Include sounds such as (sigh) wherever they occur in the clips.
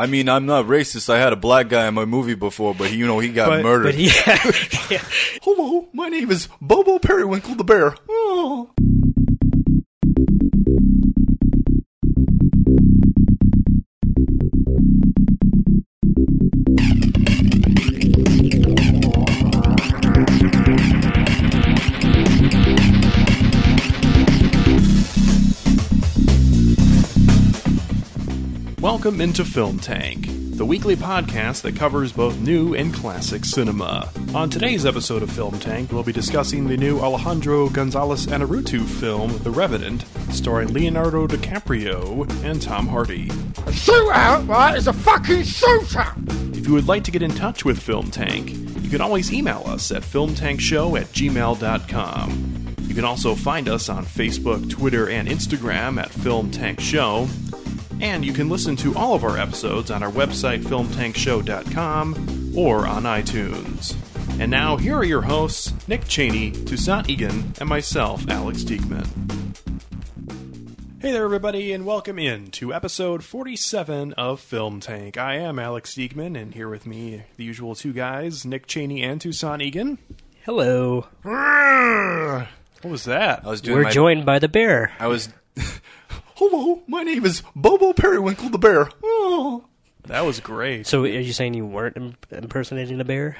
I mean, I'm not racist. I had a black guy in my movie before, but he, you know, he got But, murdered. but he, yeah. (laughs) Hello, my name is Bobo Periwinkle the bear. Oh. Welcome into Film Tank, the weekly podcast that covers both new and classic cinema. On today's episode of Film Tank, we'll be discussing the new Alejandro Gonzalez Inarritu film, The Revenant, starring Leonardo DiCaprio and Tom Hardy. A shootout, right, is a fucking shootout! If you would like to get in touch with Film Tank, you can always email us at filmtankshow at gmail.com. You can also find us on Facebook, Twitter, and Instagram at Film Tank Show. And you can listen to all of our episodes on our website, filmtankshow.com, or on iTunes. And now, here are your hosts, Nick Cheney, Toussaint Egan, and myself, Alex Diekman. Hey there, everybody, and welcome in to episode 47 of Film Tank. I am Alex Diekman, and here with me, the usual two guys, Nick Cheney and Toussaint Egan. Hello. What was that? I was doing We're my, joined by the bear. I was. (laughs) Hello, my name is Bobo Periwinkle the bear. Oh. That was great. So, are you saying you weren't Im- impersonating a bear?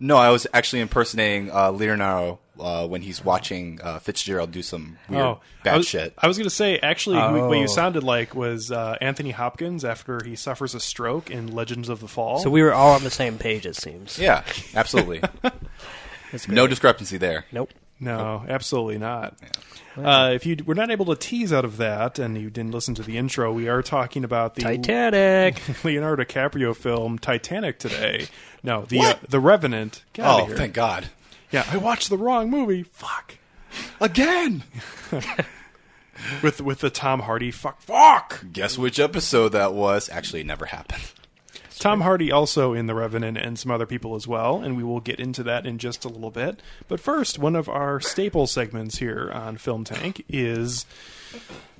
No, I was actually impersonating uh, Leonardo uh, when he's watching uh, Fitzgerald do some weird Oh, bad I was, shit. I was going to say, actually, who what you Oh. sounded like was uh, Anthony Hopkins after he suffers a stroke in Legends of the Fall. So we were all on the same page, it seems. Yeah, absolutely. (laughs) That's no discrepancy there. Nope. No, absolutely not. Uh, if you were not able to tease out of that, and you didn't listen to the intro, we are talking about the Titanic. (laughs) Leonardo DiCaprio film Titanic today. No, the uh, the Revenant. Get Oh, outta here. thank God. Yeah, I watched the wrong movie. Fuck. Again! (laughs) With with the Tom Hardy. Fuck. Fuck. Guess which episode that was? Actually, it never happened. Tom Hardy also in The Revenant and some other people as well, and we will get into that in just a little bit. But first, one of our staple segments here on Film Tank is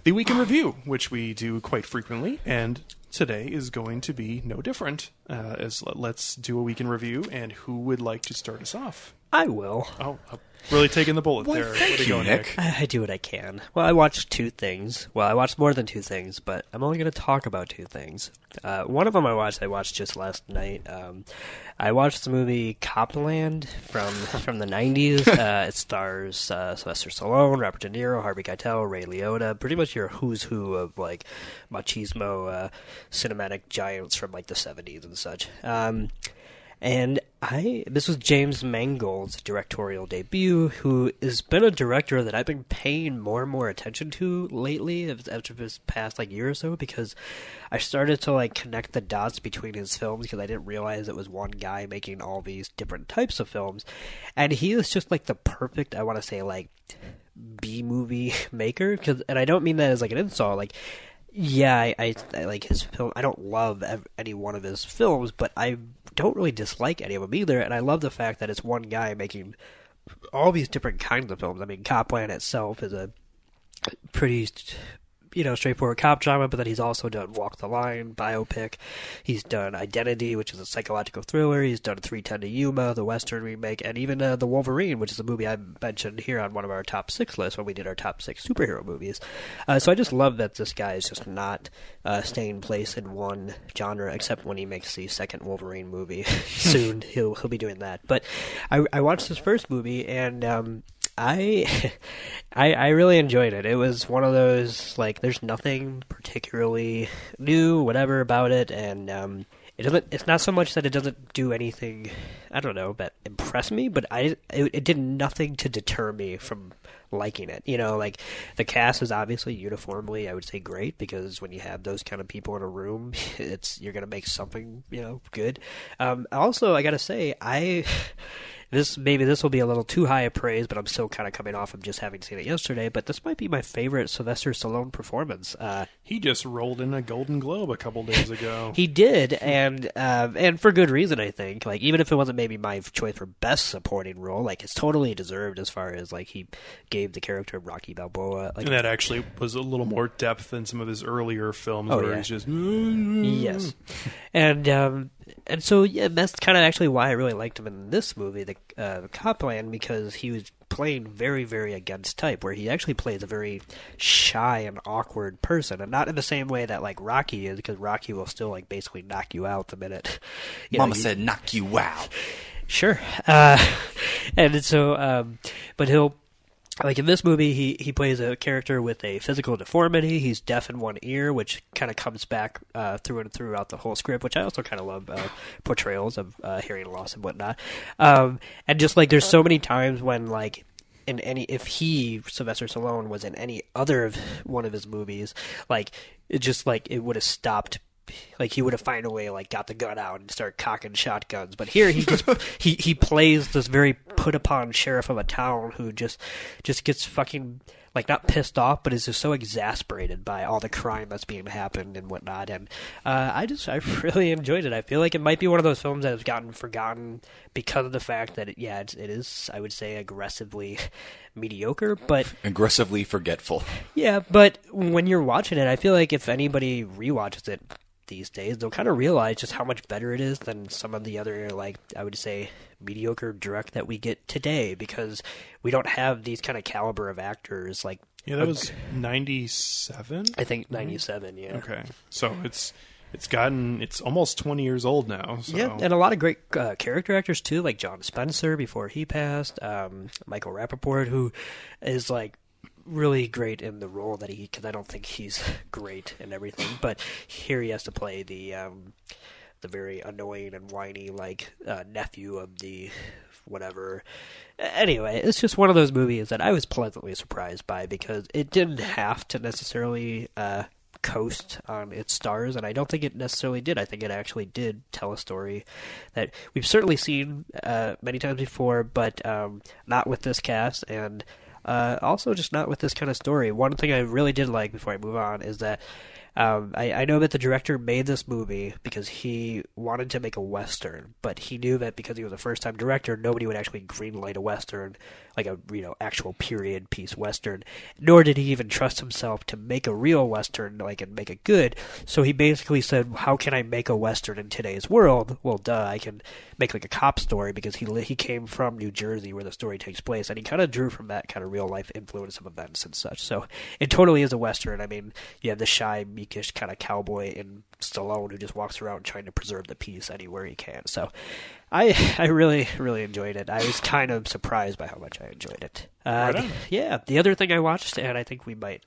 the Week in Review, which we do quite frequently, and today is going to be no different. Uh, as let- let's do a Week in Review, and who would like to start us off? I will. Oh, uh, really taking the bullet there. thank Way to you, go, Nick. I, I do what I can. Well, I watched two things. Well, I watched more than two things, but I'm only going to talk about two things. Uh, one of them I watched. I watched just last night. Um, I watched the movie Copland from (laughs) from the '90s. (laughs) Uh, it stars uh, Sylvester Stallone, Robert De Niro, Harvey Keitel, Ray Liotta. Pretty much your who's who of like machismo uh, cinematic giants from like the '70s and such. Um, and I this was James Mangold's directorial debut, who has been a director that I've been paying more and more attention to lately after this past like year or so because I started to like connect the dots between his films because I didn't realize it was one guy making all these different types of films, and he is just like the perfect I want to say like B movie (laughs) maker cause, and I don't mean that as like an insult like yeah I, I, I like his film. I don't love ev- any one of his films but I don't really dislike any of them either and I love the fact that it's one guy making all these different kinds of films. I mean Copland itself is a pretty you know straightforward cop drama but then he's also done Walk the Line biopic. He's done Identity which is a psychological thriller. He's done 310 to Yuma the western remake and even uh, the Wolverine which is a movie I mentioned here on one of our top six lists when we did our top six superhero movies. Uh, so I just love that this guy is just not uh, staying place in one genre except when he makes the second Wolverine movie. (laughs) Soon he'll he'll be doing that. But I, I watched his first movie and um, I, (laughs) I I really enjoyed it. It was one of those like there's nothing particularly new, whatever about it, and um, it doesn't. It's not so much that it doesn't do anything. I don't know, but impress me, but I it, it did nothing to deter me from liking it. You know, like the cast is obviously uniformly, I would say, great because when you have those kind of people in a room, (laughs) it's you're gonna make something you know good. Um, also, I gotta say, I. this maybe this will be a little too high a praise, but I'm still kind of coming off of just having seen it yesterday. But this might be my favorite Sylvester Stallone performance. Uh, He just rolled in a Golden Globe a couple days (laughs) ago. he did, and um, and for good reason, I think. Like even if it wasn't maybe my choice for best supporting role, like it's totally deserved as far as like he gave the character of Rocky Balboa. Like and that actually was a little more depth than some of his earlier films Oh, where yeah. he's just Yes, and um, and so yeah, that's kind of actually why I really liked him in this movie, the uh, Copland, because he was playing very, very against type, where he actually plays a very shy and awkward person, and not in the same way that like Rocky is, because Rocky will still like basically knock you out the minute. (laughs) you know, Mama you- said, "Knock you out." (laughs) Sure. Uh, (laughs) and so, um, but he'll, like in this movie, he, he plays a character with a physical deformity. He's deaf in one ear, which kind of comes back uh, through and throughout the whole script, which I also kind of love uh, portrayals of uh, hearing loss and whatnot. Um, and just like there's so many times when like in any if he Sylvester Stallone was in any other of one of his movies, like it just like it would have stopped. Like he would have way, like got the gun out and start cocking shotguns. But here he just (laughs) he he plays this very put upon sheriff of a town who just just gets fucking like not pissed off, but is just so exasperated by all the crime that's being happened and whatnot. And uh, I just I really enjoyed it. I feel like it might be one of those films that has gotten forgotten because of the fact that it, yeah it's, it is I would say aggressively (laughs) mediocre, but Aggressively forgetful. yeah, but when you're watching it, I feel like if anybody rewatches it these days, they'll kind of realize just how much better it is than some of the other, like, I would say, mediocre direct that we get today because we don't have these kind of caliber of actors. Like, Yeah, that was ninety seven. I think 97, yeah. Okay, so it's it's gotten it's almost twenty years old now. So. Yeah, and a lot of great uh, character actors too, like John Spencer before he passed, um, Michael Rappaport, who is like really great in the role that he. Because I don't think he's (laughs) great in everything, but here he has to play the um, the very annoying and whiny like uh, nephew of the whatever. Anyway, it's just one of those movies that I was pleasantly surprised by because it didn't have to necessarily uh, coast on its stars, and I don't think it necessarily did. I think it actually did tell a story that we've certainly seen uh, many times before, but um, not with this cast, and uh, also just not with this kind of story. One thing I really did like before I move on is that. Um, I, I know that the director made this movie because he wanted to make a western, but he knew that because he was a first-time director, nobody would actually greenlight a western, like a you know actual period piece western. Nor did he even trust himself to make a real western, like and make it good. So he basically said, "How can I make a western in today's world? Well, duh, I can make like a cop story because he he came from New Jersey where the story takes place, and he kind of drew from that kind of real life influence of events and such. So it totally is a western. I mean, you have the shy, meekish kind of cowboy in Stallone who just walks around trying to preserve the peace anywhere he can. So I (laughs) I really really enjoyed it. I was kind of surprised by how much I enjoyed it. Uh, Right yeah, the other thing I watched, and I think we might,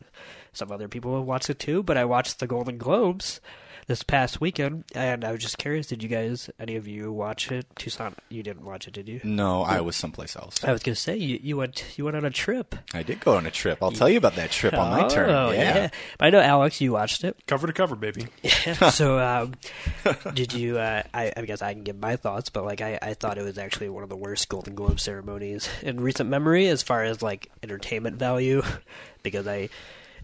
some other people have watched it too, but I watched the Golden Globes this past weekend, and I was just curious. Did you guys, any of you, watch it? Toussaint, you didn't watch it, did you? No, I was someplace else. I was gonna say you, you went you went on a trip. I did go on a trip. I'll tell you about that trip on my turn. Oh, Yeah. But I know Alex, you watched it. cover to cover, baby. (laughs) so um, did you uh, I, I guess i can give my thoughts but like I, I thought it was actually one of the worst golden globe ceremonies in recent memory as far as like entertainment value (laughs) because i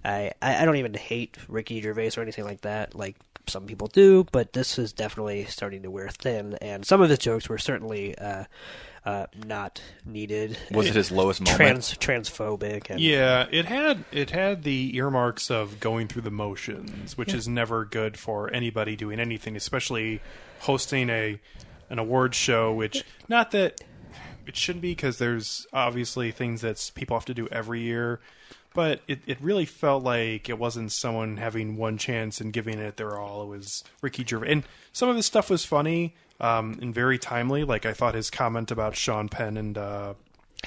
i i don't even hate ricky gervais or anything like that like some people do but this is definitely starting to wear thin and some of his jokes were certainly uh uh, not needed. Was it his lowest moment? Trans transphobic and Yeah, it had it had the earmarks of going through the motions, which is never good for anybody doing anything, especially hosting a an award show. Which not that it shouldn't be, because there's obviously things that people have to do every year. But it, it really felt like it wasn't someone having one chance and giving it their all. It was Ricky Gervais, and some of his stuff was funny um, and very timely. Like I thought his comment about Sean Penn and uh,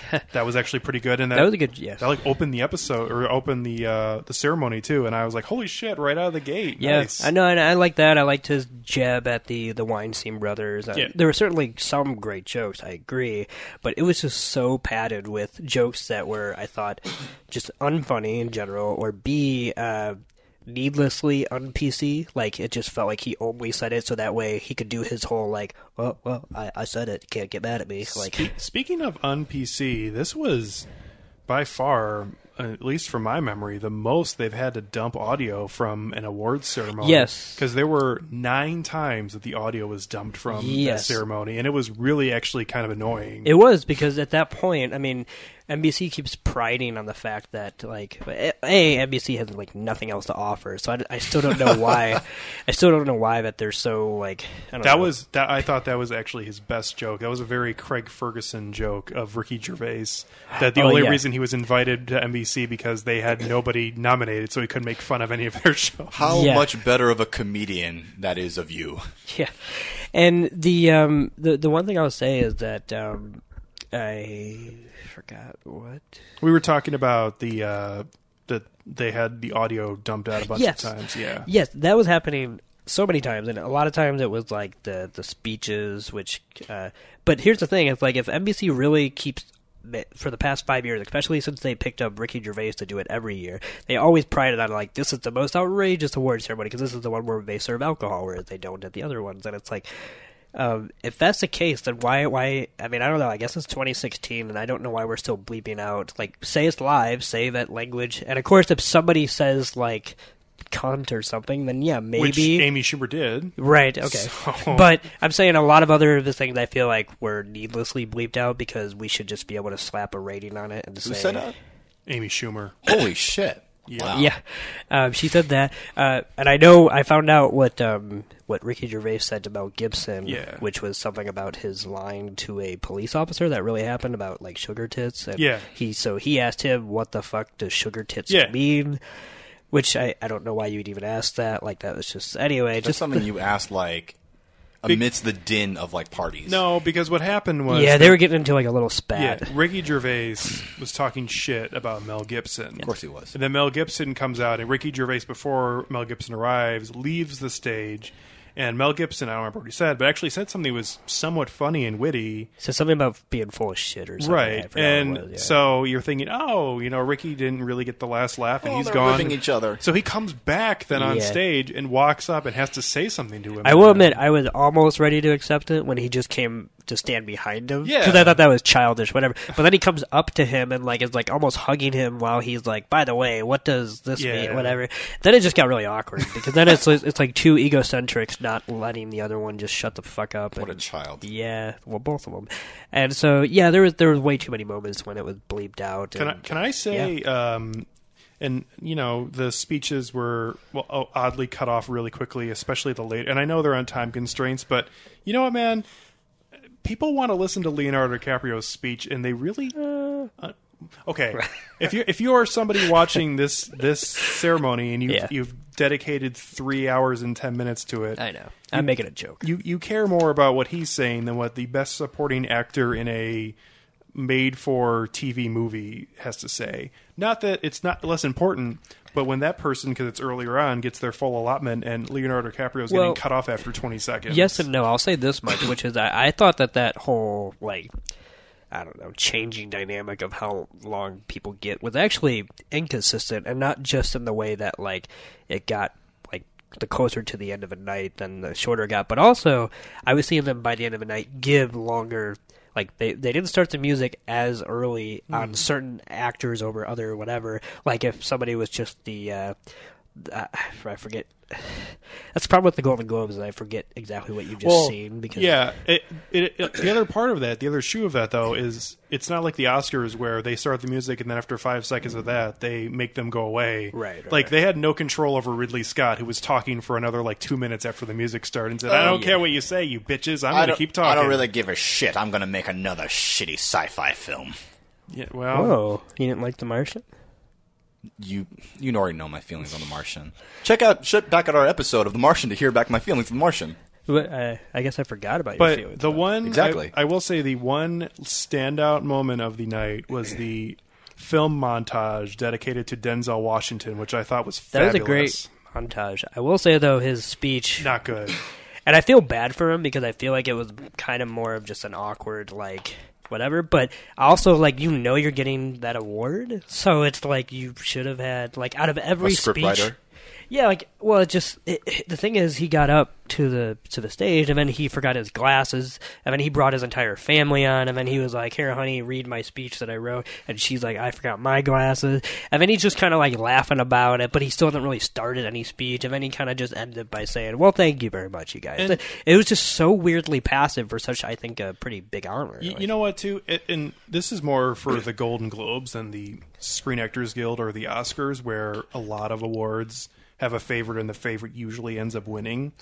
(laughs) that was actually pretty good. And that, That was a good- yes. That like opened the episode or opened the uh, the ceremony too. And I was like, holy shit! Right out of the gate. Yeah, nice. I know, and I like that. I liked his jab at the the Weinstein brothers. Uh, Yeah. There were certainly some great jokes. I agree, but it was just so padded with jokes that were, I thought, just unfunny in general, or B. Uh, needlessly un PC. Like it just felt like he only said it so that way he could do his whole like, oh well, I, I said it, can't get mad at me. Like Spe- speaking of un PC, this was by far, uh, at least from my memory, the most they've had to dump audio from an awards ceremony. Yes. because there were nine times that the audio was dumped from Yes. that ceremony, and it was really actually kind of annoying. It was because at that point, I mean, NBC keeps priding on the fact that like a NBC has like nothing else to offer. So I, I still don't know why. (laughs) I still don't know why that they're so like. I don't that know. was that. I thought that was actually his best joke. That was a very Craig Ferguson joke of Ricky Gervais. That the Oh, only yeah. reason he was invited to NBC because they had nobody nominated, so he couldn't make fun of any of their (laughs) shows. How Yeah. much better of a comedian that is of you. (laughs) yeah. And the um the the one thing I would say is that um I forgot what. We were talking about the uh, that they had the audio dumped out a bunch Yes. of times. Yeah, Yes, that was happening so many times, and a lot of times it was like the the speeches, which. Uh, but here's the thing: it's like if NBC really keeps for the past five years, especially since they picked up Ricky Gervais to do it every year, they always prided on like this is the most outrageous award ceremony because this is the one where they serve alcohol, whereas they don't at the other ones, and it's like. Um, if that's the case, then why? Why? I mean, I don't know. I guess it's 2016, and I don't know why we're still bleeping out. Like, say it's live, say that language, and of course, if somebody says like cunt or something, then yeah, maybe. which Amy Schumer did. Right. Okay. So- (laughs) But I'm saying a lot of other of the things I feel like were needlessly bleeped out because we should just be able to slap a rating on it and Who say. said that? Amy Schumer. Holy shit. Wow. Yeah, um, she said that, uh, and I know I found out what um, what Ricky Gervais said about Gibson, Yeah. which was something about his line to a police officer that really happened about like sugar tits. And Yeah. he so he asked him, "What the fuck does sugar tits Yeah. mean?" Which I, I don't know why you'd even ask that. Like that was just anyway. That's just something you asked, like, amidst the din of, like, parties. No, because what happened was yeah, they were getting into like a little spat. Yeah, spat. Ricky Gervais was talking shit about Mel Gibson. Of course he was. And then Mel Gibson comes out, and Ricky Gervais, before Mel Gibson arrives, leaves the stage. And Mel Gibson, I don't remember what he said, but actually said something that was somewhat funny and witty. So something about being full of shit or something. Right. And was, yeah. so you're thinking, oh, you know, Ricky didn't really get the last laugh, and Oh, he's they're gone. ripping each other. So he comes back then on Yeah. stage and walks up and has to say something to him. I will admit, I was almost ready to accept it when he just came to stand behind him. Yeah. because I thought that was childish, whatever. But then he comes up to him and like is like almost hugging him while he's like, "By the way, what does this Yeah. mean?" Whatever. Then it just got really awkward because then it's it's like two egocentrics not letting the other one just shut the fuck up. What a child. Yeah, well, both of them, and so yeah, there was there was way too many moments when it was bleeped out. Can I can I say, um, and you know, the speeches were well oddly cut off really quickly, especially the late. And I know they're on time constraints, but you know what, man? People want to listen to Leonardo DiCaprio's speech, and they really. Uh, okay, (laughs) if you if you are somebody watching this this ceremony and you Yeah. you've dedicated three hours and ten minutes to it, I know. I'm making a joke. you you care more about what he's saying than what the best supporting actor in a made for TV movie has to say. Not that it's not less important, but when that person, because it's earlier on, gets their full allotment and Leonardo DiCaprio's Well, getting cut off after 20 seconds. Yes and no. I'll say this much, which is I, I thought that that whole like I don't know changing dynamic of how long people get was actually inconsistent, and not just in the way that like it got like the closer to the end of a night than the shorter it got, but also I was seeing them by the end of a night give longer. Like they, they didn't start the music as early on certain actors over other whatever. Like if somebody was just the uh, uh, I forget. That's the problem with the Golden Globes, I forget exactly what you've just Well, seen because yeah. It, it, it- the other part of that, the other shoe of that, though, is it's not like the Oscars where they start the music and then after five seconds of that, they make them go away. Right, right, like right. they had no control over Ridley Scott, who was talking for another like two minutes after the music started and said, "I don't yeah. care what you say, you bitches. I'm I going to keep talking." I don't really give a shit. I'm going to make another shitty sci-fi film. Yeah, well, Oh, you didn't like The Martian? You you already know my feelings on The Martian. Check out check back at our episode of The Martian to hear back my feelings on The Martian. What, uh, I guess I forgot about your But feelings. the one, Exactly. I, I will say, the one standout moment of the night was the film montage dedicated to Denzel Washington, which I thought was that was a great montage. I will say though, his speech, Not good. and I feel bad for him because I feel like it was kind of more of just an awkward like whatever. But also like you know you're getting that award, so it's like you should have had like out of every speech. writer? Yeah, like well, it just it, it- the thing is, he got up to the to the stage, and then he forgot his glasses, and then he brought his entire family on, and then he was like, "Here, honey, read my speech that I wrote," and she's like, "I forgot my glasses," and then he's just kind of like laughing about it, but he still hasn't really started any speech, and then he kind of just ended by saying, "Well, thank you very much, you guys." And- it was just so weirdly passive for such, I think, a pretty big honor. You, Like, you know what, too? It, and this is more for the Golden Globes than the Screen Actors Guild or the Oscars, where a lot of awards have a favorite and the favorite usually ends up winning.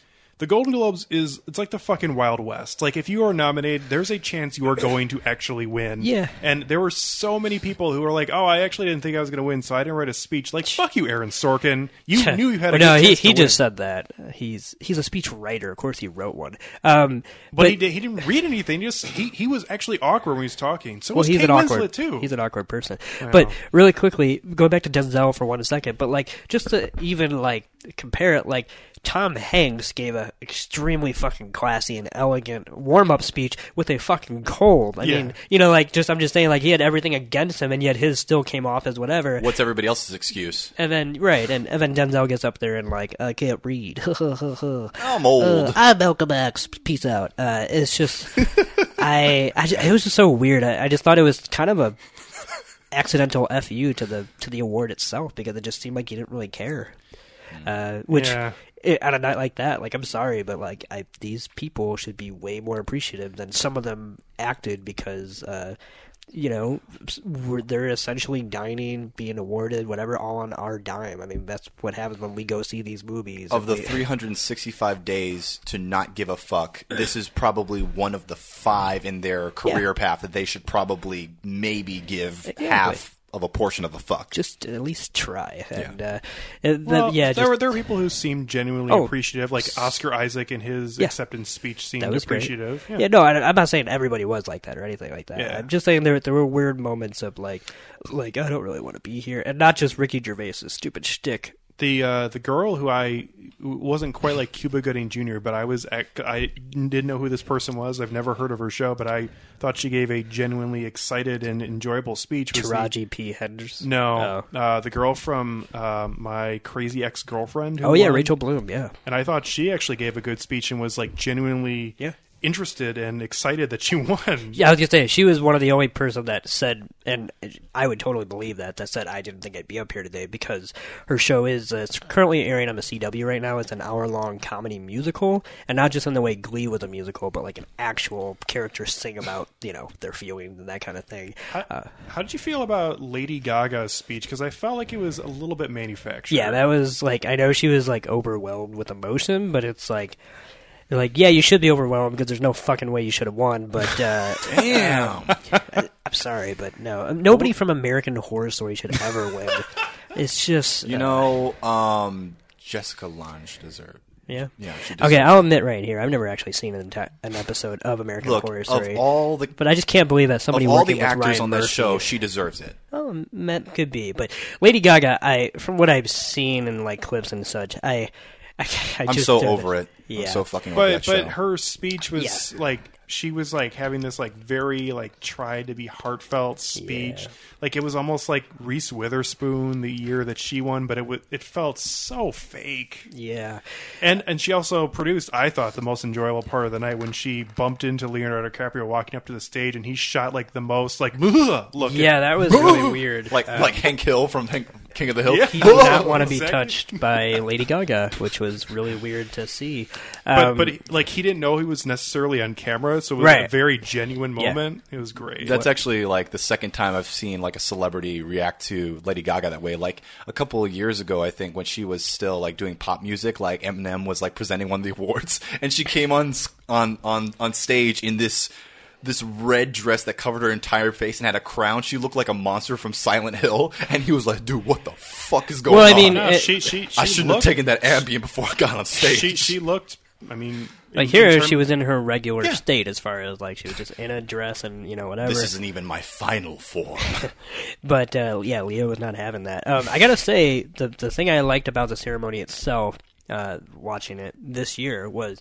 The Golden Globes is it's like the fucking Wild West. Like if you are nominated, there's a chance you are going to actually win. Yeah. And there were so many people who were like, "Oh, I actually didn't think I was going to win, so I didn't write a speech." Like, fuck you, Aaron Sorkin. You knew you had a no, he he just said that he's he's a speech writer. Of course, he wrote one. Um, But, he, did, he didn't read anything. Just he, he was actually awkward when he was talking. So well, was he's Kate an Winslet awkward too. He's an awkward person. But really quickly, going back to Denzel for one second, but like just to even like compare it, like Tom Hanks gave a extremely fucking classy and elegant warm up speech with a fucking cold. I Yeah. mean, you know, like just I'm just saying, like he had everything against him, and yet his still came off as whatever. What's everybody else's excuse? And then right, and, and then Denzel gets up there and like I can't read. (laughs) I'm old. Uh, I'm Malcolm X. Peace out. Uh, it's just, (laughs) I, I, ju- it was just so weird. I, I just thought it was kind of a accidental fu to the to the award itself because it just seemed like he didn't really care. Uh, which Yeah. i on a night like that, like I'm sorry, but like I, these people should be way more appreciative than some of them acted because. Uh, you know, we're, they're essentially dining, being awarded, whatever, all on our dime. I mean, that's what happens when we go see these movies. of the We- 365 days to not give a fuck, this is probably one of the five in their career path that they should probably maybe give Exactly. half of a portion of a fuck. just at least try. And uh, it- the- Well, yeah, there just, were there were people who seemed genuinely Oh. appreciative, like Oscar Isaac in his Yeah. acceptance speech seemed that was great. appreciative. Yeah. no, I, I'm not saying everybody was like that or anything like that. Yeah. I'm just saying there there were weird moments of like, like I don't really want to be here, and not just Ricky Gervais's stupid shtick. The uh, the girl who I wasn't quite like Cuba Gooding Jr., but I was at, I didn't know who this person was. I've never heard of her show, but I thought she gave a genuinely excited and enjoyable speech. Was the- Taraji P Henderson. no, Oh. uh, the girl from uh, my crazy ex girlfriend. Oh yeah, Rachel Bloom. Yeah. And I thought she actually gave a good speech and was like genuinely Yeah. Interested and excited that she (laughs) won. Yeah, I was gonna say she was one of the only person that said, and I would totally believe that that said I didn't think I'd be up here today because her show is uh, it's currently airing on the CW right now. It's an hour long comedy musical, and not just in the way Glee was a musical, but like an actual character sing about you know their feelings and that kind of thing. How, Uh, how did you feel about Lady Gaga's speech? Because I felt like it was a little bit manufactured. Yeah, that was like I know she was like overwhelmed with emotion, but it's like. Like yeah, you should be overwhelmed because there's no fucking way you should have won. But (laughs) uh, Damn. I, I'm sorry, but no, nobody from American Horror Story should ever win. It's just you uh, know, um, Jessica Lange deserved. yeah. Yeah, she Okay. I'll admit right here, I've never actually seen an, enti- an episode of American Look, Horror of Story, all the but I just can't believe that of somebody all working the with actors Ryan on this Murphy- show, she deserves it. Oh, that could be, but Lady Gaga, I from what I've seen in like clips and such, I, (laughs) I, I I'm just so over it. Yeah, I'm so fucking over but that but show. her speech was Yeah. like she was like having this like very like tried to be heartfelt speech. Yeah. Like it was almost like Reese Witherspoon the year that she won, but it w- it felt so fake. yeah. And and she also produced, I thought, the most enjoyable part of the night when she bumped into Leonardo DiCaprio walking up to the stage, and he shot like the most like (laughs) look. Yeah, that was really (laughs) weird. like Uh, like Hank Hill from Hank, King of the Hill. Yeah. he did not want to be Exactly. touched by Lady Gaga, which was really weird to see. But Um, but he, like he didn't know he was necessarily on camera, so it was Right. a very genuine Yeah. moment. It was great. That's actually like the second time I've seen like a celebrity react to Lady Gaga that way. Like a couple of years ago, I think when she was still like doing pop music, like Eminem was like presenting one of the (laughs) awards, and she came on on on on stage in this this red dress that covered her entire face and had a crown. She looked like a monster from Silent Hill, and he was like, "Dude, what the fuck is going on? Well, I on?" mean, No, it- she, she, she I shouldn't looked, have taken that Ambien before I got on stage. She she looked. I mean, like in- here, in term- she was in her regular Yeah. state as far as like she was just in a dress and you know whatever. this isn't even my final form. (laughs) But uh, yeah, Leo was not having that. Um, I gotta say, the the thing I liked about the ceremony itself, uh, watching it this year, was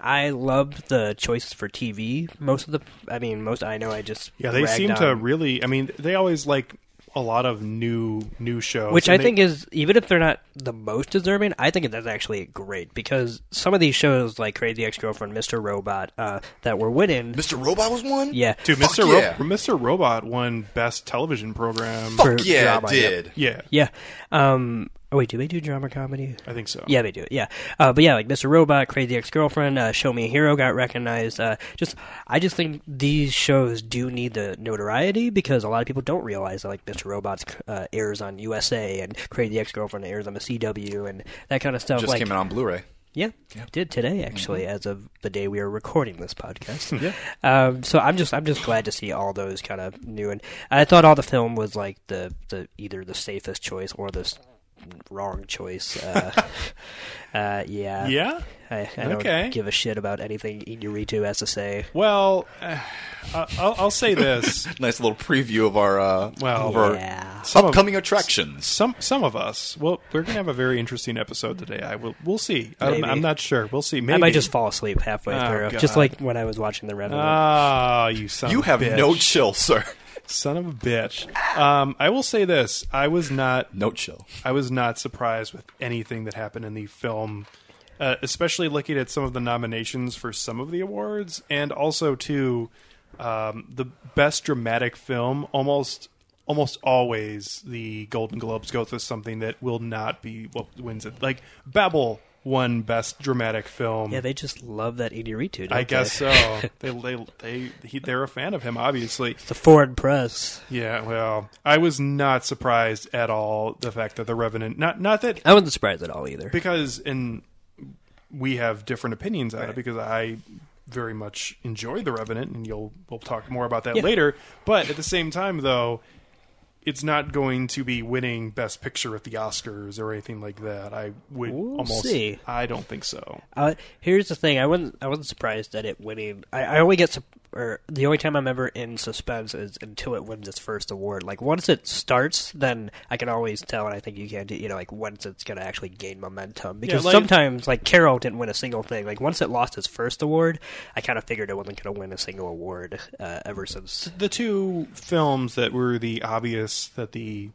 I loved the choices for TV. Most of the, I mean, most I know, I just Yeah, they ragged seem to really. I mean, they always like a lot of new new shows, Which I they- think is even if they're not the most deserving, I think that's actually great because some of these shows like Crazy Ex Girlfriend, Mr. Robot, uh, that were winning, Mr. Robot was one. yeah, Dude, Fuck Mr. Ro- yeah. Mr. Robot won best television program. Fuck For yeah, drama, it yep. did. Yeah, yeah. Um, oh wait, do they do drama comedy? I think so. Yeah, they do. Yeah, uh, but yeah, like Mr. Robot, Crazy Ex-Girlfriend, uh, Show Me a Hero got recognized. Uh, just, I just think these shows do need the notoriety because a lot of people don't realize that like Mr. Robot uh, airs on USA and Crazy Ex-Girlfriend airs on the CW and that kind of stuff. Just like, came out on Blu-ray. yeah, did today actually, as of the day we are recording this podcast. (laughs) Yeah. Um, so I'm just I'm just glad to see all those kind of new and I thought all the film was like the, the either the safest choice or the s- wrong choice. Uh, (laughs) uh, yeah, Yeah? I, I don't Okay. give a shit about anything Inarritu has to say. Well, uh, I'll, I'll say this. (laughs) Nice little preview of our uh, Well, of our Yeah. Some of- upcoming attractions. Some some of us. Well, we're gonna have a very interesting episode today. I will. We'll see. I'm, I'm not sure. We'll see. Maybe. I might just fall asleep halfway Oh, through, God. just like when I was watching The Revenant. Ah, you son. You of have bitch. no chill, sir. Son of a bitch. Um, I will say this. I was not. No chill. I was not surprised with anything that happened in the film, uh, especially looking at some of the nominations for some of the awards, and also too um, the best dramatic film. Almost, almost always the Golden Globes go to something that will not be what wins it. Like Babel won best dramatic film. yeah, they just love that Inarritu. I guess they? so. (laughs) they they they he, they're a fan of him, obviously. It's the foreign press. Yeah, well, I was not surprised at all the fact that the Revenant not not that I wasn't surprised at all either. because in we have different opinions on it because I very much enjoy the Revenant and you'll we'll talk more about that Yeah. later. But at the same time though, it's not going to be winning best picture at the Oscars or anything like that. I would We'll almost see. I don't think so. Uh, here's the thing: I wasn't I wasn't surprised at it winning. I, I only get su- or the only time I'm ever in suspense is until it wins its first award. Like once it starts, then I can always tell, and I think you can do. You know, like once it's going to actually gain momentum. Because like- sometimes, like Carol didn't win a single thing. Like once it lost its first award, I kind of figured it wasn't to win a single award uh, ever since. the two films that were the obvious that the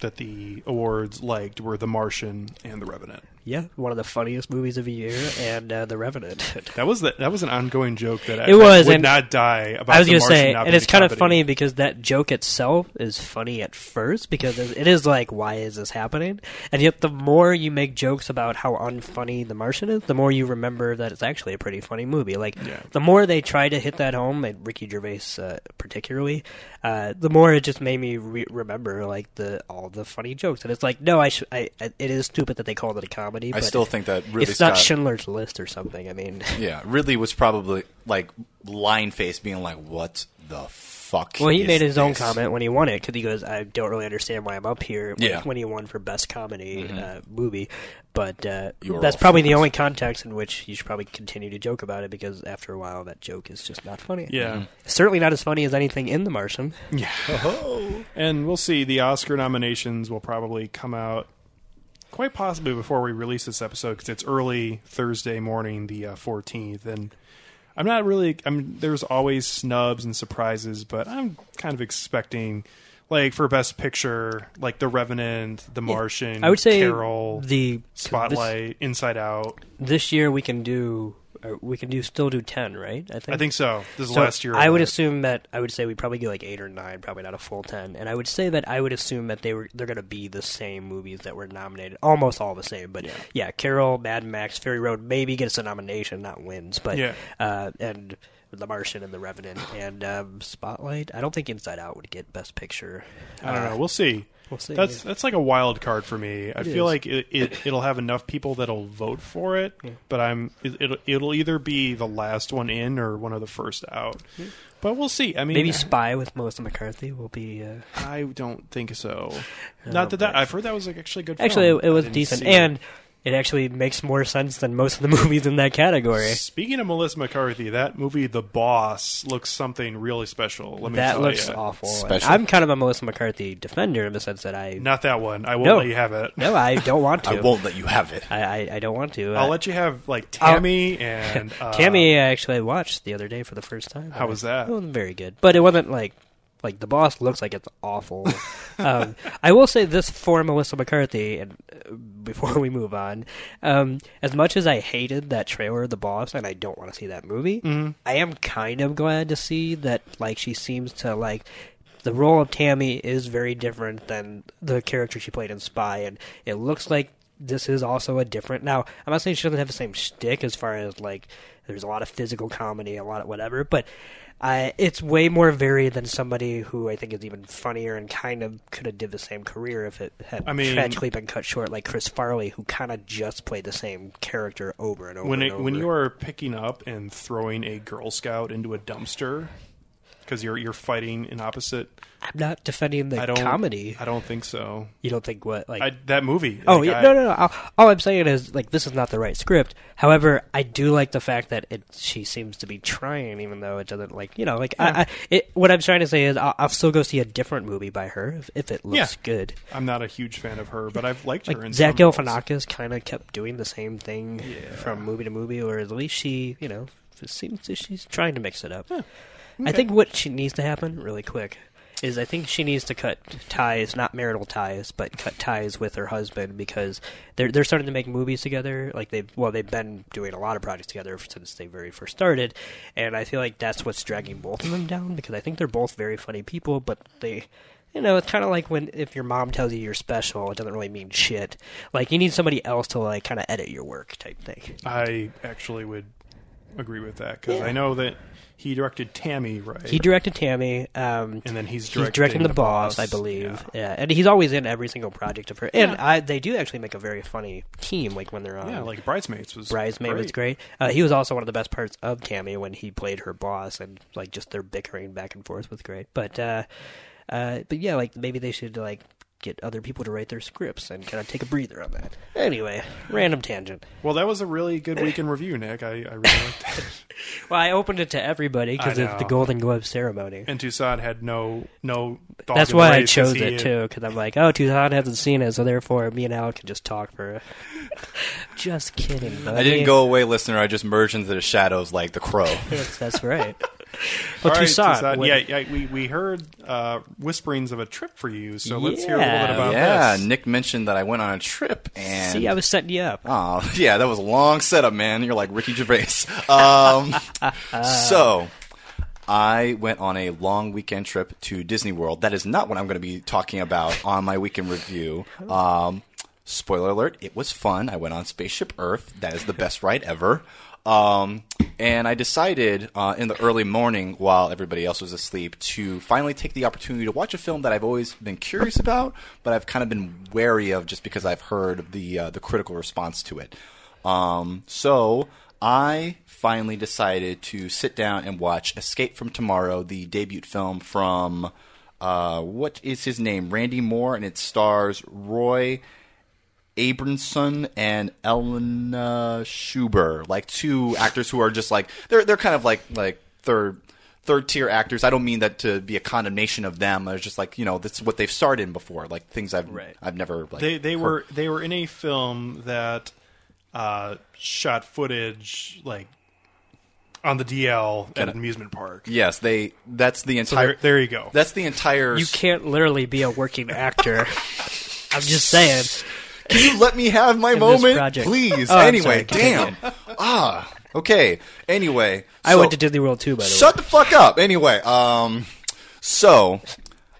that the awards liked were The Martian and The Revenant. Yeah, one of the funniest movies of the year, and uh, The Revenant. (laughs) That was the, that was an ongoing joke that I, It was, that would not die about. I was going to say, and it's kind of funny because that joke itself is funny at first because it it is like, why is this happening? And yet, the more you make jokes about how unfunny The Martian is, the more you remember that it's actually a pretty funny movie. Like, Yeah. the more they try to hit that home, and Ricky Gervais uh, particularly, uh, the more it just made me re- remember like the all the funny jokes. And it's like, no, I, sh- I, I it is stupid that they called it a comedy. I but still think that Ridley it's not Schindler's List or something. I mean. (laughs) yeah, Ridley was probably like line face, being like, "What the fuck?" Well, he is made his own comment when he won it because he goes, "I don't really understand why I'm up here." When, Yeah. Mm-hmm. when he won for best comedy uh, movie, but uh, that's all probably the only context in which you should probably continue to joke about it because after a while, that joke is just not funny. Yeah, certainly not as funny as anything in The Martian. Yeah, (laughs) and we'll see. The Oscar nominations will probably come out quite possibly before we release this episode because it's early Thursday morning, the uh, fourteenth, and. I'm not really. I mean, There's always snubs and surprises, but I'm kind of expecting, like for Best Picture, like The Revenant, The Martian, I would say Carol, the Spotlight, Inside Out. This, this year we can do. Or we can do still do ten, right? I think. I think so. This is So last year. I would right? assume that I would say we'd probably get like eight or nine, probably not a full ten. And I would say that I would assume that they were they're going to be the same movies that were nominated, almost all the same. But yeah, Carol, Mad Max, Fury Road maybe gets a nomination, not wins. But Yeah. uh, and The Martian and The Revenant and um, Spotlight. I don't think Inside Out would get Best Picture. I don't Uh, know. We'll see. We'll see. That's that's like a wild card for me. I It feel is. like it, it it'll have enough people that'll vote for it, but I'm it, it'll it'll either be the last one in or one of the first out. But we'll see. I mean, maybe Spy with Melissa McCarthy will be. Uh, I don't think so. (laughs) Not that, that I've heard that was like actually a good. actually, film. it, it was didn't decent, see and it actually makes more sense than most of the (laughs) movies in that category. Speaking of Melissa McCarthy, that movie The Boss looks something really special. Let me That tell looks ya. awful. Special? I'm kind of a Melissa McCarthy defender in the sense that I Not that one. I won't No. let you have it. no, I don't want (laughs) to. I won't let you have it. I, I, I don't want to. I'll Uh, let you have like I'll- Tammy (laughs) and uh, Tammy. I actually watched the other day for the first time. How was that? It wasn't very good, but it wasn't like Like the boss looks like it's awful. um, I will say this for Melissa McCarthy, and uh, before (laughs) we move on, um, as much as I hated that trailer, of The Boss, and I don't want to see that movie, I am kind of glad to see that like she seems to like the role of Tammy is very different than the character she played in Spy, and it looks like this is also a different. Now, I'm not saying she doesn't have the same shtick as far as like there's a lot of physical comedy, a lot of whatever, but I, it's way more varied than somebody who I think is even funnier and kind of could have did the same career if it had I mean- tragically been cut short, like Chris Farley, who kind of just played the same character over and over. when and it, when you are picking up and throwing a Girl Scout into a dumpster because you're you're fighting an opposite. I'm not defending the I don't comedy. I don't think so. You don't think what like I, that movie. Oh like, yeah, I- no, no, no. All, all I'm saying is like this is not the right script. However, I do like the fact that it she seems to be trying, even though it doesn't like you know like I, I it, what I'm trying to say is I'll, I'll still go see a different movie by her if, if it looks Yeah. good. I'm not a huge fan of her, but I've liked her in Like Zach. Galifianakis kind of kept doing the same thing from movie to movie, or at least she you know it seems she's trying to mix it up. I think what she needs to happen really quick is I think she needs to cut ties, not marital ties, but cut ties with her husband because they're they're starting to make movies together. Like they've well they've been doing a lot of projects together since they very first started, and I feel like that's what's dragging both of them down because I think they're both very funny people, but they. You know, it's kind of like when if your mom tells you you're special, it doesn't really mean shit. Like you need somebody else to like kind of edit your work type thing. I actually would agree with that because Yeah. I know that he directed Tammy, right? He directed Tammy. Um, and then he's He's directing, directing the, boss, I believe. Yeah. and he's always in every single project of her. And I, they do actually make a very funny team, like when they're on. Yeah, yeah like Bridesmaids was Bridesmaid was great. Uh, he was also one of the best parts of Tammy when he played her boss, and like just their bickering back and forth was great. But, uh, uh, but yeah, like maybe they should like get other people to write their scripts and kind of take a breather on that. Anyway, random tangent. Well, that was a really good week in review, Nick. I, I really liked that. (laughs) Well, I opened it to everybody because of the. Golden Globe ceremony. and Toussaint had no no. That's why I chose he it too, because I'm like, oh, Toussaint hasn't seen it, so therefore me and Al can just talk for. (laughs) just kidding. Buddy. I didn't go away, listener. I just merged into the shadows like the crow. That's, (laughs) that's right. Well, All right, Tucson. Toussaint, what- yeah, yeah, we we heard uh, whisperings of a trip for you, so let's hear a little bit about yeah, this. Nick mentioned that I went on a trip and See, I was setting you up. Oh, (laughs) yeah, that was a long setup, man. You're like Ricky Gervais. (laughs) Um, (laughs) so, I went on a long weekend trip to Disney World. That is not what I'm going to be talking about on my weekend review. Um, spoiler alert, it was fun. I went on Spaceship Earth. That is the best ride ever. Um, and I decided uh, in the early morning, while everybody else was asleep, to finally take the opportunity to watch a film that I've always been curious about, but I've kind of been wary of just because I've heard the uh, the critical response to it. Um, so I finally decided to sit down and watch Escape from Tomorrow, the debut film from uh, what is his name, Randy Moore, and it stars Roy. Abramsohn and Elena Schuber, like two actors who are just like they're they're kind of like like third third tier actors. I don't mean that to be a condemnation of them. It's just like you know that's what they've starred in before, like things I've Right. I've never like They they heard- were they were in a film that uh, shot footage like on the DL at an amusement park. yes they that's the So entire there, there you go. that's the entire You can't literally be a working actor. (laughs) I'm just saying. Can you let me have my this moment, project. please? Oh, I'm anyway, sorry. damn. ah, okay. Anyway, I so- went to Disney World too, by the way. Shut the fuck up. Anyway, um, so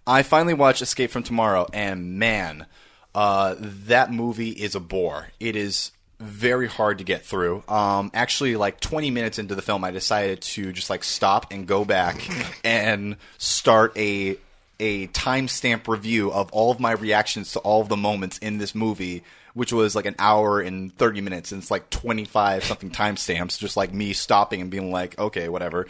I finally watched Escape from Tomorrow, and man, uh, that movie is a bore. It is very hard to get through. Um, actually, like 20 minutes into the film, I decided to just like stop and go back (laughs) and start a a timestamp review of all of my reactions to all of the moments in this movie, which was like an hour and 30 minutes, and it's like 25 something timestamps, just like me stopping and being like, okay, whatever.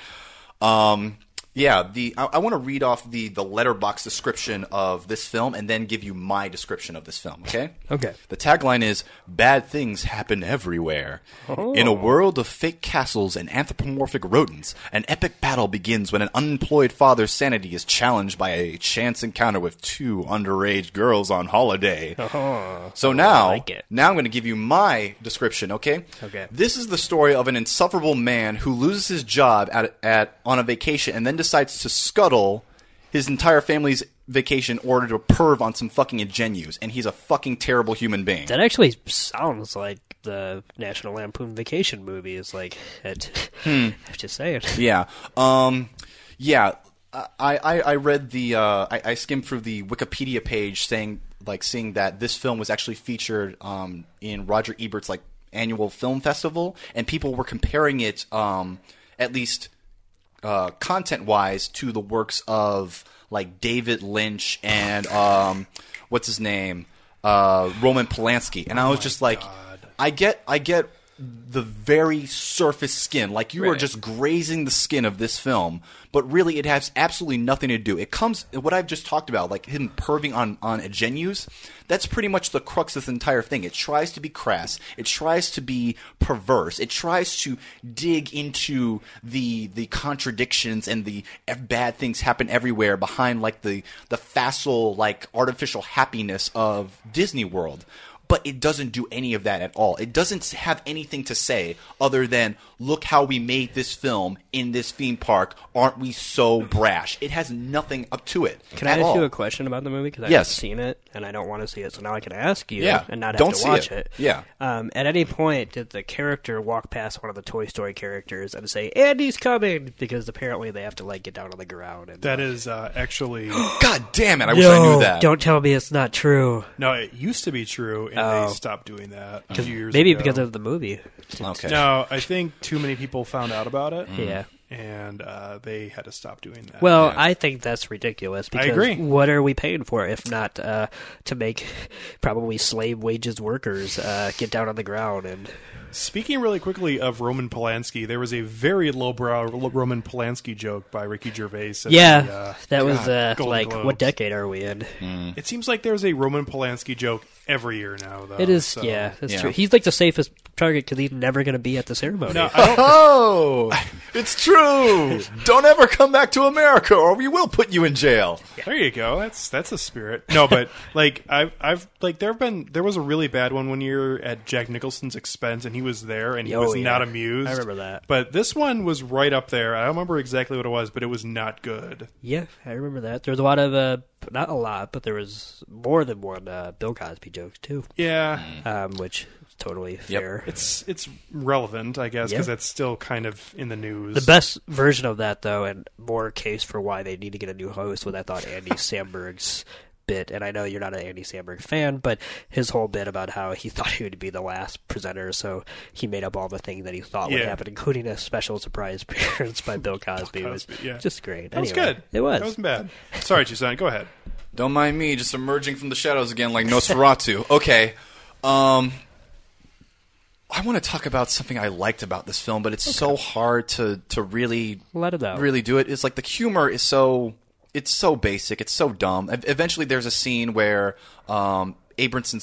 Um, yeah, the I, I want to read off the the Letterboxd description of this film and then give you my description of this film. Okay. Okay. The tagline is "Bad things happen everywhere." Oh. In a world of fake castles and anthropomorphic rodents, an epic battle begins when an unemployed father's sanity is challenged by a chance encounter with two underage girls on holiday. (laughs) Uh-huh. So now, like now I'm going to give you my description. Okay. Okay. This is the story of an insufferable man who loses his job at, at on a vacation and then decides to scuttle his entire family's vacation in order to perv on some fucking ingenues, and he's a fucking terrible human being. That actually sounds like the National Lampoon Vacation movie. Is like, it, I'm just saying. Yeah. Um, yeah. I, I, I read the uh, I, I skimmed through the Wikipedia page saying like seeing that this film was actually featured um, in Roger Ebert's like annual film festival, and people were comparing it um, at least uh, content wise to the works of like David Lynch and um, what's his name? Uh, Roman Polanski, and I was just like, I get I get the very surface skin, like you are just grazing the skin of this film, but really it has absolutely nothing to do. It comes what I've just talked about, like him perving on on ingenues. That's pretty much the crux of the entire thing. It tries to be crass. It tries to be perverse. It tries to dig into the the contradictions and the bad things happen everywhere behind like the the facile like artificial happiness of Disney World but it doesn't do any of that at all. It doesn't have anything to say other than look how we made this film in this theme park. Aren't we so brash? It has nothing up to it. Can I ask all. you a question about the movie? Because I Yes. haven't seen it and I don't want to see it, so now I can ask you Yeah. and not have Don't to see watch it. it. Yeah. Um, at any point, did the character walk past one of the Toy Story characters and say, "Andy's coming"? Because apparently they have to like get down on the ground. And That is uh, actually (gasps) God damn it! I wish I knew that. Don't tell me it's not true. no. It used to be true, and Oh. they stopped doing that a few years Maybe ago. because of the movie. Okay. No, I think too many people found out about it. Yeah. and uh, they had to stop doing that. Well, Yeah. I think that's ridiculous. Because agree. What are we paying for if not uh, to make probably slave wages workers uh, get down on the ground and Speaking really quickly of Roman Polanski, there was a very lowbrow Roman Polanski joke by Ricky Gervais. at yeah, the, uh, that was uh, Golden like Globes. what decade are we in? It seems like there's a Roman Polanski joke every year now, though. It is, so- yeah, that's Yeah. true. He's like the safest target because he's never going to be at the ceremony. No, (laughs) I don't, Oh, (laughs) it's true. Don't ever come back to America, or we will put you in jail. there you go. That's that's a spirit. No, but (laughs) like I've I've like there have been there was a really bad one one year at Jack Nicholson's expense, and he was there and he Oh, was yeah. not amused. I remember that. But this one was right up there. I don't remember exactly what it was, but it was not good. Yeah, I remember that. There was a lot of, uh, not a lot, but there was more than one uh, Bill Cosby jokes too, Yeah. um, which is totally fair. It's it's relevant, I guess, because Yeah. that's still kind of in the news. The best version of that, though, and more case for why they need to get a new host, was I thought Andy Samberg's bit. And I know you're not an Andy Samberg fan, but his whole bit about how he (laughs) thought he would be the last presenter, so he made up all the things that he thought would happen, including a special surprise (laughs) appearance by Bill Cosby. was Cosby, yeah. just great. That was good. It was. That wasn't bad. Sorry, Toussaint. Go ahead. Don't mind me, just emerging from the shadows again like Nosferatu. (laughs) okay. Um I want to talk about something I liked about this film, but it's so hard to to really Let it out. really do it. It's like the humor is so it's so basic, it's so dumb. Eventually there's a scene where um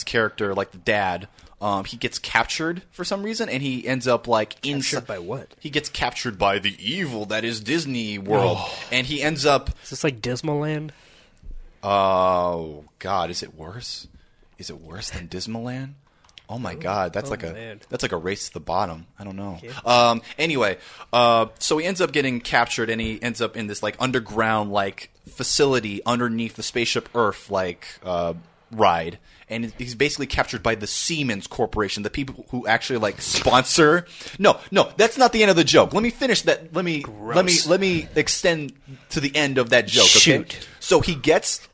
character, like the dad, um, he gets captured for some reason, and he ends up like inside. by what? He gets captured by the evil that is Disney World, and he ends up Is this like Dismal Land? Oh God, is it worse? Is it worse than Dismaland? Oh my God, that's oh, like a man. that's like a race to the bottom. I don't know. Um, anyway, uh, so he ends up getting captured, and he ends up in this like underground like facility underneath the spaceship Earth like uh, ride. And he's basically captured by the Siemens Corporation, the people who actually like sponsor. No, no, that's not the end of the joke. Let me finish that. Let me let me let me extend to the end of that joke. Okay? Shoot. So he gets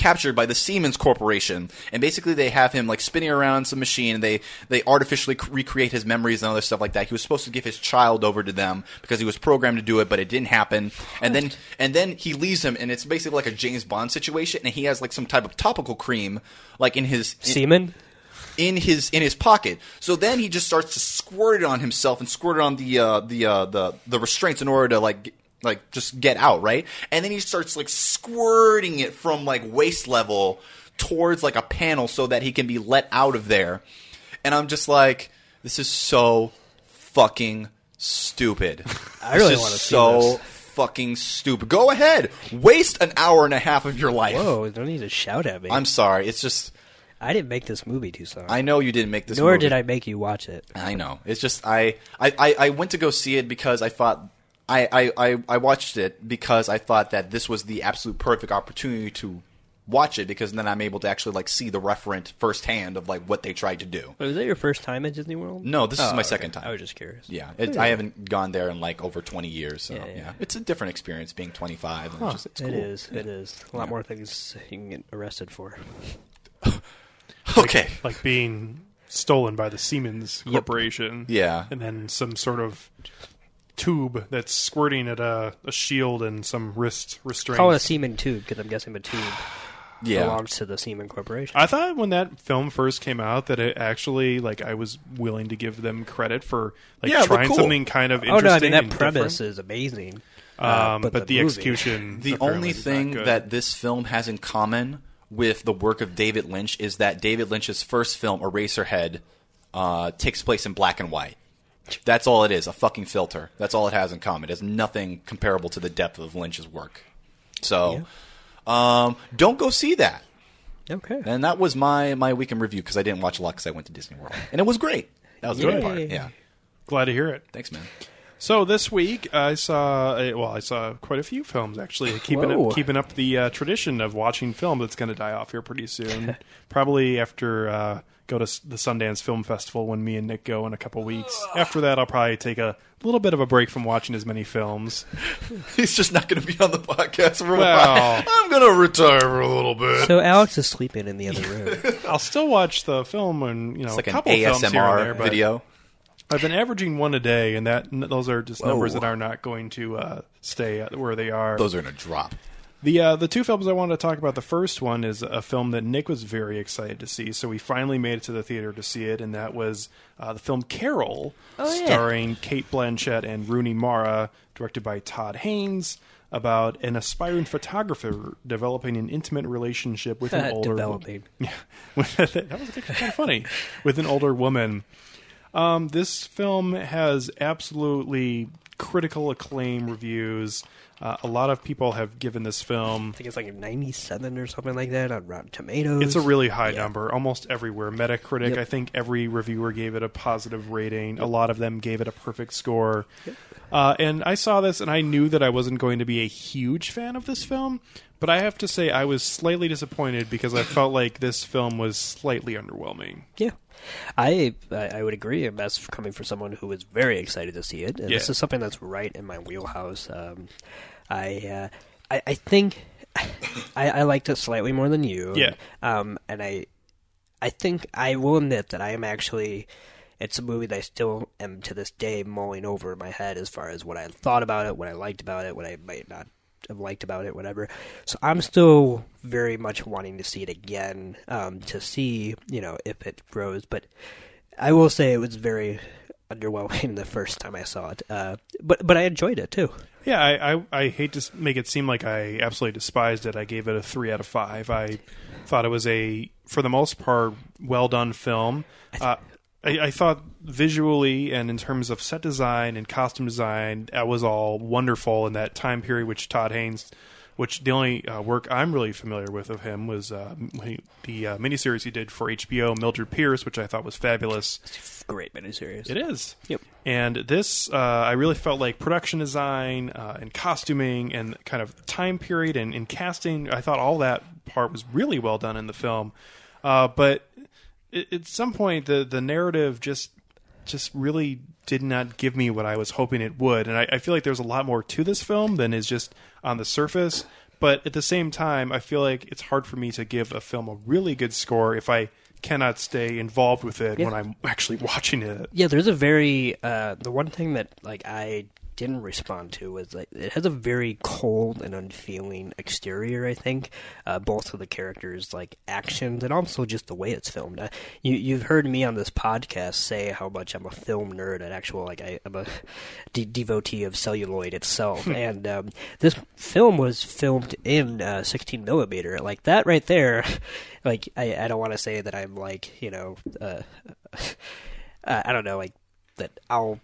captured by the Siemens Corporation, and basically they have him like spinning around some machine, and they they artificially c- recreate his memories and other stuff like that. He was supposed to give his child over to them because he was programmed to do it, but it didn't happen. And then and then he leaves him, and it's basically like a James Bond situation, and he has like some type of topical cream like in his in- Seaman? in his in his pocket. So then he just starts to squirt it on himself and squirt it on the uh, the uh, the the restraints in order to like like just get out, right? And then he starts like squirting it from like waist level towards like a panel so that he can be let out of there. And I'm just like, this is so fucking stupid. (laughs) I really see this. so this. fucking stupid. Go ahead, waste an hour and a half of your life. Whoa, don't need to shout at me. I'm sorry. It's just I didn't make this movie, too. Toussaint. I know you didn't make this. Nor movie. did I make you watch it. I know. It's just I, I, I went to go see it because I thought I, I, I, I watched it because I thought that this was the absolute perfect opportunity to watch it because then I'm able to actually like see the referent firsthand of like what they tried to do. Was that your first time at Disney World? No, this is Oh, my okay. second time. I was just curious. Yeah, it, oh, I haven't gone there in like over 20 years. So Yeah, yeah, yeah. it's a different experience being 25. And it's just, it's It cool. is. It is. A lot more things you can get arrested for. (laughs) Okay. like being stolen by the Siemens Corporation. Yeah. and then some sort of tube that's squirting at a, a shield and some wrist restraints. Call it a semen tube because I'm guessing the tube (sighs) Yeah. belongs to the Siemens Corporation. I thought when that film first came out that it actually like I was willing to give them credit for like Yeah, trying cool. something kind of interesting. oh interesting. no, I mean that premise different. is amazing. Uh, Um, but, the, movie- execution. The only thing that this film has in common with the work of David Lynch is that David Lynch's first film, Eraserhead, uh, takes place in black and white. That's all it is, a fucking filter. That's all it has in common. It has nothing comparable to the depth of Lynch's work. So, um, don't go see that. Okay. And that was my, my weekend review because I didn't watch a lot because I went to Disney World. And it was great. That was the good part. Yeah. glad to hear it. Thanks, man. So this week I saw well I saw quite a few films actually keeping Whoa. up, keeping up the uh, tradition of watching film that's going to die off here pretty soon. (laughs) probably after uh, go to the Sundance Film Festival when me and Nick go in a couple weeks. After that I'll probably take a little bit of a break from watching as many films. (laughs) He's just not going to be on the podcast for a Well. while. (laughs) I'm going to retire for a little bit. So Alex is sleeping in the other room. (laughs) I'll still watch the film and you know It's like a an couple films here and ASMR there, but video. I've been averaging one a day, and that those are just Whoa. numbers that are not going to uh, stay where they are. Those are going to drop. The uh, the two films I wanted to talk about. The first one is a film that Nick was very excited to see, so we finally made it to the theater to see it, and that was uh, the film Carol, Oh, yeah. starring Cate Blanchett and Rooney Mara, directed by Todd Haynes, about an aspiring photographer developing an intimate relationship with an (laughs) older Developing. yeah, (laughs) that was kind of funny with an older woman. Um, this film has absolutely critical acclaim reviews. Uh, a lot of people have given this film I think it's like a 97 or something like that on Rotten Tomatoes. It's a really high Yeah. number, almost everywhere. Metacritic, Yep. I think every reviewer gave it a positive rating. A lot of them gave it a perfect score. Uh, and I saw this, and I knew that I wasn't going to be a huge fan of this film. But I have to say, I was slightly disappointed because I felt like this film was slightly underwhelming. Yeah, I I would agree, and that's coming from someone who was very excited to see it. And this is something that's right in my wheelhouse. Um, I, uh, I I think I, I liked it slightly more than you. Yeah. Um, and I I think I will admit that I am actually. It's a movie that I still am to this day mulling over in my head as far as what I thought about it, what I liked about it, what I might not have liked about it, whatever. So I'm still very much wanting to see it again um, to see, you know, if it grows. But I will say it was very underwhelming (laughs) the first time I saw it. Uh, but but I enjoyed it too. Yeah, I, I, I hate to make it seem like I absolutely despised it. I gave it a three out of five. I thought it was a, for the most part, well done film. Uh, I, I thought visually and in terms of set design and costume design, that was all wonderful in that time period. Which Todd Haynes, which the only uh, work I'm really familiar with of him was uh, he, the uh, miniseries he did for HBO, Mildred Pierce, which I thought was fabulous. Great miniseries. It is. Yep. And this, uh, I really felt like production design uh, and costuming and kind of time period and, and casting. I thought all that part was really well done in the film. Uh, but at, at some point, the the narrative just just really did not give me what I was hoping it would. And I, I feel like there's a lot more to this film than is just on the surface. But at the same time, I feel like it's hard for me to give a film a really good score if I cannot stay involved with it Yeah. when I'm (laughs) actually watching it. Yeah, there's a very uh, the one thing that like I didn't respond to was like it has a very cold and unfeeling exterior. I think uh, both of the characters' like actions and also just the way it's filmed. Uh, you you've heard me on this podcast say how much I'm a film nerd and actual like I, I'm a (laughs) de- devotee of celluloid itself. and um, this film was filmed in uh, 16 millimeter. Like that right there. (laughs) Like I, I don't want to say that I'm like you know. Uh, (laughs) uh, I don't know, like that I'll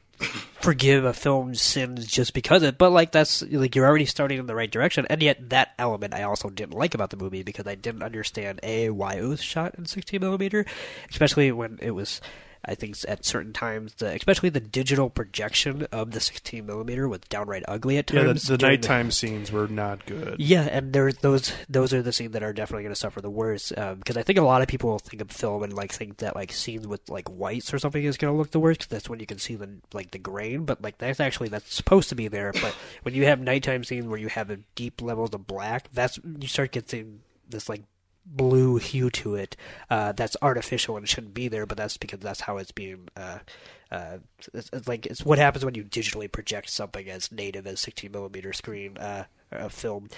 forgive a film's sins just because of it, but like that's like you're already starting in the right direction, and yet that element I also didn't like about the movie because I didn't understand a why it was shot in 16 millimeter, especially when it was. I think at certain times, the, especially the digital projection of the 16 millimeter was downright ugly at Yeah, times. the, the during nighttime scenes were not good. yeah, and there's those those are the scenes that are definitely going to suffer the worst um, because I think a lot of people think of film and like think that like scenes with like whites or something is going to look the worst 'cause that's when you can see the like the grain, but like that's actually that's supposed to be there. But when you have nighttime scenes where you have a deep levels of black, that's you start getting this like blue hue to it uh, that's artificial and shouldn't be there, but that's because that's how it's being. Uh, uh, it's, it's like it's what happens when you digitally project something as native as 16 millimeter screen uh, film.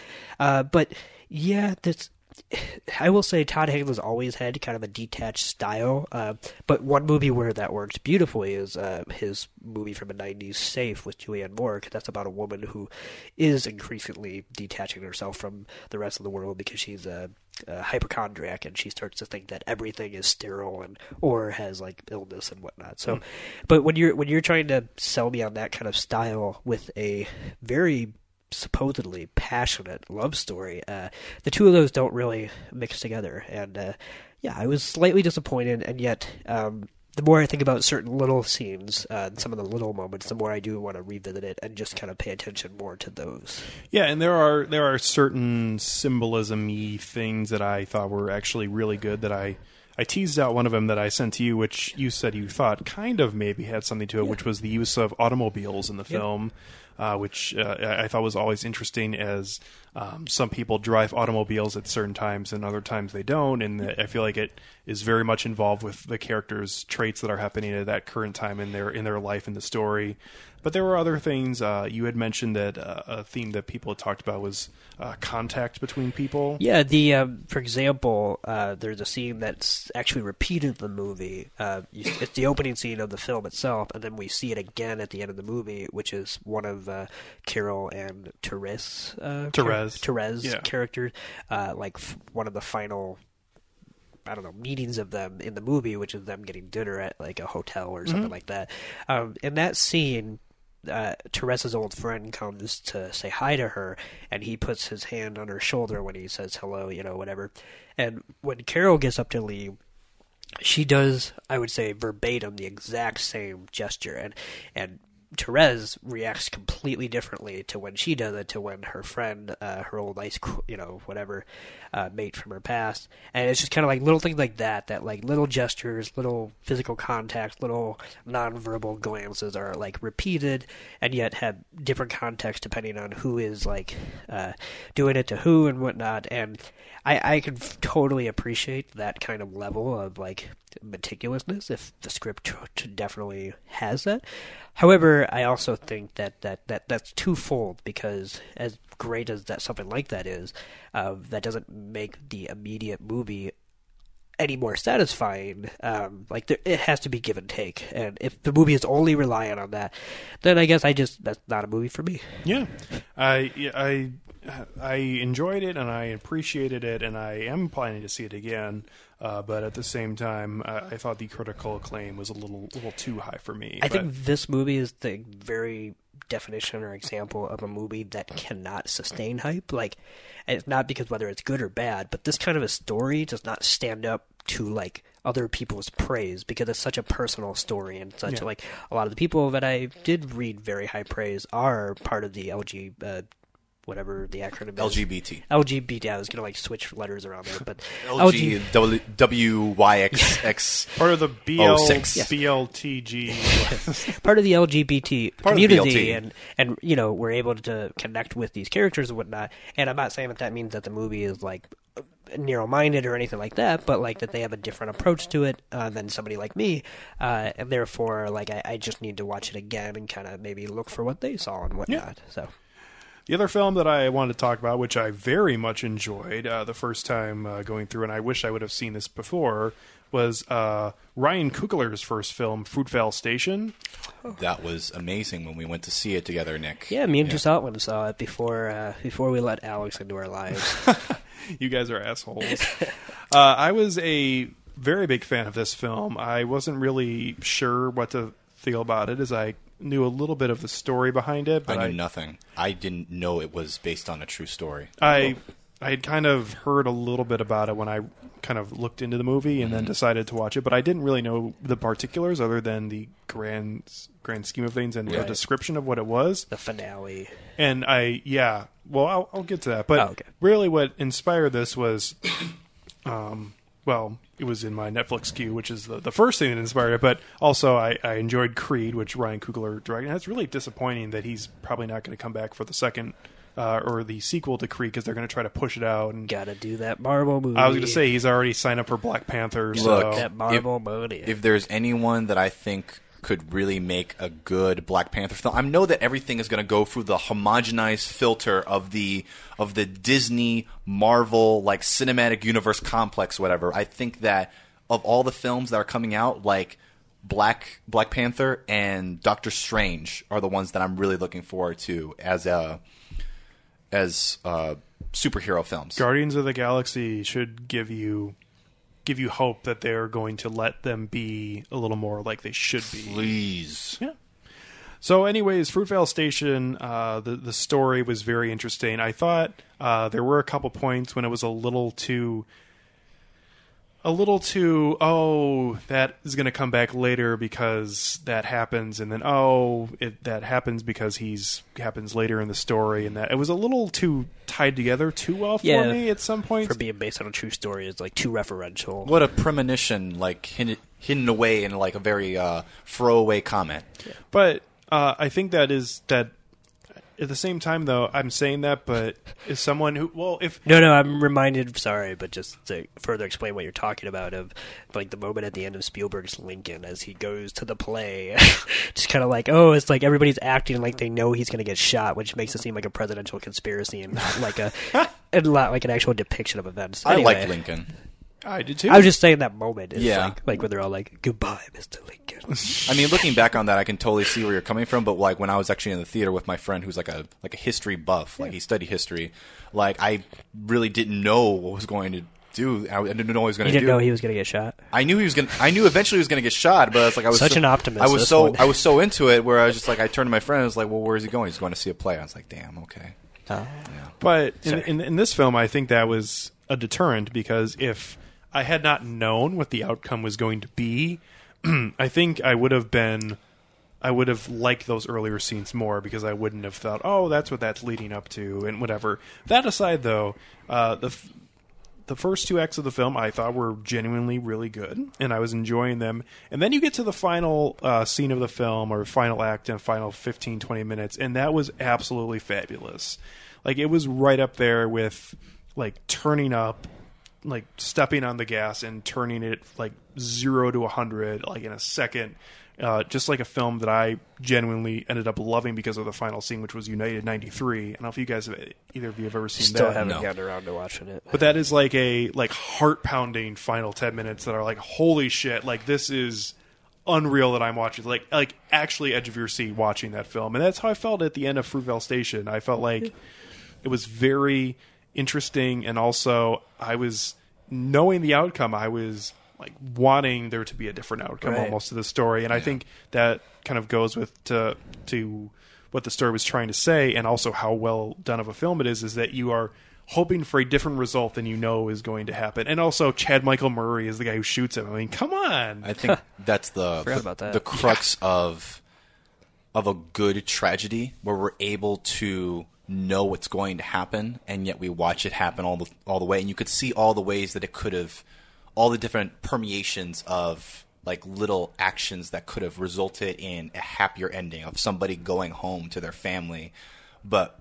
Uh, but yeah, that's. (sighs) I will say Todd Haynes always had kind of a detached style, uh, but one movie where that works beautifully is uh, his movie from the '90s, "Safe" with Julianne Moore. 'cause that's about a woman who is increasingly detaching herself from the rest of the world because she's a, a hypochondriac and she starts to think that everything is sterile and or has like illness and whatnot. So, but when you're when you're trying to sell me on that kind of style with a very supposedly passionate love story. Uh, the two of those don't really mix together, and uh, yeah, I was slightly disappointed. And yet, um, the more I think about certain little scenes, uh, and some of the little moments, the more I do want to revisit it and just kind of pay attention more to those. Yeah, and there are there are certain symbolism-y things that I thought were actually really good that I I teased out one of them that I sent to you, which you said you thought kind of maybe had something to it, which was the use of automobiles in the film, uh, which uh, I thought was always interesting. As um, some people drive automobiles at certain times and other times they don't, and I feel like it is very much involved with the characters' traits that are happening at that current time in their in their life in the story. But there were other things. Uh, you had mentioned that uh, a theme that people had talked about was uh, contact between people. Yeah, the um, for example, uh, there's a scene that's actually repeated in the movie. Uh, it's the opening scene of the film itself, and then we see it again at the end of the movie, which is one of uh, Carol and Therese. Uh, Therese. Therese Yeah. character, uh, like f- one of the final. I don't know meetings of them in the movie, which is them getting dinner at like a hotel or something like that. Um, in that scene, uh, Teresa's old friend comes to say hi to her, and he puts his hand on her shoulder when he says hello, you know, whatever. And when Carol gets up to leave, she does, I would say, verbatim the exact same gesture, and and Therese reacts completely differently to when she does it to when her friend, uh, her old ice, you know, whatever, uh, mate from her past, and it's just kind of like little things like that, that like little gestures, little physical contact, little nonverbal glances are like repeated, and yet have different context depending on who is like uh, doing it to who and whatnot, and I I can totally appreciate that kind of level of like meticulousness if the script definitely has that. However, I also think that, that, that that's twofold because as great as that something like that is, uh, that doesn't make the immediate movie any more satisfying. Um, like there, it has to be give and take, and if the movie is only reliant on that, then I guess I just that's not a movie for me. Yeah, I I I enjoyed it and I appreciated it, and I am planning to see it again. Uh, but at the same time, I, I thought the critical acclaim was a little little too high for me. I but- think this movie is the very definition or example of a movie that cannot sustain hype. Like, it's not because whether it's good or bad, but this kind of a story does not stand up to like other people's praise because it's such a personal story and such Yeah. like a lot of the people that I did read very high praise are part of the LG. Uh, Whatever the acronym is. LGBT. LGBT. I was gonna like switch letters around there, but (laughs) LG, W, WYXX. (laughs) part of the BL, six. Yes. BLTG. (laughs) part of the LGBT Part of the community, BLT. and and you know we're able to connect with these characters and whatnot. And I'm not saying that that means that the movie is like narrow-minded or anything like that, but like that they have a different approach to it uh, than somebody like me, uh, and therefore like I, I just need to watch it again and kind of maybe look for what they saw and whatnot. So The other film that I wanted to talk about, which I very much enjoyed uh, the first time uh, going through, and I wish I would have seen this before, was uh, Ryan Coogler's first film, Fruitvale Station. That was amazing when we went to see it together, Nick. yeah, me and Giselle went and saw it before uh, before we let Alex into our lives. (laughs) You guys are assholes. (laughs) uh, I was a very big fan of this film. I wasn't really sure what to feel about it, as I knew a little bit of the story behind it, but I I, knew nothing. I didn't know it was based on a true story. I I had kind of heard a little bit about it when I kind of looked into the movie and then decided to watch it, but I didn't really know the particulars other than the grand grand scheme of things and a Right. description of what it was. The finale. And I, yeah, well, I'll, I'll get to that. But Oh, okay. really, what inspired this was, um, well, it was in my Netflix queue, which is the, the first thing that inspired it. But also, I, I enjoyed Creed, which Ryan Coogler directed. And it's really disappointing that he's probably not going to come back for the second uh, or the sequel to Creed because they're going to try to push it out. And Gotta do that Marvel movie. I was going to say he's already signed up for Black Panther. Look, so that Marvel money. if there's anyone that I think could really make a good Black Panther film, I know that everything is going to go through the homogenized filter of the of the Disney Marvel like cinematic universe complex, whatever. I think that of all the films that are coming out, like Black Black Panther and Doctor Strange are the ones that I'm really looking forward to as a as uh, superhero films. Guardians of the Galaxy should give you give you hope that they're going to let them be a little more like they should be. Please. Yeah. So, anyways, Fruitvale Station, uh, the the story was very interesting. I thought uh, there were a couple points when it was a little too, a little too. Oh, that is going to come back later because that happens, and then oh, it that happens because he's happens later in the story, and that it was a little too tied together too well for Yeah. me at some point. for being based on a true story is like too referential. What a premonition, like hidden, hidden away in like a very uh, throwaway comment. But uh, I think that is that. At the same time, though, I'm saying that, but as someone who, well, if No, no, I'm reminded. Sorry, but just to further explain what you're talking about, of like the moment at the end of Spielberg's Lincoln as he goes to the play, (laughs) just kind of like, oh, it's like everybody's acting like they know he's going to get shot, which makes it seem like a presidential conspiracy and not like a, (laughs) and not like an actual depiction of events. I Anyway, like Lincoln. I did too. I was just saying that moment. Is Yeah. like, like when they're all like, "Goodbye, Mister Lincoln." (laughs) I mean, looking back on that, I can totally see where you're coming from. But like when I was actually in the theater with my friend, who's like a like a history buff, like he studied history, like I really didn't know what was going to do. I didn't know what he was going You to didn't do. know he was going to get shot. I knew he was going. to I knew eventually he was going to get shot, but it's like I was Such so, an optimist, I was so one. I was so into it where I was just like I turned to my friend. and I was like, "Well, where is he going? He's going to see a play." I was like, "Damn, okay." But in, in, in this film, I think that was a deterrent because if I had not known what the outcome was going to be, (clears throat) I think I would have been. I would have liked those earlier scenes more because I wouldn't have thought, "Oh, that's what that's leading up to," and whatever. That aside, though, uh, the f- the first two acts of the film I thought were genuinely really good, and I was enjoying them. And then you get to the final uh, scene of the film, or final act, and final 15, 20 minutes, and that was absolutely fabulous. Like it was right up there with like turning up, like stepping on the gas and turning it like zero to a hundred like in a second. Uh, just like a film that I genuinely ended up loving because of the final scene, which was United '93. I don't know if you guys, have, either of you, have ever seen Still that. haven't No. gotten around to watching it. But that is like a like heart pounding final ten minutes that are like holy shit! Like this is unreal that I'm watching. Like like actually edge of your seat watching that film, and that's how I felt at the end of Fruitvale Station. I felt like it was very interesting, and also I was knowing the outcome. I was like wanting there to be a different outcome Right. almost to the story, and I think that kind of goes with to to what the story was trying to say, and also how well done of a film it is. Is that you are hoping for a different result than you know is going to happen, and also Chad Michael Murray is the guy who shoots him. I mean, come on. I think (laughs) that's the the, about that. the crux of of a good tragedy where we're able to know what's going to happen and yet we watch it happen all the all the way. And you could see all the ways that it could have all the different permeations of like little actions that could have resulted in a happier ending of somebody going home to their family. But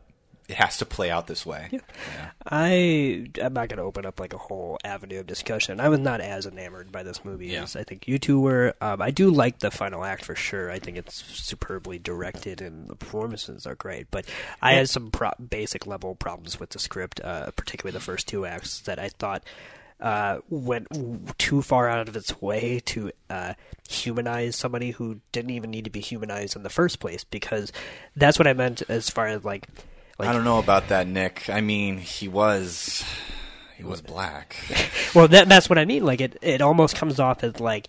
it has to play out this way yeah. I I'm not going to open up like a whole avenue of discussion. I was not as enamored by this movie Yeah. as I think you two were. Um, I do like the final act for sure. I think it's superbly directed and the performances are great. But I had some pro- basic level problems with the script, uh, particularly the first two acts that I thought. Uh, went too far out of its way to uh, humanize somebody who didn't even need to be humanized in the first place, because that's what I meant as far as like, like I don't know about that Nick I mean he was he was black (laughs) Well, that, that's what I mean. Like it, it almost comes off as like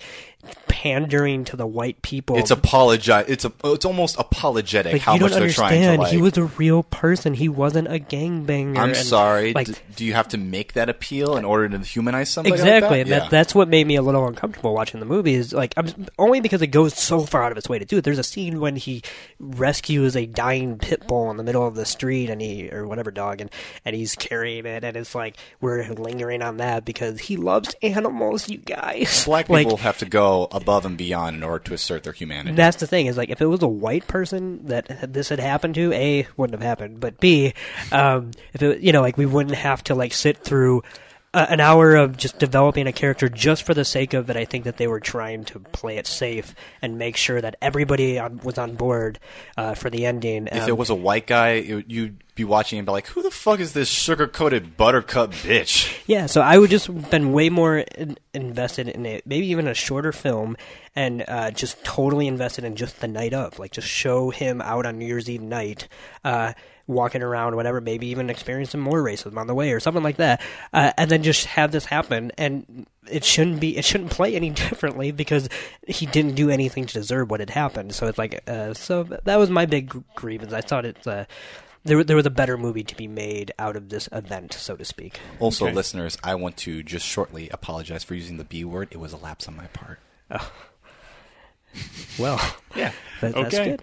pandering to the white people. It's apologize. It's a. It's almost apologetic like, how you much they're trying to understand. like. He was a real person. He wasn't a gangbanger. I'm and, sorry. Like d- do you have to make that appeal in order to humanize somebody? like exactly, that? Yeah. that, that's what made me a little uncomfortable watching the movie. Is like I'm only because it goes so far out of its way to do it. There's a scene when he rescues a dying pit bull in the middle of the street, and he or whatever dog, and and he's carrying it, and it's like we're lingering on that because he loves animals. You guys, Black Like, people have to go above and beyond in order to assert their humanity. That's the thing is like if it was a white person that this had happened to, a wouldn't have happened, but b, um, if it you know like we wouldn't have to like sit through. An hour of just developing a character just for the sake of it. I think that they were trying to play it safe and make sure that everybody on, was on board uh, for the ending. if Um, it was a white guy, it, you'd be watching and be like, "Who the fuck is this sugar-coated buttercup bitch?" Yeah, so I would just been way more in, invested in it, maybe even a shorter film, and uh, just totally invested in just the night of, like just show him out on New Year's Eve night, uh, walking around, whatever, maybe even experience some more racism on the way or something like that, uh, and then just have this happen, and it shouldn't be, it shouldn't play any (laughs) differently because he didn't do anything to deserve what had happened. So it's like, uh, so that was my big grievance. I thought it's. Uh, there, there was a better movie to be made out of this event, so to speak. Also, Okay. listeners, I want to just shortly apologize for using the B word. It was a lapse on my part. Oh. (laughs) Well, Yeah. that, that's Okay. good.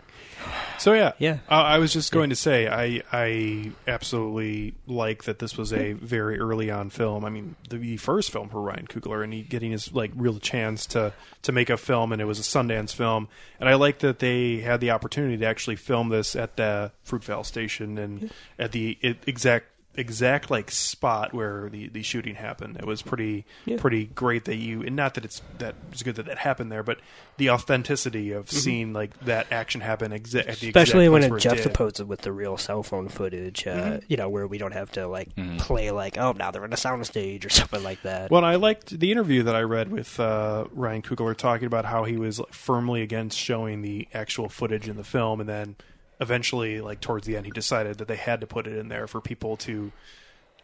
So yeah, Yeah. Uh, I was just going to say I I absolutely like that this was a very early on film. I mean, the first film for Ryan Coogler, and he getting his like real chance to to make a film, and it was a Sundance film. And I like that they had the opportunity to actually film this at the Fruitvale Station and at the exact exact like spot where the, the shooting happened. It was pretty Yeah. pretty great that you and not that it's that it's good that that happened there, but the authenticity of seeing like that action happen exa- at the Mm-hmm. Especially when it where did. juxtaposes with the real cell phone footage, uh, Mm-hmm. you know, where we don't have to like play like, oh, now they're in a soundstage or (laughs) something like that. Well, I liked the interview that I read with uh, Ryan Coogler talking about how he was like, firmly against showing the actual footage in the film, and then eventually, like towards the end, he decided that they had to put it in there for people to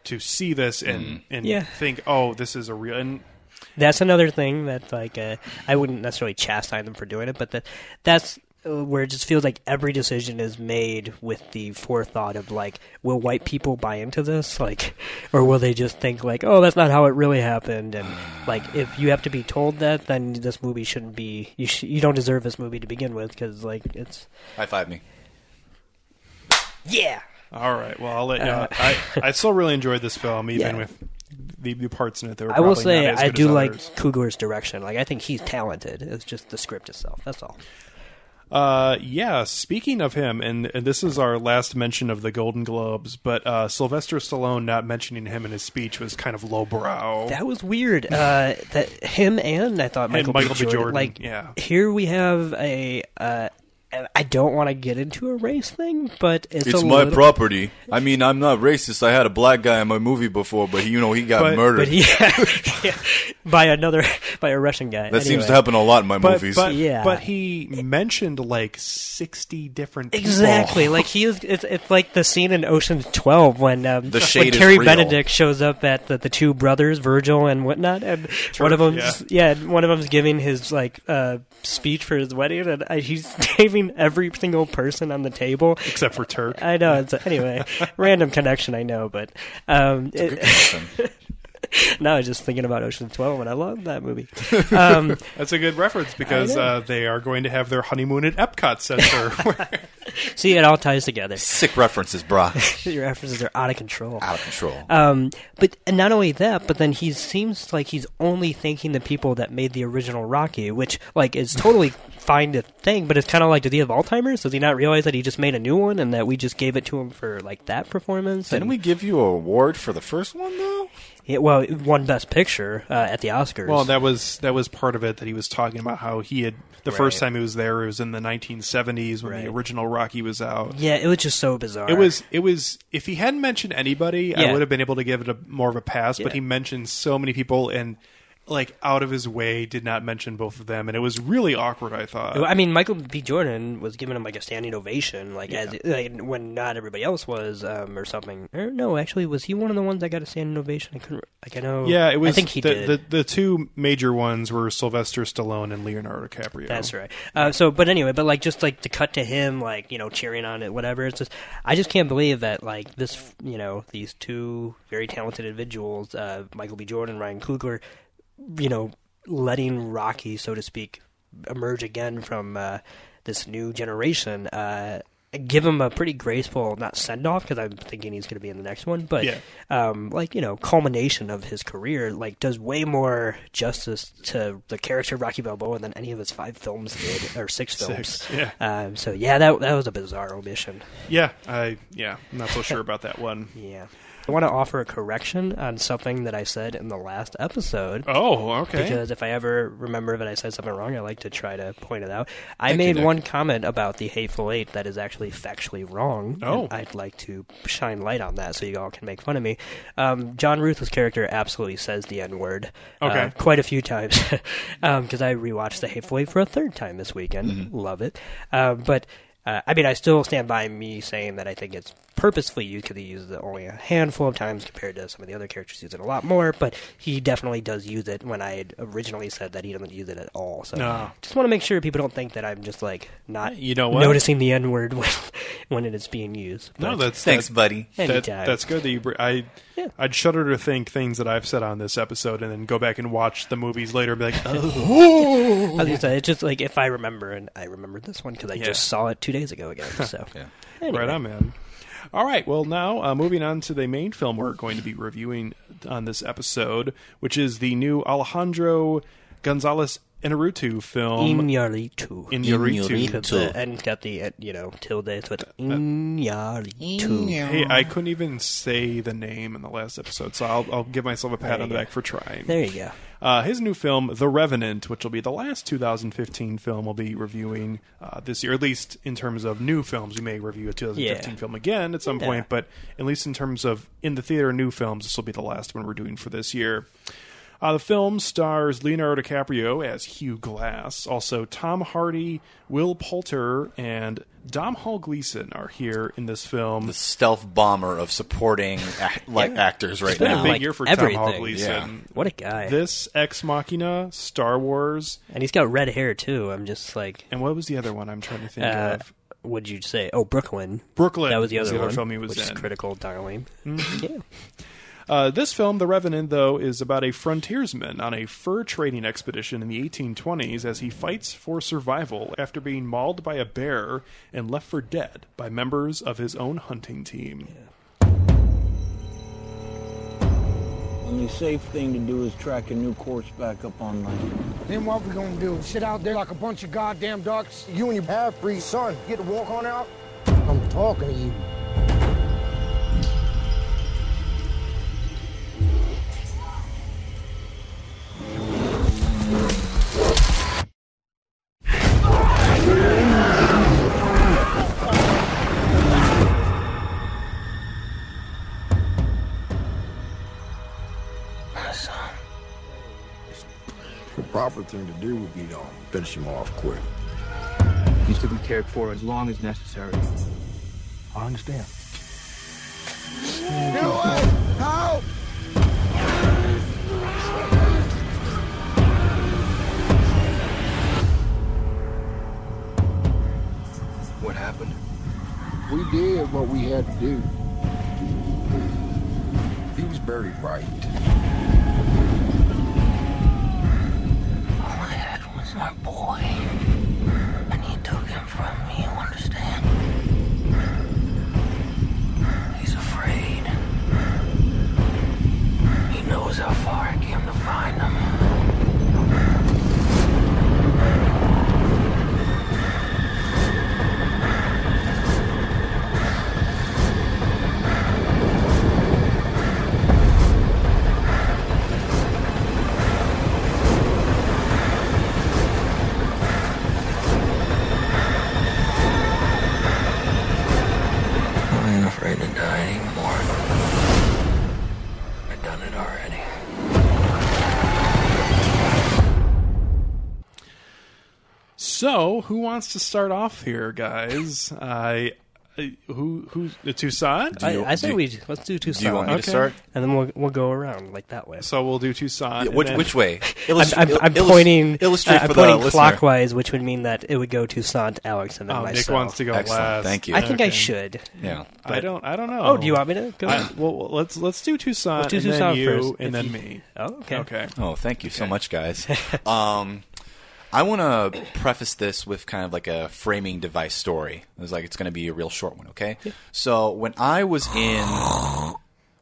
to see this and and Yeah. think, oh, this is a real. And that's another thing that like uh, I wouldn't necessarily chastise them for doing it, but that that's uh, where it just feels like every decision is made with the forethought of like, will white people buy into this, like, (laughs) or will they just think like, oh, that's not how it really happened, and like if you have to be told that, then this movie shouldn't be you sh- you don't deserve this movie to begin with because like it's High five me. Yeah. all right, well, I'll let you. know. I I still really enjoyed this film, even Yeah. with the, the parts in it that were. I will say I do like others. Coogler's direction. Like I think he's talented. It's just the script itself. That's all. Uh, yeah. Speaking of him, and, and this is our last mention of the Golden Globes, but uh, Sylvester Stallone not mentioning him in his speech was kind of lowbrow. That was weird. Uh, that him and I thought Michael, Michael B. B. Jordan. Jordan, Like yeah. here we have a. Uh, and I don't want to get into a race thing, but it's, It's a my little, property. I mean, I'm not racist. I had a black guy in my movie before, but you know he got But- murdered. But he, (laughs) yeah, by another by a Russian guy. that seems to happen a lot in my but, movies. but, Yeah. but he mentioned like 60 different people. Exactly, like he is. It's, it's like the scene in Ocean's Twelve when um, The when shade is Terry real. Benedict shows up at the, the two brothers, Virgil and whatnot, and one of them's yeah. one of them's giving his like uh, speech for his wedding, and uh, he's (laughs) naming every single person on the table. Except for Turk. I know. It's a, anyway, (laughs) random connection. I know, but um, Good it, connection. (laughs) (laughs) now I was just thinking about Ocean's Twelve, and I love that movie. (laughs) Um, That's a good reference because uh, they are going to have their honeymoon at Epcot Center. (laughs) see, it all ties together. Sick references, brah. Your references are out of control. Out of control. Um, but and not only that, but then he seems like he's only thanking the people that made the original Rocky, which like is totally fine to think, but it's kind of like, does he have Alzheimer's? Does he not realize that he just made a new one and that we just gave it to him for like that performance? Didn't And- we give you a award for the first one though? Yeah, well, it won Best Picture uh, at the Oscars. well, that was that was part of it that he was talking about how he had the first time he was there it was in the 1970s when Right. the original Rocky was out. yeah, it was just so bizarre. It was it was if he hadn't mentioned anybody, I would have been able to give it a more of a pass. But he mentioned so many people, and like out of his way did not mention both of them, and it was really awkward. I thought. I mean, Michael B. Jordan was giving him like a standing ovation, like as like, when not everybody else was, um, or something. Or, no, actually, was he one of the ones that got a standing ovation? I couldn't. Like I know. yeah, it was. I think he the, did. The, the two major ones were Sylvester Stallone and Leonardo DiCaprio. That's right. Uh, so, but anyway, but like just like to cut to him, like you know, cheering on it, whatever. It's just, I just can't believe that like this, you know, these two very talented individuals, uh, Michael B. Jordan, Ryan Coogler, you know, letting Rocky, so to speak, emerge again from uh, this new generation. Uh, give him a pretty graceful, not send off because I'm thinking he's going to be in the next one, but Yeah. um, like you know, culmination of his career, like does way more justice to the character of Rocky Balboa than any of his five films did or six films. Six, yeah. Um, so yeah, that that was a bizarre omission. Yeah, I yeah, I'm not so sure about that one. Yeah. I want to offer a correction on something that I said in the last episode. Oh, okay. Because if I ever remember that I said something wrong, I like to try to point it out. I Thank made Nick. one comment about the Hateful Eight that is actually factually wrong. Oh. I'd like to shine light on that so you all can make fun of me. Um, John Ruth's character absolutely says the N word. Okay. quite a few times. (laughs) Because I rewatched the Hateful Eight for a third time this weekend. Mm-hmm. Love it. Um, but. Uh, I mean, I still stand by me saying that I think it's purposefully used because he uses it only a handful of times compared to some of the other characters use it a lot more. But he definitely does use it when I had originally said that he doesn't use it at all. So No. just want to make sure people don't think that I'm just like not You know what? noticing the N word (laughs) when when it is being used. no, that's Thanks, that- buddy. That, anytime. that's good that you. br- I Yeah. I'd shudder to think things that I've said on this episode, and then go back and watch the movies later, and be like, oh, (laughs) I was oh. gonna say, it's just like if I remember, and I remembered this one because I Yeah. just saw it two days ago again. (laughs) So Yeah. Anyway. right on, man. All right, well now uh, moving on to the main film we're going to be reviewing on this episode, which is the new Alejandro Gonzalez Inarritu film Iñárritu. Iñárritu. Because the N's got the uh, you know tilde, so it's Iñárritu. Hey, I couldn't even say the name in the last episode, so I'll, I'll give myself a pat There on the you back for trying. There you go. Uh, his new film, The Revenant, which will be the last 2015 film we'll be reviewing uh, this year, at least in terms of new films. We may review a 2015 Yeah. film again at some Yeah. point, but at least in terms of in the theater new films, this will be the last one we're doing for this year. Uh, the film stars Leonardo DiCaprio as Hugh Glass. Also, Tom Hardy, Will Poulter, and Domhnall Gleeson are here in this film. The stealth bomber of supporting ac- (laughs) like actors right it's been a big Like year for Tom Hall. Gleeson. Yeah. What a guy. This Ex Machina, Star Wars, and he's got red hair too. I'm just like, and what was the other one I'm trying to think uh, of? would you say? Oh, Brooklyn. Brooklyn. That was the other, one, film he was which is in. Critical Darling. Yeah. Uh, this film, The Revenant, though, is about a frontiersman on a fur trading expedition in the 1820s as he fights for survival after being mauled by a bear and left for dead by members of his own hunting team. Only safe thing to do is track a new course back up on land. Then what we gonna do? Sit out there like a bunch of goddamn ducks? You and your half-breed son get to walk on out? I'm talking to you. Proper thing to do would be to um, finish him off quick. He's to be cared for as long as necessary. I understand. Get away! Help! What happened? We did what we had to do. He was buried right. All I had was my boy. And he took him from me, you understand? He's afraid. He knows how far I came to find him. So, who wants to start off here, guys? I. I who who the Toussaint? I, you- I say do- we let's do Toussaint. Do you want me Okay. to start? And then we'll we'll go around like that way. So we'll do Toussaint. and Which then- which way? I'm, Illust- I'm, I'm illust- pointing. Illustrate I'm for pointing the listener. clockwise, which would mean that it would go Toussaint to Alex and then Oh, Nick wants to go Excellent. last. Thank you. I think I Okay. should. Yeah. I don't. I don't know. Oh, do you want me to go? I, well, let's let's do Toussaint Let's do and Toussaint then you first. and then you- me. oh, okay. Okay. Oh, thank you so much, guys. um, (laughs) I want to preface this with kind of like a framing device story. It's like it's going to be a real short one, okay? So when I was in,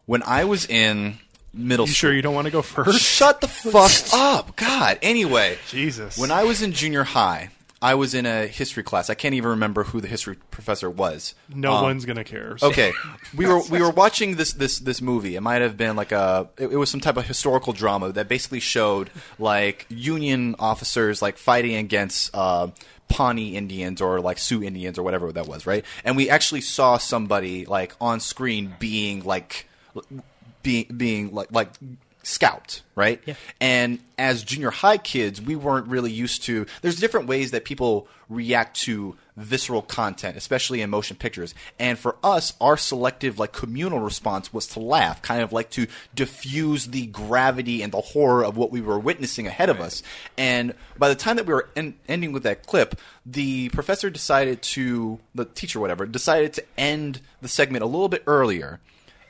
when I was in middle You school, sure you don't want to go first? shut the fuck (laughs) up, God. Anyway, Jesus. when I was in junior high, I was in a history class. I can't even remember who the history professor was. no Um, one's gonna care. so- Okay, (laughs) we were we were watching this this this movie. It might have been like a it, it was some type of historical drama that basically showed like Union officers like fighting against uh, Pawnee Indians or like Sioux Indians or whatever that was, right? And we actually saw somebody like on screen being like being being like like scalped, right? Yeah. And as junior high kids, we weren't really used to. There's different ways that people react to visceral content, especially in motion pictures. And for us, our selective, like communal response was to laugh, kind of like to diffuse the gravity and the horror of what we were witnessing ahead of us. And by the time that we were en- ending with that clip, the professor decided to, the teacher, whatever, decided to end the segment a little bit earlier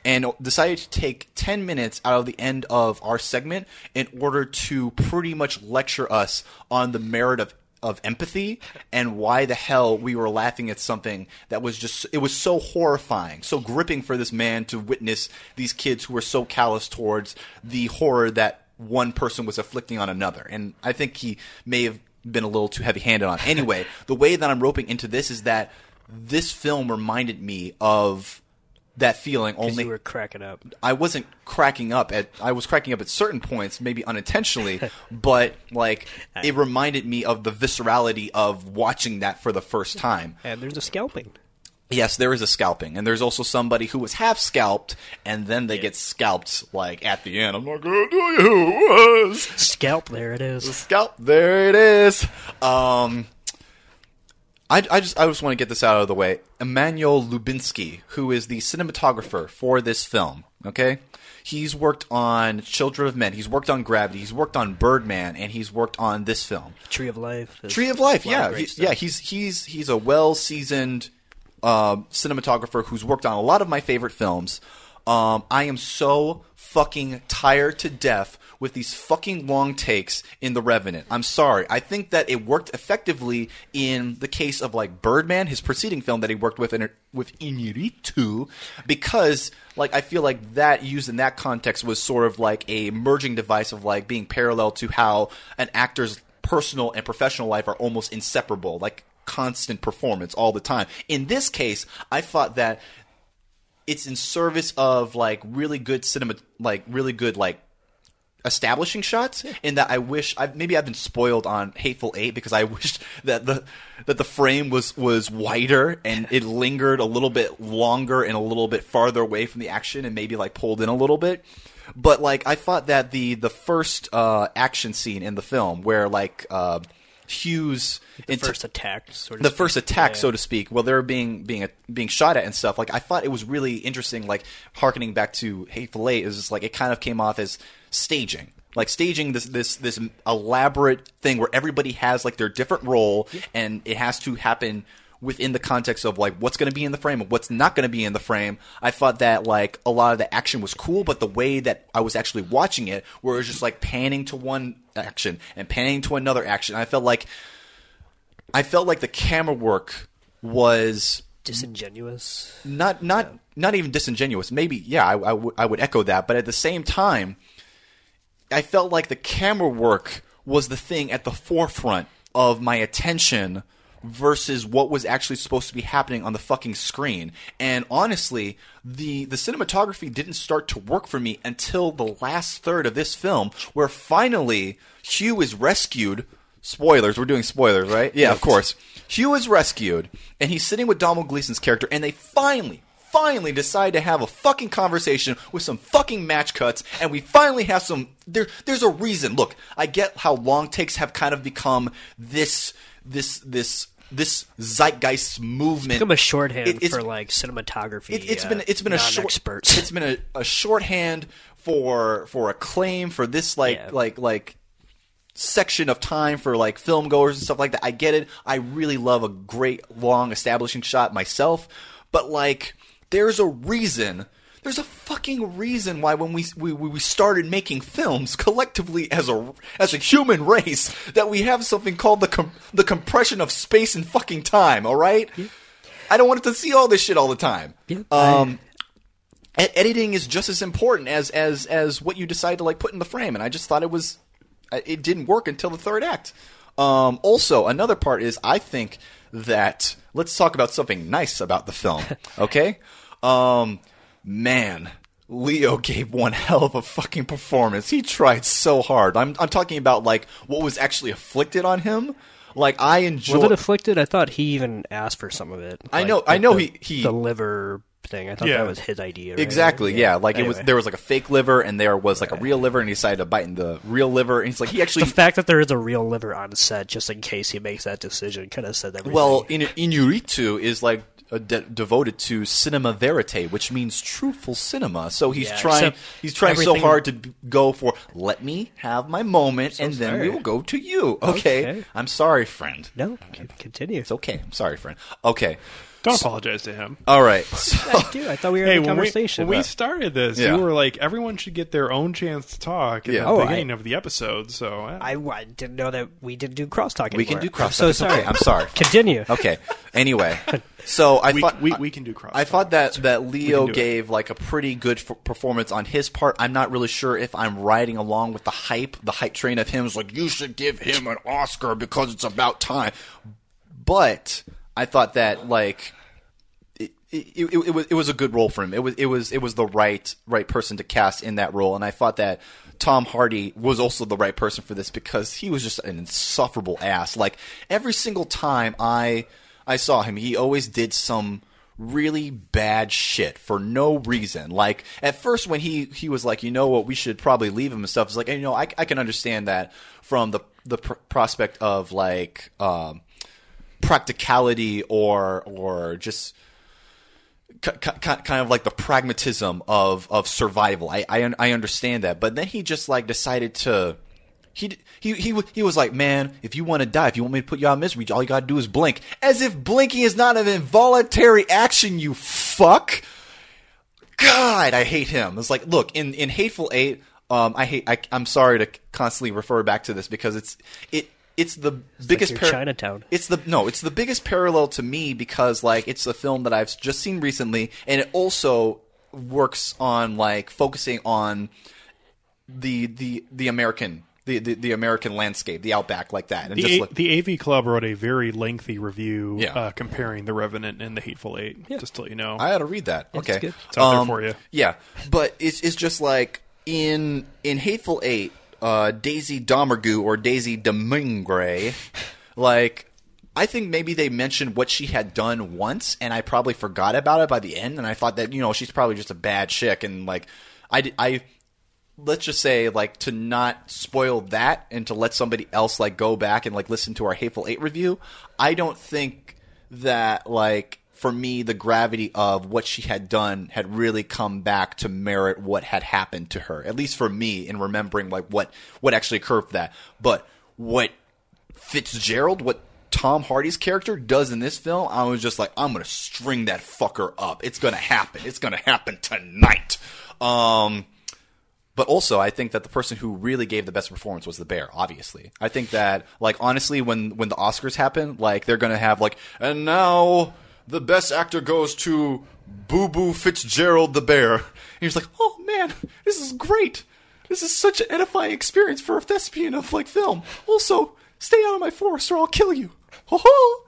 and decided to take 10 minutes out of the end of our segment in order to pretty much lecture us on the merit of of empathy and why the hell we were laughing at something that was just it was so horrifying so gripping for this man to witness these kids who were so callous towards the horror that one person was afflicting on another. And i think he may have been a little too heavy handed on anyway (laughs) the way that i'm roping into this is that this film reminded me of that feeling only you were cracking up. I wasn't cracking up at I was cracking up at certain points, maybe unintentionally, (laughs) but like it reminded me of the viscerality of watching that for the first time. And there's a scalping. Yes, there is a scalping, and there's also somebody who was half scalped, and then they get scalped like at the end. I'm not gonna tell you who it was. Scalp, there it is. Scalp, there it is. Um, I, I just I just want to get this out of the way. Emmanuel Lubezki, who is the cinematographer for this film, okay, he's worked on Children of Men, he's worked on Gravity, he's worked on Birdman, and he's worked on this film. Tree of Life. Tree of Life, yeah, he- yeah. He's he's he's a well seasoned uh, cinematographer who's worked on a lot of my favorite films. Um, I am so fucking tired to death with these fucking long takes in The Revenant. I'm sorry. I think that it worked effectively in the case of like Birdman, his preceding film that he worked with in with Inarritu, because like I feel like that used in that context was sort of like a merging device of like being parallel to how an actor's personal and professional life are almost inseparable, like constant performance all the time. In this case, I thought that it's in service of like really good cinema, like really good like establishing shots. In that I wish I maybe I've been spoiled on Hateful Eight because I (laughs) wished that the that the frame was was wider and it lingered a little bit longer and a little bit farther away from the action and maybe like pulled in a little bit. But like I thought that the the first uh, action scene in the film where like uh, Hughes The into- first attack, sort of. the thing. first attack, Yeah. so to speak, while they're being being being shot at and stuff. Like I thought it was really interesting. Like harkening back to Hateful Eight, is just like it kind of came off as staging, like staging this this this elaborate thing where everybody has like their different role, and it has to happen within the context of like what's going to be in the frame and what's not going to be in the frame. I thought that like a lot of the action was cool, but the way that I was actually watching it, where it was just like panning to one action and panning to another action, I felt like I felt like the camera work was disingenuous. not not not even disingenuous. Maybe yeah, I, I I would echo that, but at the same time, I felt like the camera work was the thing at the forefront of my attention versus what was actually supposed to be happening on the fucking screen. And honestly, the the cinematography didn't start to work for me until the last third of this film, where finally Hugh is rescued. Spoilers, we're doing spoilers, right? Yeah, of course. Hugh is rescued, and he's sitting with Domhnall Gleeson's character, and they finally, finally decide to have a fucking conversation with some fucking match cuts, and we finally have some. There, there's a reason. Look, I get how long takes have kind of become this this this this zeitgeist movement. Become a shorthand It- it's- for like cinematography. it, it's uh, been it's been a short it's been a, a shorthand for for a claim for this like Yeah. like like section of time for like film goers and stuff like that. I get it. I really love a great long establishing shot myself, but like there's a reason. There's a fucking reason why when we, we we started making films collectively as a as a human race that we have something called the com- the compression of space and fucking time. All right. I don't want to see all this shit all the time. Yeah, Um, ed- editing is just as important as as as what you decide to like put in the frame, and I just thought it was uh, it didn't work until the third act. Um, also, another part is I think that let's talk about something nice about the film. (laughs) Okay, um, man. Leo gave one hell of a fucking performance. He tried so hard. I'm I'm talking about like what was actually afflicted on him. Like I enjoyed. Was it afflicted? I thought he even asked for some of it. I Like, know- I know the, he- he- the liver thing. I thought Yeah. that was his idea. Right? Exactly, yeah. Like it was there was like a fake liver and there was like a real liver and he decided to bite in the real liver and he's like he actually the fact that there is a real liver on set, just in case he makes that decision, kind of said that. well in Inarritu is like Uh, de- devoted to cinema verite, which means truthful cinema. So he's Yeah, trying he's trying so hard to b- go for let me have my moment and then we will go to you. Okay. Okay. I'm sorry, friend. no, continue. It's okay. I'm sorry, friend. Okay. Don't apologize to him. All right. (laughs) So, I do. I thought we were Hey, in a when we, conversation. when we started this, Yeah. you were like, everyone should get their own chance to talk at Yeah. the Oh, I- beginning of the episode. So uh, I, I didn't know that we didn't do crosstalk. we can do cross I'm so sorry. I'm sorry. Continue. Okay. (laughs) Anyway, (laughs) so I we, thought we, we can do cross. I thought that that Leo do it. gave like a pretty good f- performance on his part. I'm not really sure if I'm riding along with the hype, the hype train of him is like you should give him an Oscar because it's about time. But I thought that like it, it, it, it was it was a good role for him. It was it was it was the right right person to cast in that role, and I thought that Tom Hardy was also the right person for this because he was just an insufferable ass. Like every single time I I saw him, he always did some really bad shit for no reason. Like at first when he he was like, you know what, we should probably leave him and stuff. It's like, you know, I, I can understand that from the the pr- prospect of like um, practicality or or just ki- ki- kind of like the pragmatism of of survival. I, I I understand that, but then he just like decided to. He, he he he was like, man, if you want to die, if you want me to put you out of misery, all you gotta do is blink. As if blinking is not an involuntary action, you fuck. God, I hate him. It's like, look, in in Hateful Eight, um, I hate. I, I'm sorry to constantly refer back to this because it's it it's the biggest your Chinatown. It's the no, it's the biggest parallel to me because like it's a film that I've just seen recently, and it also works on like focusing on the the the American. The, the, the American landscape, the outback, like that, and the, just A- like, the AV Club wrote a very lengthy review Yeah. uh, comparing The Revenant and The Hateful Eight. Just to let you know. I ought to read that. Okay, good. It's out there Um, for you. Yeah, but it's it's just like in in Hateful Eight, uh, Daisy Domergue or Daisy Domingre, like I think maybe they mentioned what she had done once, and I probably forgot about it by the end, and I thought that you know she's probably just a bad chick, and like I I let's just say like to not spoil that and to let somebody else like go back and like listen to our hateful eight review i don't think that like for me the gravity of what she had done had really come back to merit what had happened to her at least for me in remembering like what what actually occurred for that but what Fitzgerald, what Tom Hardy's character does in this film, I was just like, I'm gonna string that fucker up. It's gonna happen. It's gonna happen tonight. Um, but also, I think that the person who really gave the best performance was the bear. Obviously, I think that, like, honestly, when when the Oscars happen, like, they're gonna have like, and now the best actor goes to Boo Boo Fitzgerald the bear. And he's like, oh man, this is great. This is such an edifying experience for a thespian of like film. Also, stay out of my forest or I'll kill you. Ho ho.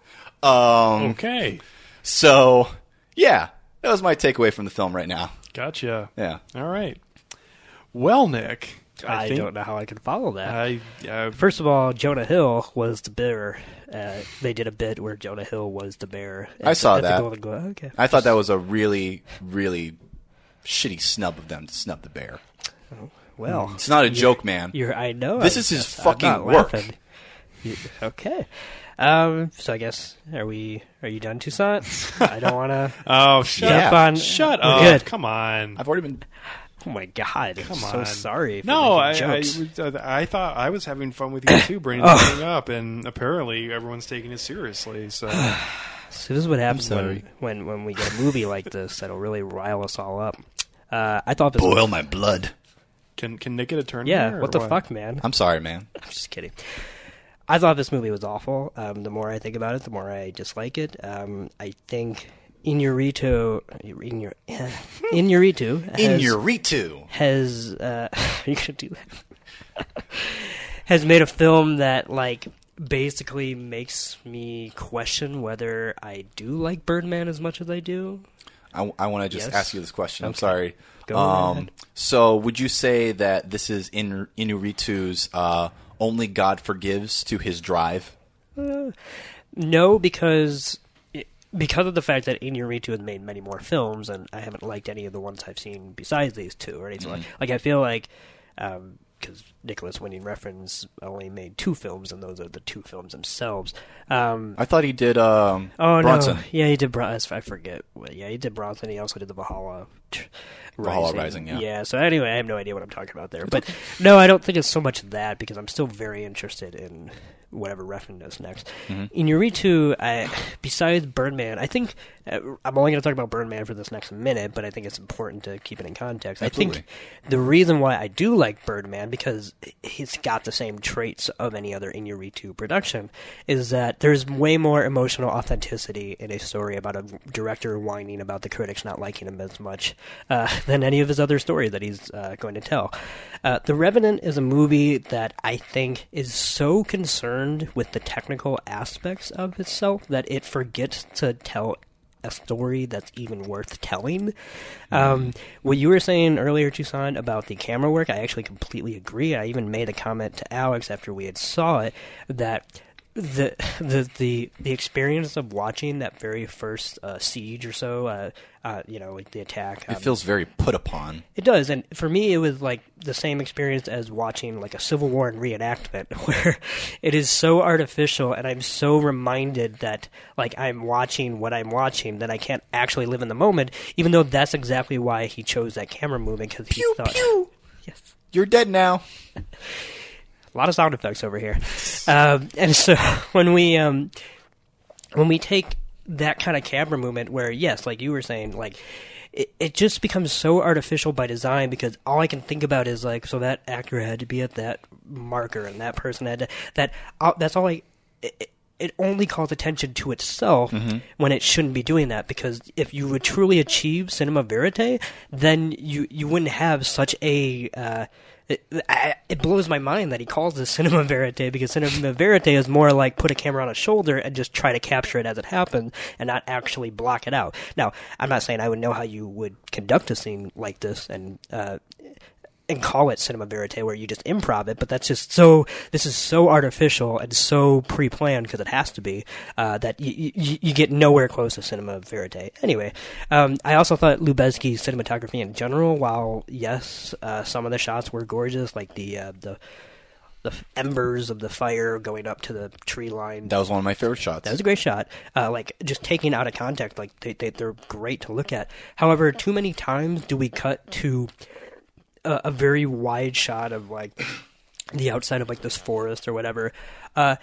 Um. okay. So, yeah, that was my takeaway from the film right now. Gotcha. Yeah. All right. Well, Nick, I, I, think don't know how I can follow that. I, uh, First of all, Jonah Hill was the bear. Uh, they did a bit where Jonah Hill was the bear. I the- saw at the that. Glo- Okay. I thought that was a really, really shitty snub of them to snub the bear. Well, It's not a joke, man. You're, I know. This I'm- is his I'm fucking work. You- okay. Um, so I guess are we? Are you done, Toussaint? (laughs) I don't want to. Oh, shut Yeah. Jump on. Shut up! Good. Come on. I've already been. Oh my god! Come I'm so sorry. For No, I, making I, jokes. uh, I thought I was having fun with you too, bringing Oh. this thing up, and apparently everyone's taking it seriously. So (sighs) So this is what happens when, when when we get a movie like this that'll really rile us all up. Uh, I thought this. Boil my blood. can can Nick get a turn? yeah. here, or What the fuck, man? I'm sorry, man. I'm just kidding. I thought this movie was awful. Um, the more I think about it, the more I dislike it. Um, I think (laughs) Inurito, has, In your Ritu. has uh, (laughs) you gonna do that? (laughs) has made a film that like basically makes me question whether I do like Birdman as much as I do. I, I want to just Yes? ask you this question. I'm Okay. sorry. Go um, ahead. so, would you say that this is in Inarritu's uh, "Only God Forgives" to his drive? No, because because of the fact that Inarritu has made many more films, and I haven't liked any of the ones I've seen besides these two or anything like. Like I feel like because Nicolas Winding Refn only made two films, and those are the two films themselves. Um, I thought he did um, oh Bronson. no, yeah, he did. Bron- I forget. Yeah, he did Bronson. He also did the Valhalla. (laughs) Valhalla Rising, yeah. Yeah. So anyway, I have no idea what I'm talking about there. But no, I don't think it's so much that because I'm still very interested in whatever Refn does next. Mm-hmm. Inarritu, I besides Birdman, I think uh, I'm only going to talk about Birdman for this next minute, but I think it's important to keep it in context. I think the reason why I do like Birdman because he's got the same traits of any other Inarritu production is that there's way more emotional authenticity in a story about a director whining about the critics not liking him as much uh, (laughs) than any of his other stories that he's uh, going to tell. Uh, the Revenant is a movie that I think is so concerned with the technical aspects of itself that it forgets to tell a story that's even worth telling. Um, what you were saying earlier, Toussaint, about the camera work, I actually completely agree. I even made a comment to Alex after we had saw it that the (laughs) the the the experience of watching that very first uh, siege or so, uh, uh, you know, like the attack. It um, feels very put upon. it does, and for me, it was like the same experience as watching like a Civil War reenactment, (laughs) where it is so artificial, and I'm so reminded that like I'm watching what I'm watching that I can't actually live in the moment, even though that's exactly why he chose that camera movement because he Pew, thought, pew. (laughs) yes, You're dead now. A lot of sound effects over here, um, and so (laughs) when we um, when we take that kind of camera movement, where yes, like you were saying, like it, it just becomes so artificial by design because all I can think about is like, so that actor had to be at that marker, and that person had to that. Uh, that's all I. It, it- only calls attention to itself when it shouldn't be doing that because if you would truly achieve cinema verite, then you you wouldn't have such a uh, it, it blows my mind that he calls this (laughs) cinema verite because cinema verite is more like put a camera on a shoulder and just try to capture it as it happens and not actually block it out. Now, I'm not saying I would know how you would conduct a scene like this and uh, and call it cinema verite where you just improv it, but that's just so. This is so artificial and so pre-planned because it has to be uh, that you, you you get nowhere close to cinema verite. Anyway, um, I also thought Lubezki's cinematography in general, while yes, uh, some of the shots were gorgeous, like the uh, the the embers of the fire going up to the tree line. That was one of my favorite shots. That was a great shot. Uh, like just taking out of context, like they, they they're great to look at. However, too many times do we cut to a, a very wide shot of like the outside of like this forest or whatever, uh,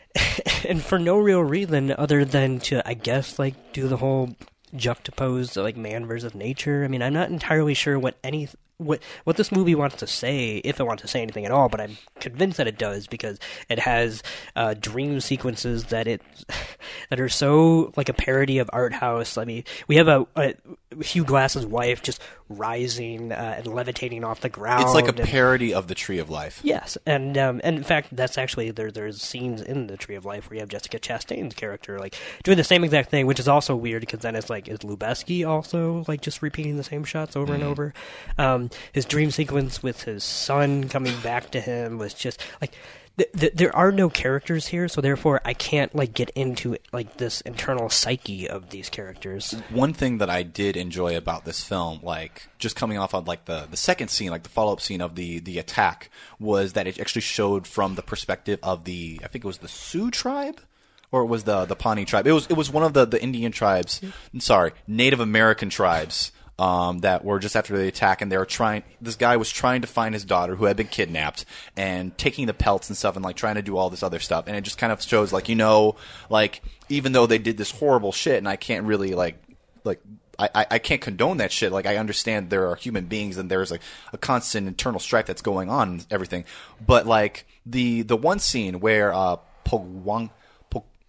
(laughs) and for no real reason other than to I guess like do the whole juxtapose like man versus nature. I mean, I'm not entirely sure what any what what this movie wants to say, if it wants to say anything at all. But I'm convinced that it does because it has uh, dream sequences that it (laughs) that are so like a parody of art house. I mean, we have a, a Hugh Glass's wife just rising uh, and levitating off the ground. it's like a and- parody of the Tree of Life. Yes, and um, and in fact, that's actually there. There's scenes in the Tree of Life where you have Jessica Chastain's character like doing the same exact thing, which is also weird because then it's like is Lubezki also like just repeating the same shots over and over? Um, his dream sequence with his son coming back to him was just like. Th- th- there are no characters here, so therefore I can't like get into like this internal psyche of these characters. One thing that I did enjoy about this film, like just coming off of like the, the second scene, like the follow up scene of the the attack, was that it actually showed from the perspective of the I think it was the Sioux tribe. or it was the the Pawnee tribe. It was it was one of the the Indian tribes. Sorry, Native American tribes. Um, that were just after the attack, and they were trying. This guy was trying to find his daughter who had been kidnapped, and taking the pelts and stuff, and like trying to do all this other stuff. And it just kind of shows, like you know, like even though they did this horrible shit, and I can't really like like I, I- can't condone that shit. Like I understand there are human beings and there's like a constant internal strife that's going on and everything. But like the the one scene where uh Pogwang Po-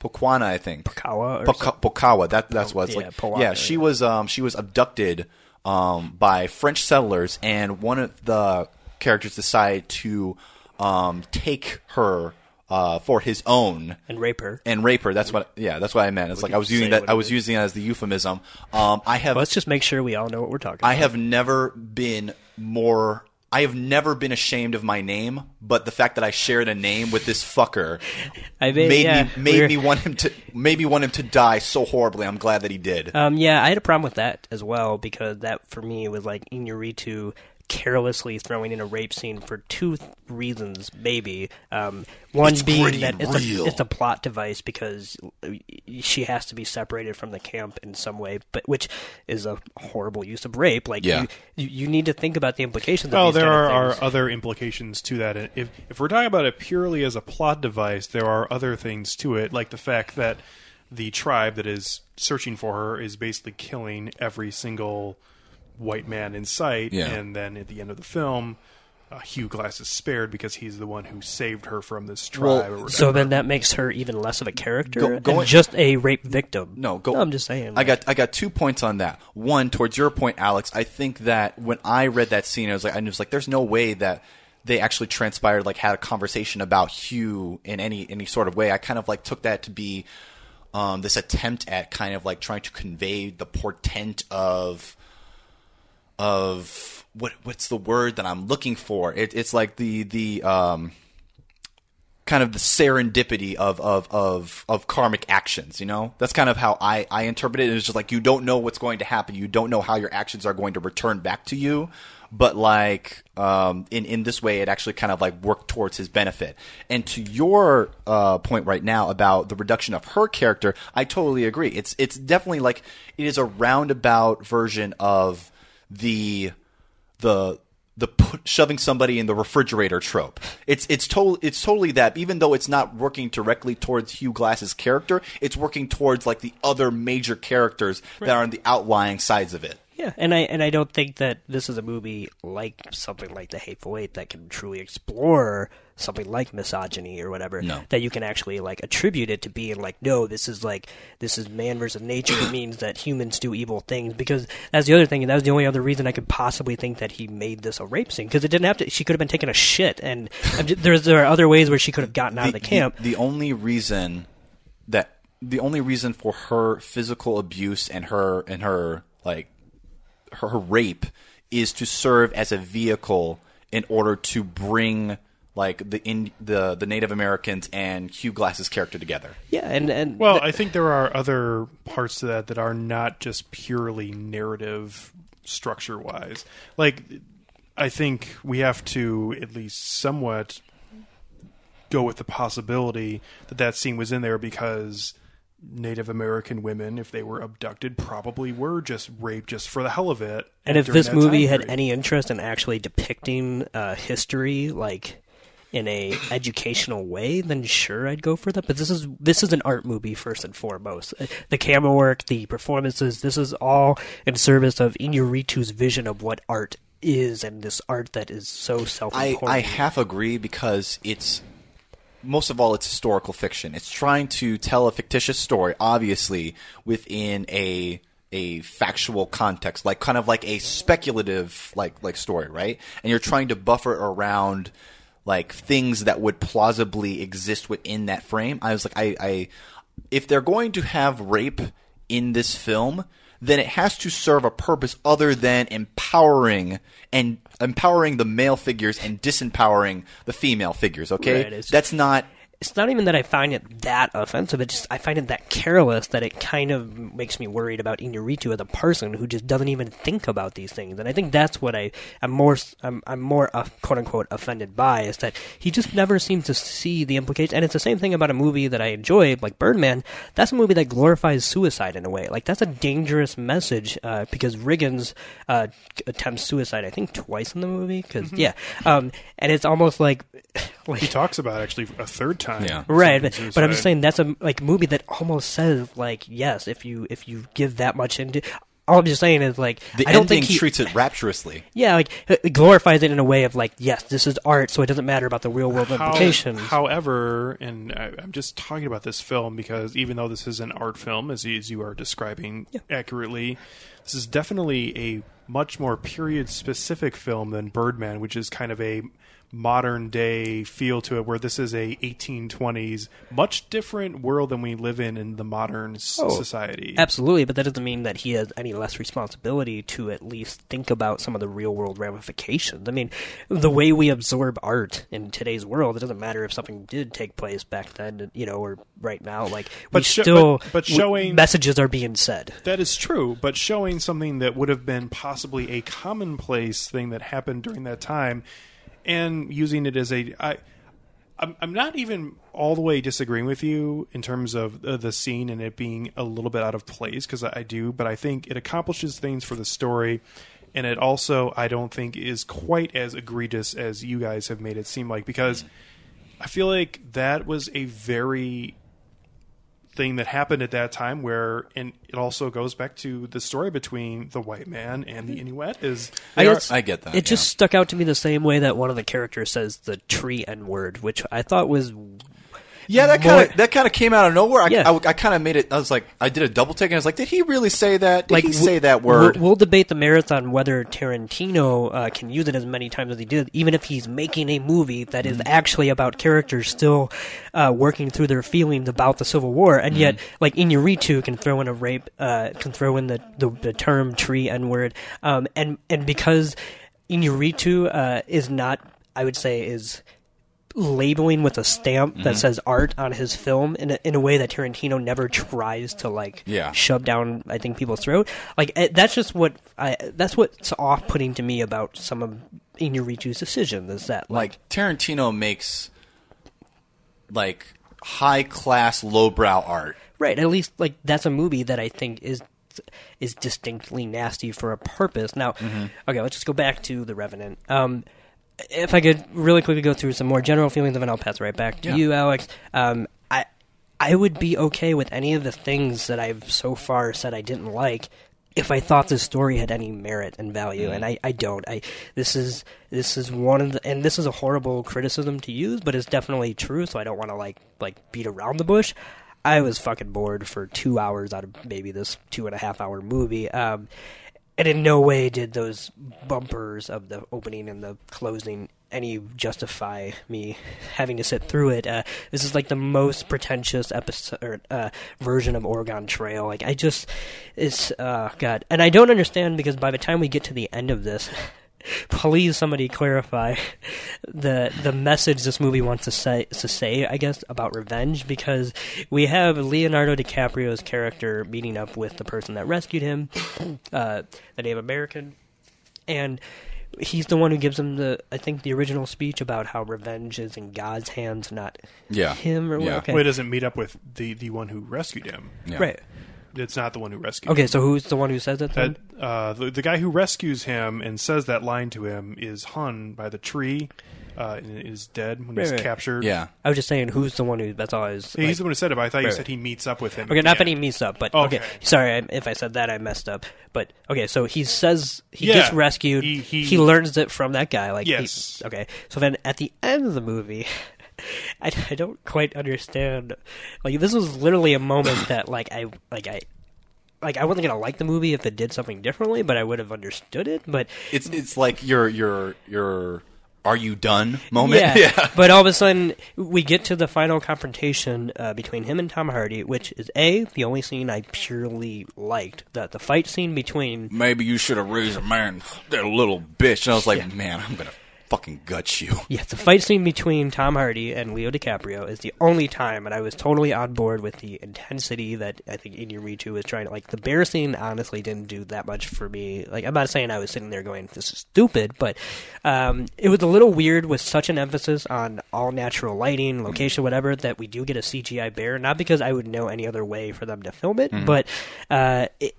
Pokwana, I think Pokawa or Poka- Pokawa, that that's what it's yeah, like. Powana, yeah, she yeah. was um she was abducted um by French settlers and one of the characters decided to um take her uh for his own and rape her. and rape her. That's what. Yeah, that's what I meant. It's like I was using that. I was using it as the euphemism. Um, I have. Let's just make sure we all know what we're talking about. I have never been more. I have never been ashamed of my name, but the fact that I shared a name with this fucker I mean, made yeah, me made we're- me want him to made me want him to die so horribly. I'm glad that he did. Um, yeah, I had a problem with that as well because that for me was like Inarritu carelessly throwing in a rape scene for two th- reasons, maybe. Um, one It's being that it's a, it's a plot device because she has to be separated from the camp in some way, but which is a horrible use of rape. Like, Yeah. you, you, you need to think about the implications. Well, of these there kind are, of are other implications to that. And If if we're talking about it purely as a plot device, there are other things to it, like the fact that the tribe that is searching for her is basically killing every single white man in sight, Yeah. and then at the end of the film. Uh, Hugh Glass is spared because he's the one who saved her from this tribe. Well, or. So then that makes her even less of a character Go- going- and just a rape victim. No, go. I'm just saying. I like- got I got two points on that. One, towards your point, Alex. I think that when I read that scene, I was like, I was like, there's no way that they actually transpired, like had a conversation about Hugh in any any sort of way. I kind of like took that to be um, this attempt at kind of like trying to convey the portent of of what what's the word that I'm looking for? It, it's like the the um, kind of the serendipity of, of, of, of karmic actions, you know? That's kind of how I, I interpret it. It's just like you don't know what's going to happen. You don't know how your actions are going to return back to you. But like um, in, in this way, it actually kind of like worked towards his benefit. And to your uh, point right now about the reduction of her character, I totally agree. It's it's definitely like it is a roundabout version of the the the put, shoving somebody in the refrigerator trope. It's it's total it's totally that. Even though it's not working directly towards Hugh Glass's character, it's working towards like the other major characters that are on the outlying sides of it. Yeah, and I and I don't think that this is a movie like something like The Hateful Eight that can truly explore something like misogyny or whatever. No. That you can actually like attribute it to being like, no, this is like this is man versus nature. it means that humans do evil things because that's the other thing, and that was the only other reason I could possibly think that he made this a rape scene because it didn't have to. She could have been taking a shit, and (laughs) there's there are other ways where she could have gotten out of the camp. The, only reason that the only reason for her physical abuse and her and her like her, her rape is to serve as a vehicle in order to bring like the in the the Native Americans and Hugh Glass's character together. yeah, and and Well, I think there are other parts to that that are not just purely narrative structure wise. Like, I think we have to at least somewhat go with the possibility that that scene was in there because Native American women, if they were abducted, probably were just raped just for the hell of it. And if this movie had period. any interest in actually depicting uh, history, like in a educational way, then sure, I'd go for that. But this is this is an art movie first and foremost. Uh, The camera work, the performances, this is all in service of Inarritu's vision of what art is, and this art that is so self-important. I half agree because it's most of all it's historical fiction. It's trying to tell a fictitious story, obviously within a a factual context, like kind of like a speculative like like story, right? And you're trying to buffer around like things that would plausibly exist within that frame. I was like, I, I if they're going to have rape in this film, then it has to serve a purpose other than empowering and empowering the male figures and disempowering the female figures. Okay, Right, that's not it's not even that I find it that offensive. It just I find it that careless that it kind of makes me worried about Inarritu as a person who just doesn't even think about these things. And I think that's what I am more I'm, I'm more uh, quote unquote offended by is that he just never seems to see the implications. And it's the same thing about a movie that I enjoy, like Birdman. That's a movie that glorifies suicide in a way. Like that's a dangerous message uh, because Riggins uh, attempts suicide. I think twice in the movie. Because yeah, um, and it's almost like (laughs) like He talks about it actually a third time. Yeah. right but, but i'm just saying that's a like movie that almost says like yes if you if you give that much into all i'm just saying is like The i don't ending think he, treats it rapturously. (laughs) yeah like it glorifies it in a way of like yes this is art so it doesn't matter about the real world How- implications however, and I, I'm just talking about this film because even though this is an art film, as, you- as you are describing accurately, this is definitely a much more period specific film than Birdman, which is kind of a modern day feel to it, where this is a 1820s, much different world than we live in in the modern Oh, society. Absolutely, but that doesn't mean that he has any less responsibility to at least think about some of the real world ramifications. I mean, the way we absorb art in today's world, it doesn't matter if something did take place back then, you know, or right now. Like, we But still, but- but showing- messages are being said. That is true, but showing something that would have been possibly a commonplace thing that happened during that time, and using it as a, I, I'm, I'm not even all the way disagreeing with you in terms of uh, the scene and it being a little bit out of place because I, I do, but I think it accomplishes things for the story, and it also I don't think is quite as egregious as you guys have made it seem like because I feel like that was a very thing that happened at that time where and it also goes back to the story between the white man and the Inuit is I, are- I get that, It just stuck out to me the same way that one of the characters says the tree N word, which I thought was Yeah, that kind of that kind of came out of nowhere. I, Yeah. I, kind of made it. I was like, I did a double take, and I was like, did he really say that? Did he w- say that we'll- word? We'll, debate the merits on whether Tarantino uh, can use it as many times as he did, even if he's making a movie that is actually about characters still uh, working through their feelings about the Civil War, and yet, Mm-hmm. like Inarritu can throw in a rape, uh, can throw in the, the, the term tree N word, um, and and because Inarritu uh, is not, I would say, is labeling with a stamp Mm-hmm. that says art on his film in a, in a way that Tarantino never tries to like Yeah. shove down I think people's throat. Like eh, that's just what I that's what's off putting to me about some of Inarritu's decisions is that like, like Tarantino makes like high class, lowbrow art. right at least like that's a movie that I think is is distinctly nasty for a purpose. Now, Mm-hmm. okay, let's just go back to the Revenant. Um, if I could really quickly go through some more general feelings, and then I'll pass right back to Yeah. you, Alex. Um, I I would be okay with any of the things that I've so far said I didn't like if I thought the story had any merit and value, and I, I don't. I this is this is one of the and this is a horrible criticism to use, but it's definitely true. So I don't want to like like beat around the bush. I was fucking bored for two hours out of maybe this two and a half hour movie. Um, and in no way did those bumpers of the opening and the closing any justify me having to sit through it. Uh, this is like the most pretentious episode uh, version of Oregon Trail. Like I just, it's uh, God, and I don't understand because by the time we get to the end of this. (laughs) Please, somebody clarify the the message this movie wants to say to say, I guess, about revenge because we have Leonardo DiCaprio's character meeting up with the person that rescued him, (clears throat) uh, the Native American, and he's the one who gives him the I think the original speech about how revenge is in God's hands, not Yeah. him or what. Yeah. Okay, well, he doesn't meet up with the the one who rescued him. Yeah. right. It's not the one who rescued. Okay, him. so who's the one who says that? that uh, the, the guy who rescues him and says that line to him is hung by the tree. Uh, and is dead when he's Right, right. captured. Yeah. I was just saying, who's the one who? That's all I was. he's like- the one who said it. But I thought you Right, said he meets up with him. Okay, at not the that he end. meets up, but okay. Okay. Sorry I- if I said that, I messed up. But okay, so he says he Yeah. gets rescued. He- He, he- learns it from that guy. Like he- Yes. okay, so then at the end of the movie. (laughs) I, I don't quite understand. Like this was literally a moment (coughs) that like I like I like I wasn't gonna like the movie if it did something differently, but I would have understood it. But It's it's like your your your are you done moment. yeah. (laughs) But all of a sudden, we get to the final confrontation uh, between him and Tom Hardy, which is a the only scene I purely liked. That the fight scene between Maybe you should have raised a man, that little bitch. And I was like, man, I'm gonna fucking guts you. (laughs) Yeah, the fight scene between Tom Hardy and Leo DiCaprio is the only time, and I was totally on board with the intensity that I think Inarritu was trying to. Like the bear scene, honestly, didn't do that much for me. Like I'm not saying I was sitting there going, "This is stupid," but um, it was a little weird with such an emphasis on all natural lighting, location, whatever, that we do get a CGI bear. Not because I would know any other way for them to film it, but uh, it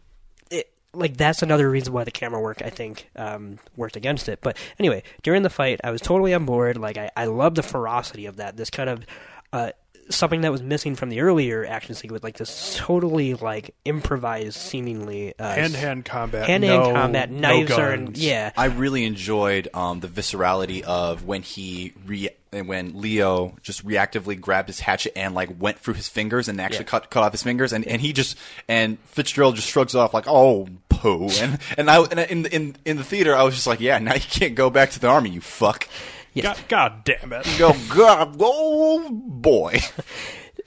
like that's another reason why the camera work I think um, worked against it. But anyway, during the fight, I was totally on board. Like I, I love the ferocity of that. This kind of uh, something that was missing from the earlier action sequence, like this totally like improvised, seemingly uh, Hand to hand combat. hand-hand no- combat. no Knives are in, yeah. I really enjoyed um, the viscerality of when he re- when Leo just reactively grabbed his hatchet and like went through his fingers and actually Yeah. cut cut off his fingers and, and he just and Fitzgerald just shrugs off like oh poo and and I and in in in the theater I was just like yeah now you can't go back to the army you fuck. God, God damn it. go God oh boy. (laughs)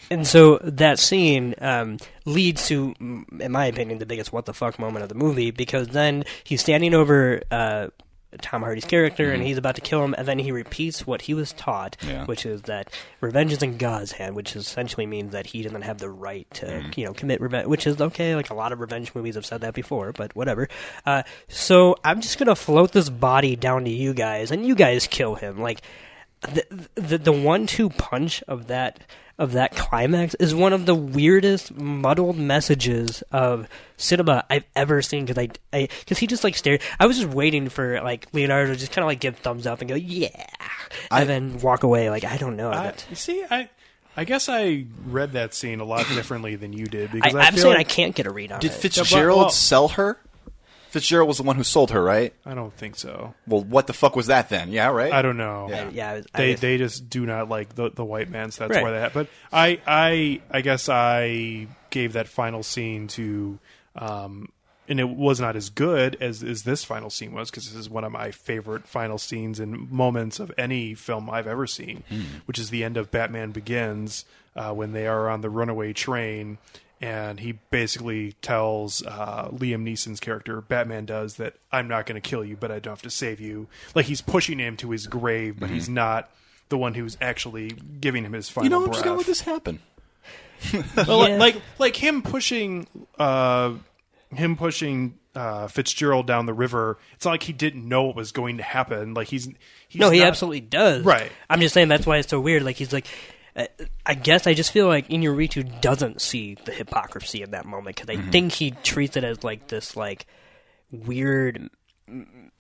And so that scene um, leads to, in my opinion, the biggest what the fuck moment of the movie because then he's standing over uh, Tom Hardy's character and he's about to kill him, and then he repeats what he was taught, Yeah. which is that revenge is in God's hand, which essentially means that he doesn't have the right to, you know, commit revenge. Which is okay. Like a lot of revenge movies have said that before, but whatever. Uh, so I'm just gonna float this body down to you guys, and you guys kill him. Like the the, the one two punch of that of that climax is one of the weirdest muddled messages of cinema I've ever seen because I I, because he just like stared. I was just waiting for like Leonardo to just kind of like give thumbs up and go yeah, and I- then walk away. Like I don't know. I, you see, I I guess I read that scene a lot differently than you did because I, I, I'm feel saying like, I can't get a read on did it. Did Fitzgerald well- sell her Fitzgerald was the one who sold her right I don't think so. well what the fuck was that then yeah right I don't know. Yeah. yeah, I was, I They was- they just do not like the the white man, so that's Right. why they have. But I I I guess I gave that final scene to. Um, and it was not as good as, as this final scene was because this is one of my favorite final scenes and moments of any film I've ever seen, which is the end of Batman Begins uh, when they are on the runaway train and he basically tells uh, Liam Neeson's character, Batman does, that I'm not going to kill you, but I don't have to save you. Like he's pushing him to his grave, but he's not the one who's actually giving him his final you know I'm just gonna let this happen (laughs) Well, like- Yeah. like like him pushing uh him pushing uh Fitzgerald down the river. It's not like he didn't know what was going to happen. Like he's, he's no, he not- absolutely does. Right. I'm just saying that's why it's so weird. Like he's like, I guess I just feel like Inarritu doesn't see the hypocrisy in that moment because I Mm-hmm. think he treats it as like this like weird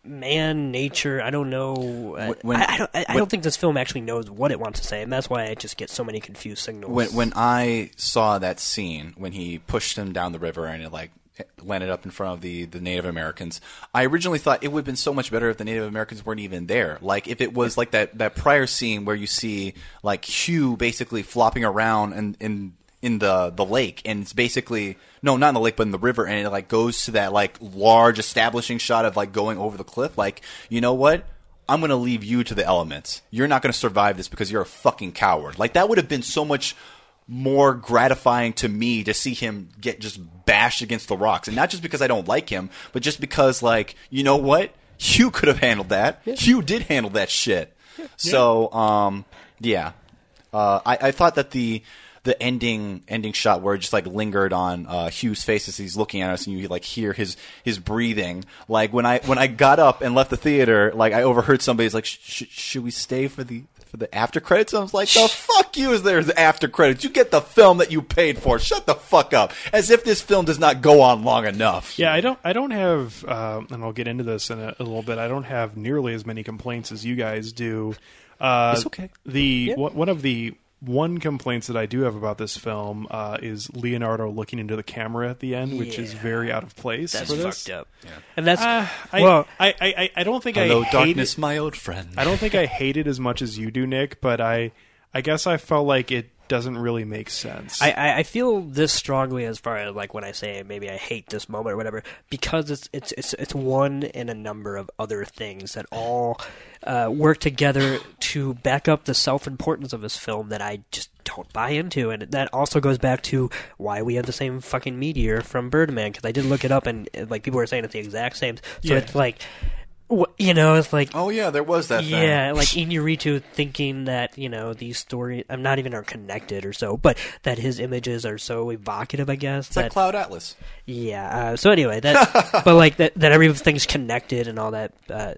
man nature. I don't know. Uh, When- I, I don't. I, I when- don't think this film actually knows what it wants to say, and that's why I just get so many confused signals. when when I saw that scene when he pushed him down the river and it like landed up in front of the the Native Americans, I originally thought it would have been so much better if the Native Americans weren't even there. Like if it was like that that prior scene where you see like Hugh basically flopping around and in in the the lake and it's basically no not in the lake but in the river and it like goes to that like large establishing shot of like going over the cliff like you know what I'm going to leave you to the elements. You're not going to survive this because you're a fucking coward. Like that would have been so much more gratifying to me to see him get just bashed against the rocks, and not just because I don't like him, but just because like you know what, (laughs) Hugh could have handled that. Hugh did handle that shit. So um, yeah, uh, I, I thought that the the ending ending shot where it just like lingered on uh, Hugh's face as he's looking at us, and you like hear his his breathing. Like when I when I got up and left the theater, like I overheard somebody's like, sh- sh- "Should we stay for the for the after credits?" I was like, "The fuck you is there the after credits? You get the film that you paid for. Shut the fuck up." As if this film does not go on long enough. Yeah, I don't. I don't have, uh, and I'll get into this in a, a little bit. I don't have nearly as many complaints as you guys do. Uh, It's okay. The one one of the one complaints that I do have about this film uh, is Leonardo looking into the camera at the end, which is very out of place. that's for this. fucked up. Yeah. And that's Uh, I, well. I, I, I, I don't think Hello, I hate darkness, it- my old friend. I don't think I hate it as much as you do, Nick. But I, I guess I felt like it doesn't really make sense. I, I, I feel this strongly as far as like when I say maybe I hate this moment or whatever because it's it's it's it's one in a number of other things that all uh, work together to back up the self importance of this film that I just don't buy into, and that also goes back to why we have the same fucking meteor from Birdman because I did look it up and like people were saying it's the exact same. So Yeah. it's like You know, it's like Oh yeah, there was that. yeah, thing. like Inarritu thinking that you know these stories, I'm not even are connected or so, but that his images are so evocative. I guess it's that like Cloud Atlas. Yeah. Uh, so anyway, that (laughs) but like that that everything's connected and all that. Uh,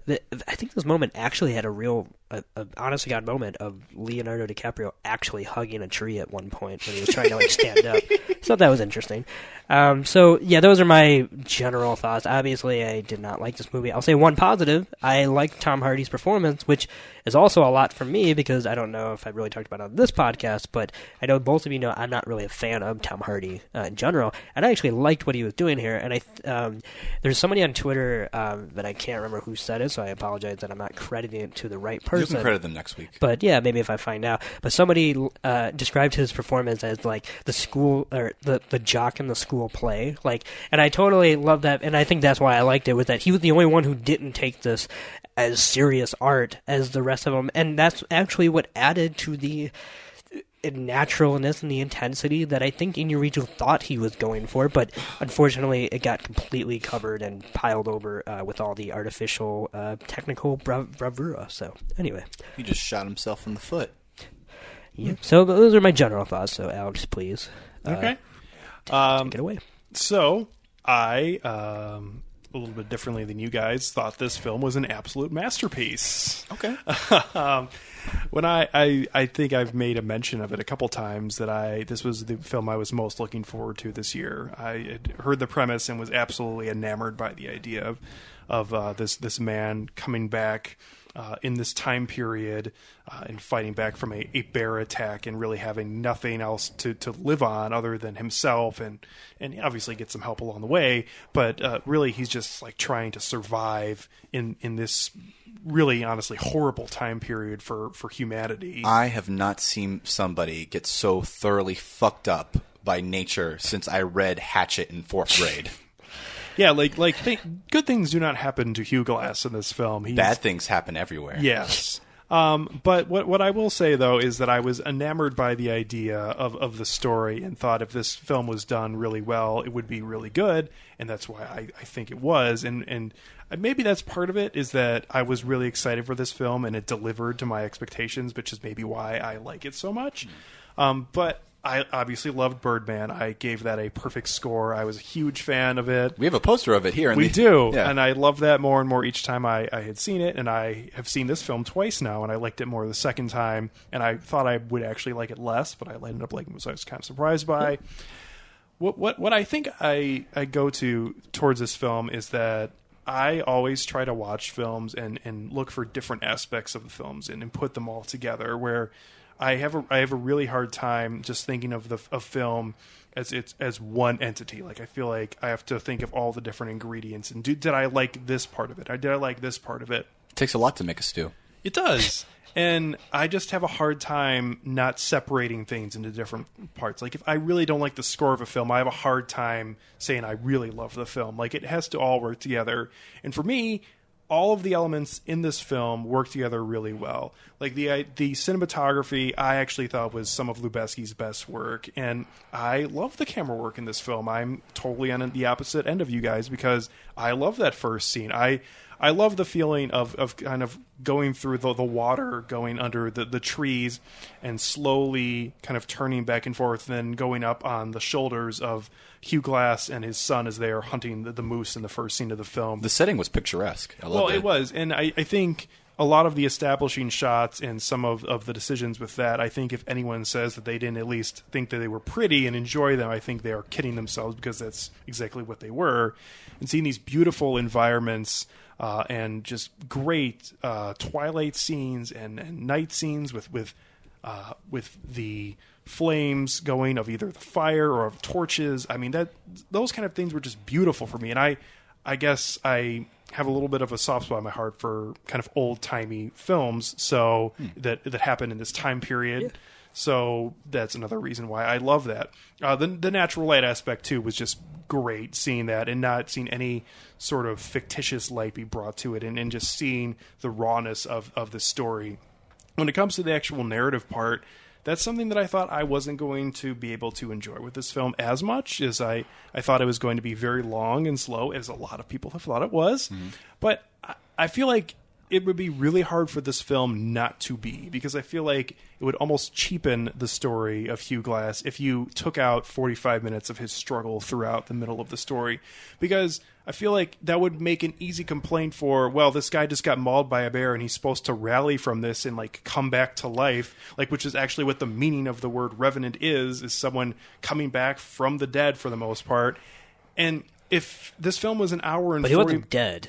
I think this moment actually had a real, a honest to god moment of Leonardo DiCaprio actually hugging a tree at one point when he was trying to like stand up. (laughs) So that was interesting. Um, so yeah, those are my general thoughts. Obviously, I did not like this movie. I'll say one positive: I liked Tom Hardy's performance, which is also a lot for me because I don't know if I've really talked about it on this podcast, but I know both of you know I'm not really a fan of Tom Hardy uh, in general, and I actually liked what he was doing here. And I um, there's somebody on Twitter um, that I can't remember who said it, so I apologize that I'm not crediting it to the right You person. can credit them next week. But yeah, maybe if I find out. But somebody uh, described his performance as like the school or the the jock in the school play, like, and I totally love that, and I think that's why I liked it. Was that he was the only one who didn't take this as serious art as the rest of them, and that's actually what added to the naturalness and the intensity that I think Inarritu thought he was going for, but unfortunately it got completely covered and piled over uh, with all the artificial uh, technical bra- bravura. So anyway, He just shot himself in the foot. yeah. So those are my general thoughts. So Alex, please uh, Okay. Um, take it away. So I, um, a little bit differently than you guys, thought this film was an absolute masterpiece. Okay. (laughs) um, when I, I I think I've made a mention of it a couple times that I this was the film I was most looking forward to this year. I had heard the premise and was absolutely enamored by the idea of of uh, this this man coming back uh, in this time period uh, and fighting back from a, a bear attack and really having nothing else to, to live on other than himself and and obviously get some help along the way. But uh, really, he's just like trying to survive in in this really honestly horrible time period for for humanity. I have not seen somebody get so thoroughly fucked up by nature since I read Hatchet in fourth grade. (laughs) yeah, like like th- good things do not happen to Hugh Glass in this film. He's, Bad things happen everywhere. Yes. Um, but what what I will say though is that I was enamored by the idea of, of the story and thought if this film was done really well, it would be really good, and that's why I, I think it was. And and maybe that's part of it is that I was really excited for this film and it delivered to my expectations, which is maybe why I like it so much. Um, but I obviously loved Birdman. I gave that a perfect score. I was a huge fan of it. We have a poster of it here. in We the- do, Yeah. and I love that more and more each time I, I had seen it. And I have seen this film twice now, and I liked it more the second time. And I thought I would actually like it less, but I ended up liking it, so I was kind of surprised by. What what what I think I I go to towards this film is that I always try to watch films and and look for different aspects of the films and, and put them all together. Where I have a I have a really hard time just thinking of the of film as it's as one entity. Like I feel like I have to think of all the different ingredients and do, did I like this part of it? Or did I like this part of it? It takes a lot to make a stew. It does. (laughs) And I just have a hard time not separating things into different parts. Like if I really don't like the score of a film, I have a hard time saying I really love the film. Like it has to all work together. And for me, all of the elements in this film work together really well. Like the uh, the cinematography, I actually thought was some of Lubezki's best work, and I love the camera work in this film. I'm totally on the opposite end of you guys because I love that first scene. I I love the feeling of, of kind of going through the, the water, going under the, the trees, and slowly kind of turning back and forth, and then going up on the shoulders of Hugh Glass and his son as they are hunting the, the moose in the first scene of the film. The setting was picturesque. I well, loved it was, and I, I think a lot of the establishing shots and some of, of the decisions with that, I think if anyone says that they didn't at least think that they were pretty and enjoy them, I think they are kidding themselves because that's exactly what they were. And seeing these beautiful environments uh, and just great uh, twilight scenes and, and night scenes with with uh, with the flames going of either the fire or of torches. I mean that those kind of things were just beautiful for me, and I I guess I have a little bit of a soft spot in my heart for kind of old timey films, so that that happened in this time period. So that's another reason why I love that. Uh, the the natural light aspect too was just great seeing that and not seeing any sort of fictitious light be brought to it, and, and just seeing the rawness of of the story. When it comes to the actual narrative part, that's something that I thought I wasn't going to be able to enjoy with this film as much as I, I thought it was going to be very long and slow, as a lot of people have thought it was. But I, I feel like it would be really hard for this film not to be because I feel like it would almost cheapen the story of Hugh Glass if you took out 45 minutes of his struggle throughout the middle of the story because I feel like that would make an easy complaint for well this guy just got mauled by a bear and he's supposed to rally from this and like come back to life like which is actually what the meaning of the word revenant is is someone coming back from the dead for the most part and if this film was an hour and But he 40 wasn't dead.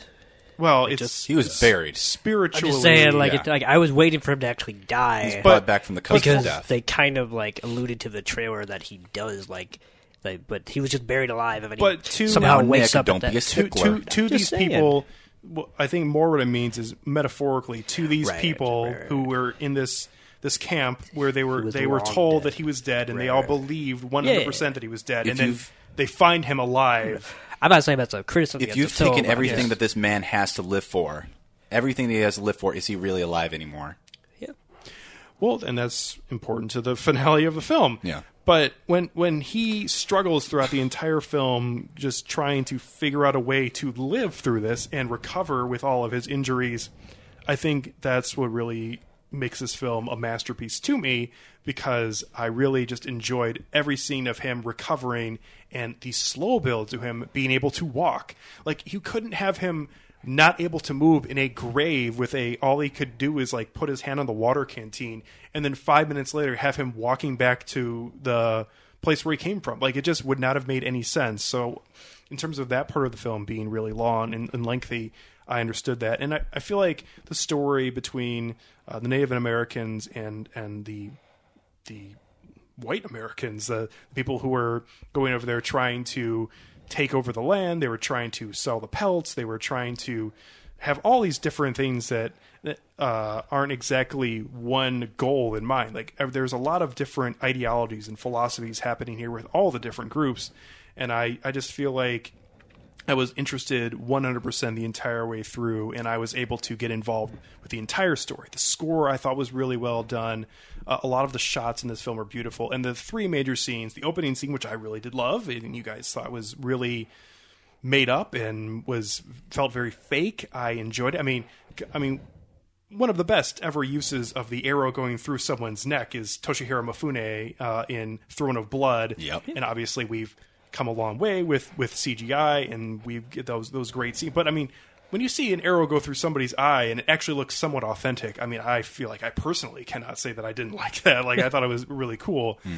Well, it's just- He was buried. spiritually. I'm spiritually. just saying, like, yeah. it, like I was waiting for him to actually die. He's brought back from the cusp of because death. they kind of like alluded to the trailer that he does like, like but he was just buried alive, and But to- somehow Now, wakes Nick, up. don't at be a that, to to, to these saying. people. well, I think more what it means is metaphorically to these Right, people right, right, who were in this this camp where they were they were told dead. that he was dead and they Right, all right. believed one hundred percent that he was dead, If and then they find him alive. (laughs) I'm not saying that's a criticism. If you've the film, taken but everything that this man has to live for, everything that he has to live for, is he really alive anymore? yeah. Well, and that's important to the finale of the film. Yeah. But when when he struggles throughout the entire film, just trying to figure out a way to live through this and recover with all of his injuries, I think that's what really makes this film a masterpiece to me because I really just enjoyed every scene of him recovering and the slow build to him being able to walk. Like you couldn't have him not able to move in a grave with a all he could do is like put his hand on the water canteen and then 5 minutes later have him walking back to the place where he came from. Like it just would not have made any sense. So in terms of that part of the film being really long and, and lengthy, I understood that, and I, I feel like the story between uh, the Native Americans and and the the white Americans, the people who were going over there trying to take over the land, they were trying to sell the pelts, they were trying to have all these different things that, uh, aren't exactly one goal in mind. Like there's a lot of different ideologies and philosophies happening here with all the different groups, and I I just feel like I was interested 100% the entire way through, and I was able to get involved with the entire story. The score I thought was really well done. Uh, a lot of the shots in this film are beautiful, and the three major scenes. The opening scene, which I really did love, and you guys thought was really made up and was felt very fake. I enjoyed it. I mean, I mean, one of the best ever uses of the arrow going through someone's neck is Toshihiro Mifune uh, in Throne of Blood. Yep. And obviously we've come a long way with with CGI and we get those those great scenes. But I mean, when you see an arrow go through somebody's eye and it actually looks somewhat authentic, I mean, I feel like I personally cannot say that I didn't (laughs) like that. Like I thought it was really cool. Hmm.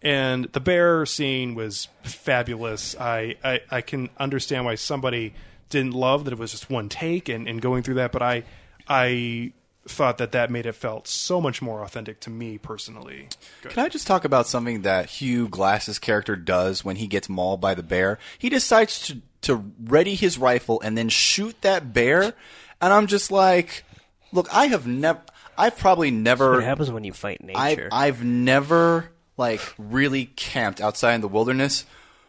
And the bear scene was fabulous. I, I, I can understand why somebody didn't love that it was just one take and, and going through that, but I I thought that that made it felt so much more authentic to me personally. Good. Can I just talk about something that Hugh Glass's character does when he gets mauled by the bear? He decides to to ready his rifle and then shoot that bear, and I'm just like, look, I have never, I've probably never, What happens when you fight I've, nature? I've never like really camped outside in the wilderness.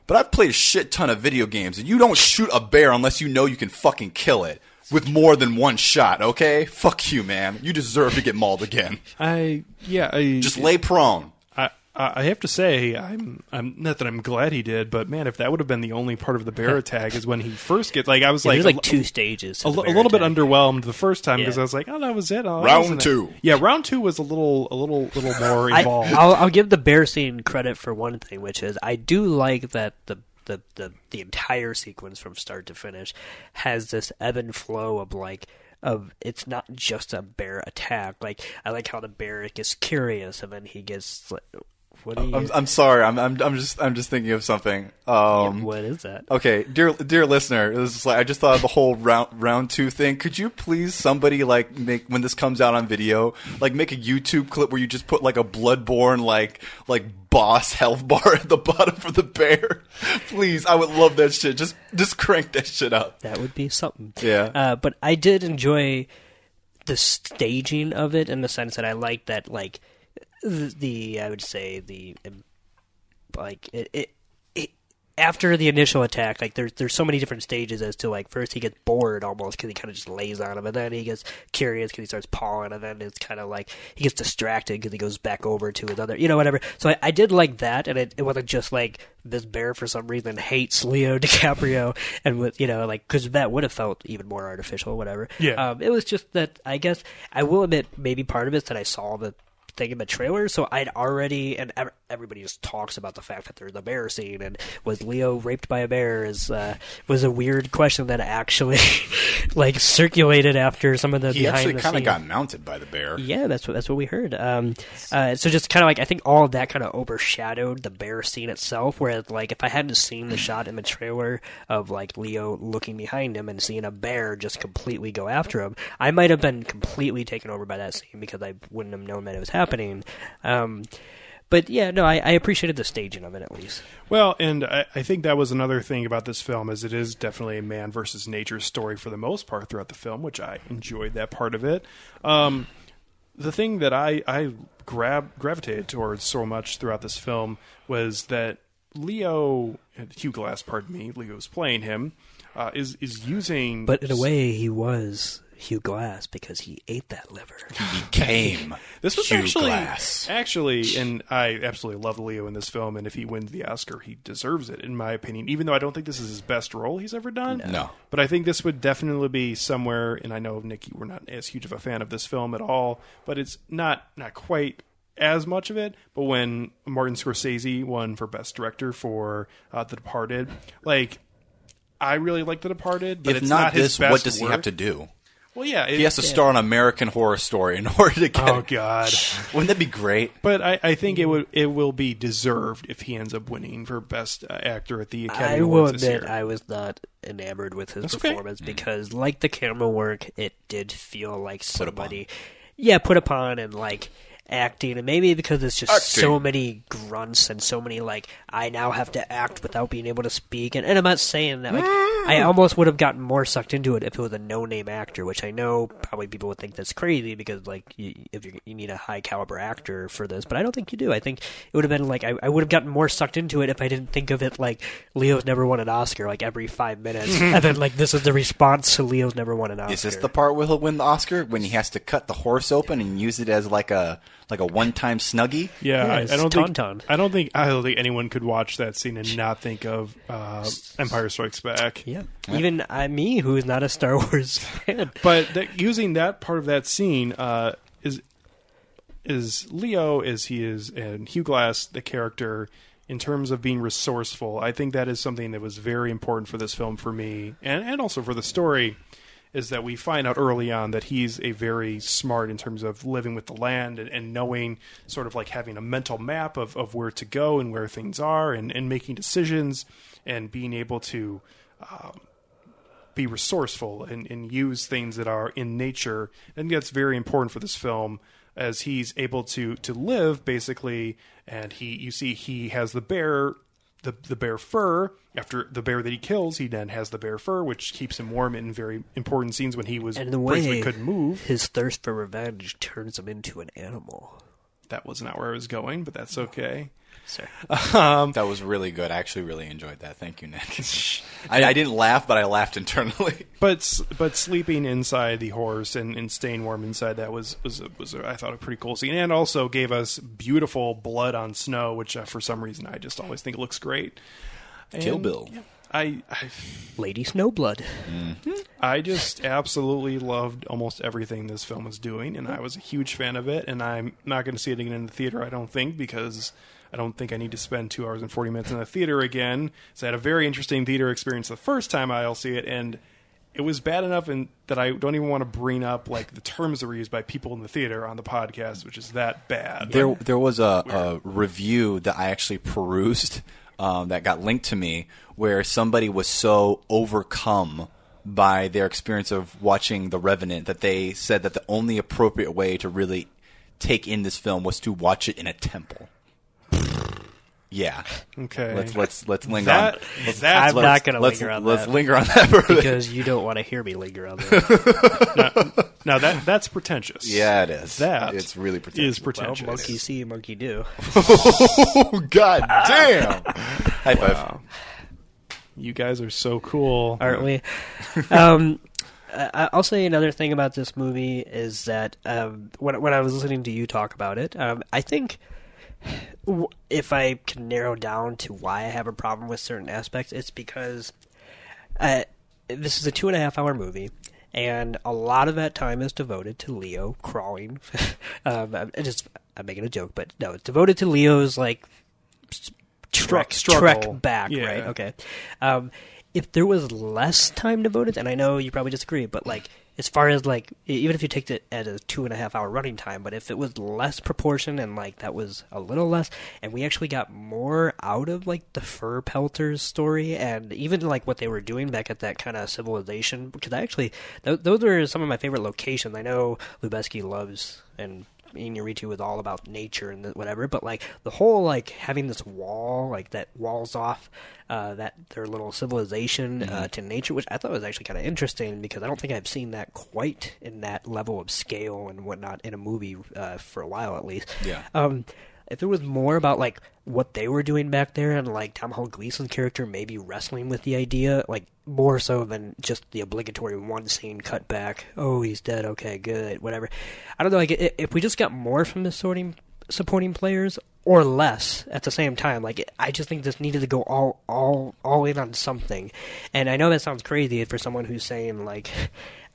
But I've played a shit ton of video games, and you don't shoot a bear unless you know you can fucking kill it with more than one shot. Okay, fuck you, man. You deserve to get mauled again. I yeah, I Just lay prone. I I have to say I'm I'm not that I'm glad he did, but man, if that would have been the only part of the bear (laughs) attack is when he first gets like I was Yeah, like there's like a- two stages. to a, the li- a bear little bit attack. underwhelmed the first time because Yeah. I was like, oh, that was it. Oh, that Round wasn't it. two. Yeah, round two was a little, a little, little more (laughs) I, involved. I'll, I'll give the bear scene credit for one thing, which is I do like that the. The, the the entire sequence from start to finish has this ebb and flow of like of it's not just a bear attack. Like I like how the bear gets curious and then he gets like, what do you I'm, I'm sorry. I'm, I'm I'm just I'm just thinking of something. Um, what is that? okay, dear dear listener, it was just like I just thought of the whole round round two thing. Could you please somebody like make when this comes out on video, like make a YouTube clip where you just put like a Bloodborne like like boss health bar (laughs) at the bottom for the bear? please, I would love that shit. Just just crank that shit up. That would be something. Yeah. Uh, but I did enjoy the staging of it in the sense that I liked that, like, the, I would say the, um, like, it, it, it after the initial attack, like there's there's so many different stages as to like first he gets bored almost because he kind of just lays on him, and then he gets curious because he starts pawing, and then it's kind of like he gets distracted because he goes back over to his other, you know, whatever. So I, I did like that, and it, it wasn't just like this bear for some reason hates Leo (laughs) DiCaprio, and with you know like because that would have felt even more artificial, whatever. Yeah. Um, it was just that I guess I will admit maybe part of it is that I saw the thing in the trailer, so I'd already and everybody just talks about the fact that there's a bear scene and was Leo raped by a bear is uh, was a weird question that actually (laughs) like circulated after some of the He behind actually the kind of got mounted by the bear. yeah, that's what that's what we heard. Um, uh, so just kind of like I think all of that kind of overshadowed the bear scene itself. Whereas like if I hadn't seen the shot in the trailer of like Leo looking behind him and seeing a bear just completely go after him, I might have been completely taken over by that scene because I wouldn't have known that it was happening. Um, but yeah, no, I, I appreciated the staging of it at least. Well, and I, I think that was another thing about this film, is it is definitely a man versus nature story for the most part throughout the film, which I enjoyed that part of it. Um, the thing that I I grab gravitated towards so much throughout this film was that Leo Hugh Glass, pardon me, Leo's playing him, uh, is is using, But in a way, he was Hugh Glass because he ate that liver. (laughs) He became (laughs) This was Hugh actually, Glass. actually, and I absolutely love Leo in this film. And if he wins the Oscar, he deserves it, in my opinion. Even though I don't think this is his best role he's ever done. No. but I think this would definitely be somewhere. And I know Nikki, we're not as huge of a fan of this film at all, but it's not not quite as much of it. But when Martin Scorsese won for Best Director for uh, The Departed, like. I really like The Departed, but if it's not, not, his this, best what does he work. have to do? Well, yeah, it, He has to star on American Horror Story in (laughs) order to get. Oh God! (laughs) Wouldn't that be great? But I, I think it would it will be deserved if he ends up winning for best uh, actor at the Academy I will Awards this admit year. I was not enamored with his That's okay. performance because, like the camera work, it did feel like somebody, yeah, put upon and like acting, and maybe because it's just so many grunts and so many like I now have to act without being able to speak, and, and I'm not saying that like I almost would have gotten more sucked into it if it was a no-name actor, which I know probably people would think that's crazy because like you, if you, you need a high caliber actor for this, but I don't think you do. I think it would have been like I, I would have gotten more sucked into it if I didn't think of it like Leo's never won an Oscar like every five minutes, (laughs) and then like this is the response to Leo's never won an Oscar. Is this the part where he'll win the Oscar when he has to cut the horse open and use it as like a like a one time snuggie? yeah, Yeah, I, I don't think Tauntaun. I don't think I don't think anyone could watch that scene and not think of uh, Empire Strikes Back. Yeah, even uh, me, who is not a Star (laughs) Wars fan. But that, using that part of that scene uh, is is Leo as he is and Hugh Glass the character in terms of being resourceful. I think that is something that was very important for this film for me and and also for the story. Is that we find out early on that he's a very smart in terms of living with the land and, and knowing, sort of like having a mental map of, of where to go and where things are and, and making decisions and being able to um, be resourceful and, and use things that are in nature. Think that's very important for this film as he's able to to live basically and he you see he has the bear the the bear fur after the bear that he kills he then has the bear fur which keeps him warm in very important scenes when he was And the briefly way couldn't move his thirst for revenge turns him into an animal. That was not where I was going but that's okay Sorry. That was really good. I actually really enjoyed that. Thank you, Nick. (laughs) I, I didn't laugh, but I laughed internally. (laughs) but but sleeping inside the horse and, and staying warm inside that was was a, was a, I thought a pretty cool scene, and also gave us beautiful blood on snow, which uh, for some reason I just always think looks great. Kill Bill. yeah, I, I Lady Snowblood. I just absolutely loved almost everything this film was doing, and I was a huge fan of it. And I'm not going to see it again in the theater, I don't think, because I don't think I need to spend two hours and forty minutes in the theater again. So I had a very interesting theater experience the first time I'll see it, and it was bad enough in, that I don't even want to bring up like the terms that were used by people in the theater on the podcast, which is that bad. There, there was a, a review that I actually perused um, that got linked to me, where somebody was so overcome by their experience of watching The Revenant that they said that the only appropriate way to really take in this film was to watch it in a temple. (laughs) Yeah. Okay. Let's let's let's linger That- on. Let's, that's- I'm let's- not going to let's, linger on that. let's linger on that for a bit. because you don't want to hear me linger on that. (laughs) now that that's pretentious. Yeah, it is. That it's really pretentious. is well, pretentious. monkey see, monkey do. (laughs) Oh God damn! High five. You guys are so cool. aren't we? (laughs) um, I- I'll say another thing about this movie is that um, when when I was listening to you talk about it, um, I think if I can narrow down to why I have a problem with certain aspects, it's because uh, this is a two and a half hour movie. And a lot of that time is devoted to Leo crawling. (laughs) um, I'm just I'm making a joke, but no, it's devoted to Leo's like trek struggle. trek back, Yeah. right? Okay. Um, if there was less time devoted, and I know you probably disagree, but like as far as like even if you take it at a two and a half hour running time, but if it was less proportion and like that was a little less, and we actually got more out of like the fur pelters story and even like what they were doing back at that kind of civilization, because I actually th- those are some of my favorite locations. I know Lubezki loves and Inarritu was all about nature and whatever, but like the whole like having this wall like that walls off uh, that their little civilization uh, to nature, which I thought was actually kind of interesting because I don't think I've seen that quite in that level of scale and whatnot in a movie uh, for a while at least. Yeah. Um, if there was more about like what they were doing back there and like Domhnall Gleeson's character maybe wrestling with the idea, like more so than just the obligatory one scene cut back. Oh, he's dead. Okay, good. Whatever. I don't know. Like if we just got more from the sorting supporting players or less at the same time. Like I just think this needed to go all all all in on something. And I know that sounds crazy for someone who's saying like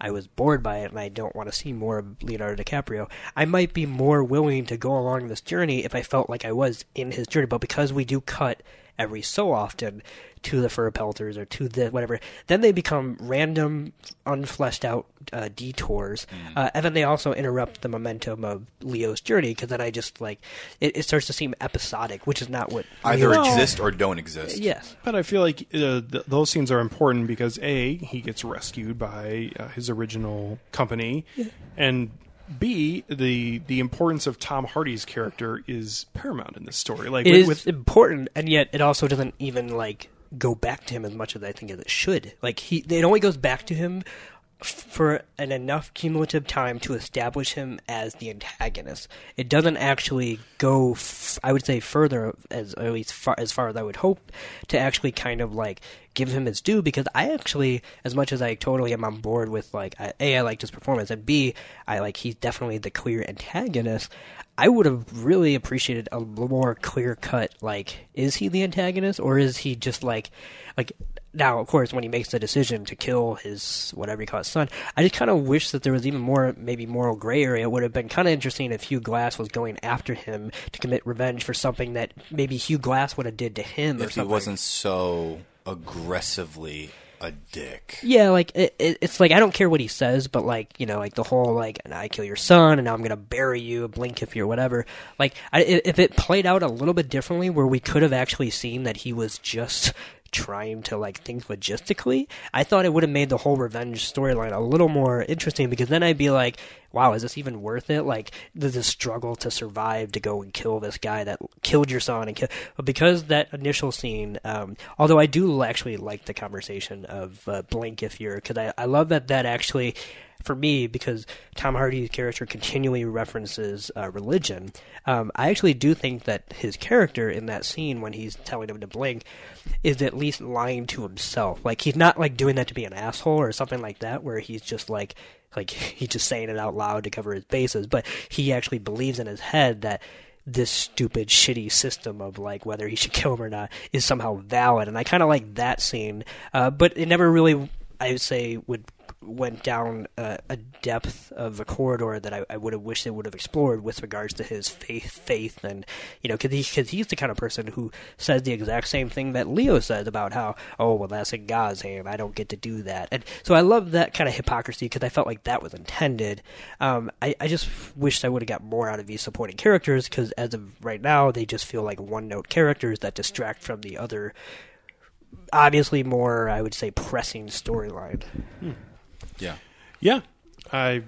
I was bored by it and I don't want to see more of Leonardo DiCaprio. I might be more willing to go along this journey if I felt like I was in his journey, but because we do cut every so often to the fur pelters or to the whatever, then they become random, unfleshed out uh, detours, uh, and then they also interrupt the momentum of Leo's journey because then I just like it, it starts to seem episodic, which is not what Either Leo- exist or don't exist. Yes, But I feel like uh, th- those scenes are important because a he gets rescued by uh, his original company, and b the the importance of Tom Hardy's character is paramount in this story. Like it with, is with important, and yet it also doesn't even like go back to him as much as I think as it should. Like he, it only goes back to him for an enough cumulative time to establish him as the antagonist. It doesn't actually go, f- I would say, further as at least far, as far as I would hope to actually kind of like give him his due because I actually, as much as I totally am on board with like I- a, I liked his performance, and b, I like he's definitely the clear antagonist. I would have really appreciated a more clear cut. Like, is he the antagonist, or is he just like, like? Now, of course, when he makes the decision to kill his whatever you call his son, I just kind of wish that there was even more, maybe moral gray area. It would have been kind of interesting if Hugh Glass was going after him to commit revenge for something that maybe Hugh Glass would have did to him. If he wasn't so aggressively a dick. Yeah, like it, it, it's like I don't care what he says, but like you know, like the whole like I kill your son and now I'm gonna bury you, blink if you're whatever. Like i- if it played out a little bit differently, where we could have actually seen that he was just trying to like think logistically, I thought it would have made the whole revenge storyline a little more interesting because then I'd be like, wow, is this even worth it? Like the, the struggle to survive to go and kill this guy that killed your son and kill. But because that initial scene, um, although I do actually like the conversation of uh, blink if you're, because I, I love that that actually. For me, because Tom Hardy's character continually references uh, religion, um, I actually do think that his character in that scene when he's telling him to blink is at least lying to himself. Like he's not like doing that to be an asshole or something like that, where he's just like like (laughs) he's just saying it out loud to cover his bases, but he actually believes in his head that this stupid shitty system of like whether he should kill him or not is somehow valid and i kind of like that scene uh, but it never really i would say would went down uh, a depth of a corridor that I, I would have wished they would have explored with regards to his faith, faith, and you know, because he, cause he's the kind of person who says the exact same thing that Leo says about how, oh, well, that's in God's hand. I don't get to do that, and so I love that kind of hypocrisy because I felt like that was intended. Um, I, I just wished I would have got more out of these supporting characters because as of right now, they just feel like one-note characters that distract from the other. Obviously, more I would say pressing storyline. Yeah. Yeah, I.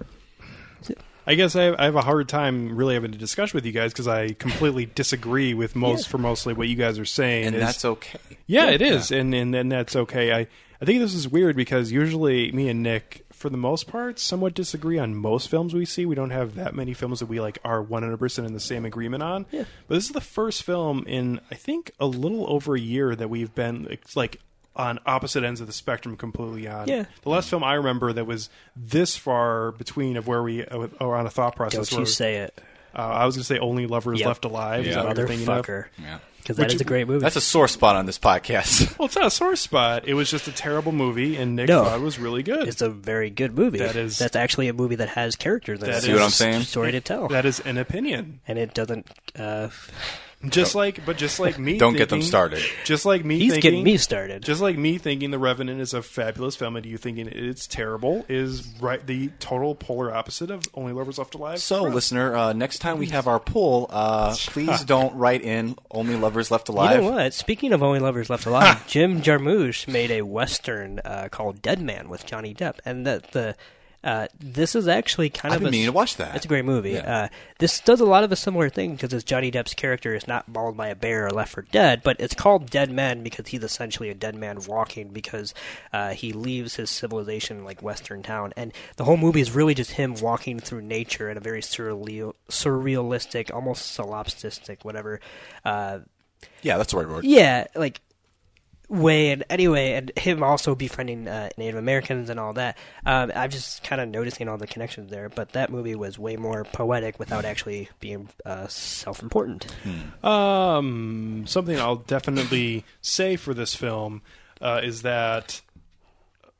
I guess I have, I have a hard time really having a discussion with you guys because I completely disagree with most for mostly what you guys are saying. And is- that's okay. Yeah, it is, and, and and that's okay. I I think this is weird because usually me and Nick, for the most part, somewhat disagree on most films we see. We don't have that many films that we like are one hundred percent in the same agreement on. Yeah. But this is the first film in I think a little over a year that we've been it's like on opposite ends of the spectrum completely on. Yeah. The last film I remember that was this far between of where we uh, are on a thought process. Don't you where- say it, Uh, I was going to say only lovers Yep. left alive. Yeah. that what you're thinking of? motherfucker. Yeah. Because that Which- is a great movie. That's a sore spot on this podcast. (laughs) Well, it's not a sore spot. It was just a terrible movie, and Nick No. thought it was really good. It's a very good movie. That is- That's actually a movie that has characters in That it. See what I'm saying? Story to tell. that is an opinion. and it doesn't. Uh, Just like, but just like (laughs) me. Don't get them started. Just like me. he's thinking, getting me started. Just like me thinking The Revenant is a fabulous film, and you thinking it's terrible is right the total polar opposite of Only Lovers Left Alive. So, listener, uh, next time we have our poll, uh, please don't write in "Only Lovers Left Alive." You know what? Speaking of Only Lovers Left Alive, (laughs) Jim Jarmusch made a western uh, called Dead Man with Johnny Depp, and the the uh, this is actually kind I've of been a, meaning to watch that. It's a great movie. Yeah. Uh, this does a lot of a similar thing because it's Johnny Depp's character is not mauled by a bear or left for dead, but it's called Dead Man because he's essentially a dead man walking because uh, he leaves his civilization like Western town, and the whole movie is really just him walking through nature in a very surreal, surrealistic, almost solipsistic, whatever. Uh, Yeah, that's the right word. yeah, like way and anyway, and him also befriending uh, Native Americans and all that. Um, I'm just kind of noticing all the connections there. But that movie was way more poetic without actually being uh, self-important. Um, something I'll definitely say for this film uh, is that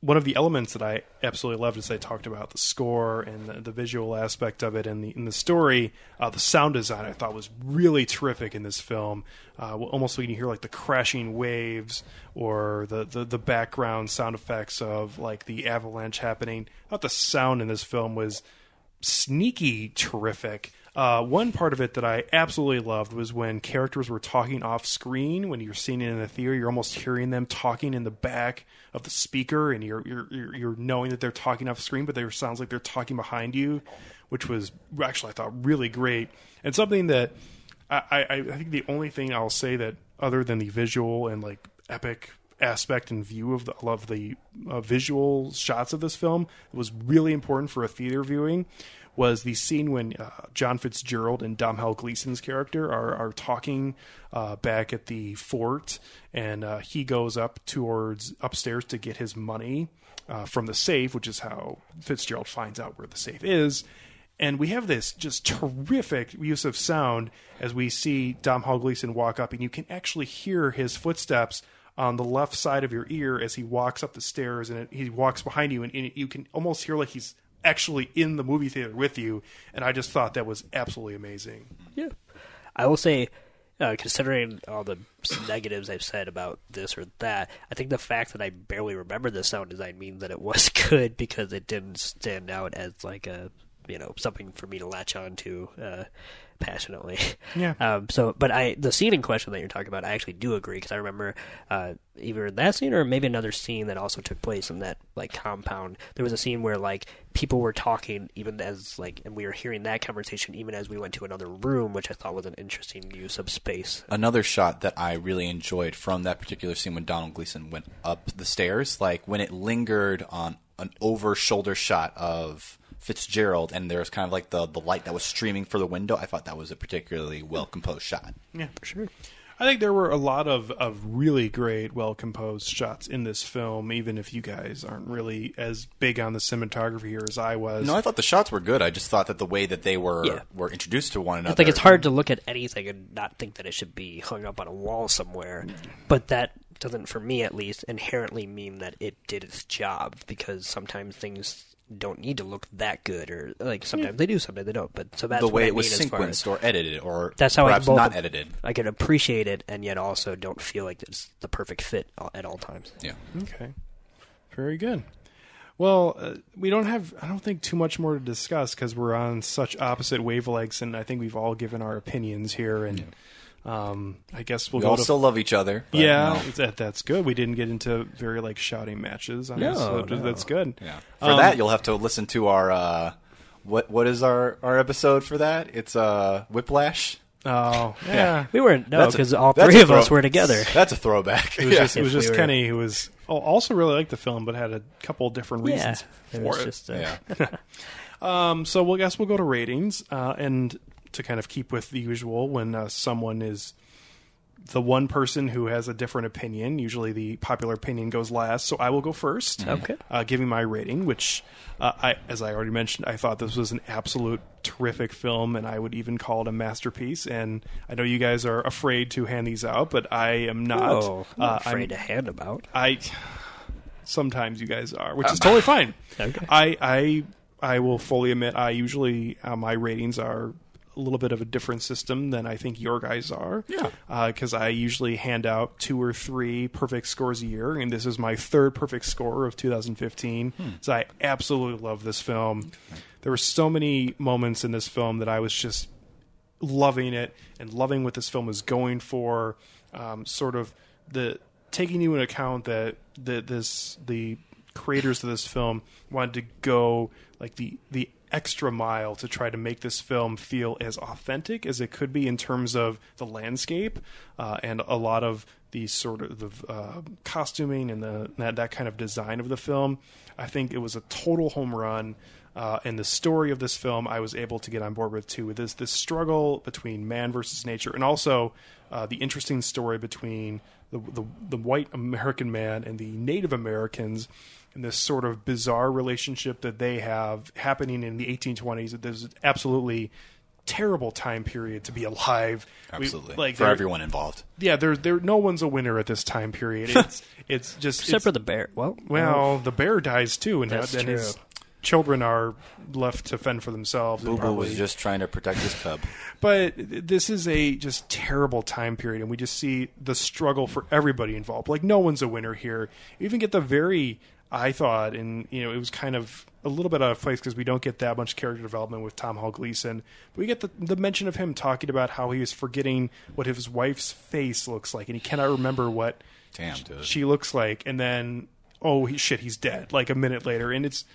one of the elements that I absolutely loved is I talked about the score and the, the visual aspect of it and the in the story. Uh, the sound design I thought was really terrific in this film. Uh, almost when you hear like the crashing waves or the, the, the background sound effects of like the avalanche happening. I thought the sound in this film was sneaky terrific. Uh, one part of it that I absolutely loved was when characters were talking off screen. When you're seeing it in the theater, you're almost hearing them talking in the back of the speaker, and you're you're you're, knowing that they're talking off screen, but they sounds like they're talking behind you, which was actually I thought really great and something that I, I, I think the only thing I'll say that other than the visual and like epic aspect and view of the of the uh, visual shots of this film was really important for a theater viewing was the scene when uh, John Fitzgerald and Domhnall Gleeson's character are are talking uh, back at the fort, and uh, he goes up towards upstairs to get his money uh, from the safe, which is how Fitzgerald finds out where the safe is. And we have this just terrific use of sound as we see Domhnall Gleeson walk up, and you can actually hear his footsteps on the left side of your ear as he walks up the stairs, and he walks behind you, and, and you can almost hear like he's actually in the movie theater with you. And I just thought that was absolutely amazing. Yeah, I will say, uh, considering all the negatives I've said about this or that, I think the fact that I barely remember the sound design means that it was (laughs) good because it didn't stand out as like a you know something for me to latch on to uh, passionately. Yeah. (laughs) Um, so, but I the scene in question that you're talking about, I actually do agree because I remember uh, either that scene or maybe another scene that also took place in that like compound. There was a scene where like people were talking even as like, and we were hearing that conversation even as we went to another room, which I thought was an interesting use of space. Another shot that I really enjoyed from that particular scene when Domhnall Gleeson went up the stairs, like when it lingered on an over shoulder shot of Fitzgerald, and there was kind of like the the light that was streaming for the window. I thought that was a particularly well composed shot. Yeah, for sure. I think there were a lot of, of really great, well composed shots in this film, even if you guys aren't really as big on the cinematography here as I was. No, I thought the shots were good. I just thought that the way that they were Yeah. were introduced to one I another. think it's hard to look at anything and not think that it should be hung up on a wall somewhere. But that doesn't, for me at least, inherently mean that it did its job because sometimes things don't need to look that good, or like sometimes they do, sometimes they don't. But so that's the what way I it was mean as far as- sequenced or edited, or That's how I both not edited. I can appreciate it and yet also don't feel like it's the perfect fit at all times. Yeah. Okay. Very good. Well, uh, we don't have, I don't think, too much more to discuss because we're on such opposite wavelengths, and I think we've all given our opinions here. And um, I guess we'll We go all to. still love each other. yeah, no. that, that's good. We didn't get into very like shouting matches. On No, this, so no. that's good. Yeah. For Um, that, you'll have to listen to our uh, what what is our our episode for that? It's uh Whiplash. Oh, yeah. We weren't no That's because all three a of us were together. That's a throwback. It was Yeah. just, it was If we were- Kenny who was al- also really liked the film, but had a couple different Yeah, reasons it for was it. just uh, yeah. (laughs) Um, so we'll guess we'll go to ratings, uh, and to kind of keep with the usual, when uh, someone is the one person who has a different opinion. Usually, the popular opinion goes last, so I will go first. Okay. Uh, giving my rating, which, uh, I, as I already mentioned, I thought this was an absolute terrific film, and I would even call it a masterpiece. And I know you guys are afraid to hand these out, but I am not. Oh, I'm not Uh, afraid to hand them out. I sometimes you guys are, which is totally fine. Okay. I I I will fully admit I usually uh, my ratings are a little bit of a different system than I think your guys are. Yeah. Because I usually hand out two or three perfect scores a year, and this is my third perfect score of 2015. So I absolutely love this film. There were so many moments in this film that I was just loving it and loving what this film is going for. Um, sort of the taking into account that the this the creators of this film wanted to go like the the extra mile to try to make this film feel as authentic as it could be in terms of the landscape uh, and a lot of the sort of the uh, costuming and the that, that kind of design of the film. I think it was a total home run. Uh, and the story of this film, I was able to get on board with too. With this this struggle between man versus nature, and also uh, the interesting story between the, the the white American man and the Native Americans, and this sort of bizarre relationship that they have happening in the 1820s. There's absolutely terrible time period to be alive. We- Absolutely. like for everyone involved. Yeah, there there no one's a winner at this time period. (laughs) It's it's just Except it's- for the bear. Well, well, the bear dies too, and, That's and his children are left to fend for themselves. Boo Boo probably- was just trying to protect his cub. (laughs) but this is a just terrible time period, and we just see the struggle for everybody involved. Like no one's a winner here. You even get the very, I thought, and you know, it was kind of a little bit out of place because we don't get that much character development with Domhnall Gleeson. But we get the, the mention of him talking about how he is forgetting what his wife's face looks like, and he cannot remember what Damn, dude. she looks like, and then oh he, shit, he's dead. Like a minute later, and it's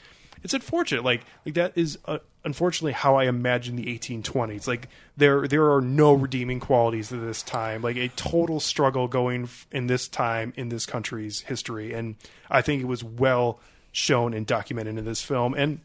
it's unfortunate. Like like that is uh, unfortunately how I imagine the 1820s. Like there there are no redeeming qualities of this time. Like a total struggle going in this time in this country's history, and I think it was well shown and documented in this film, and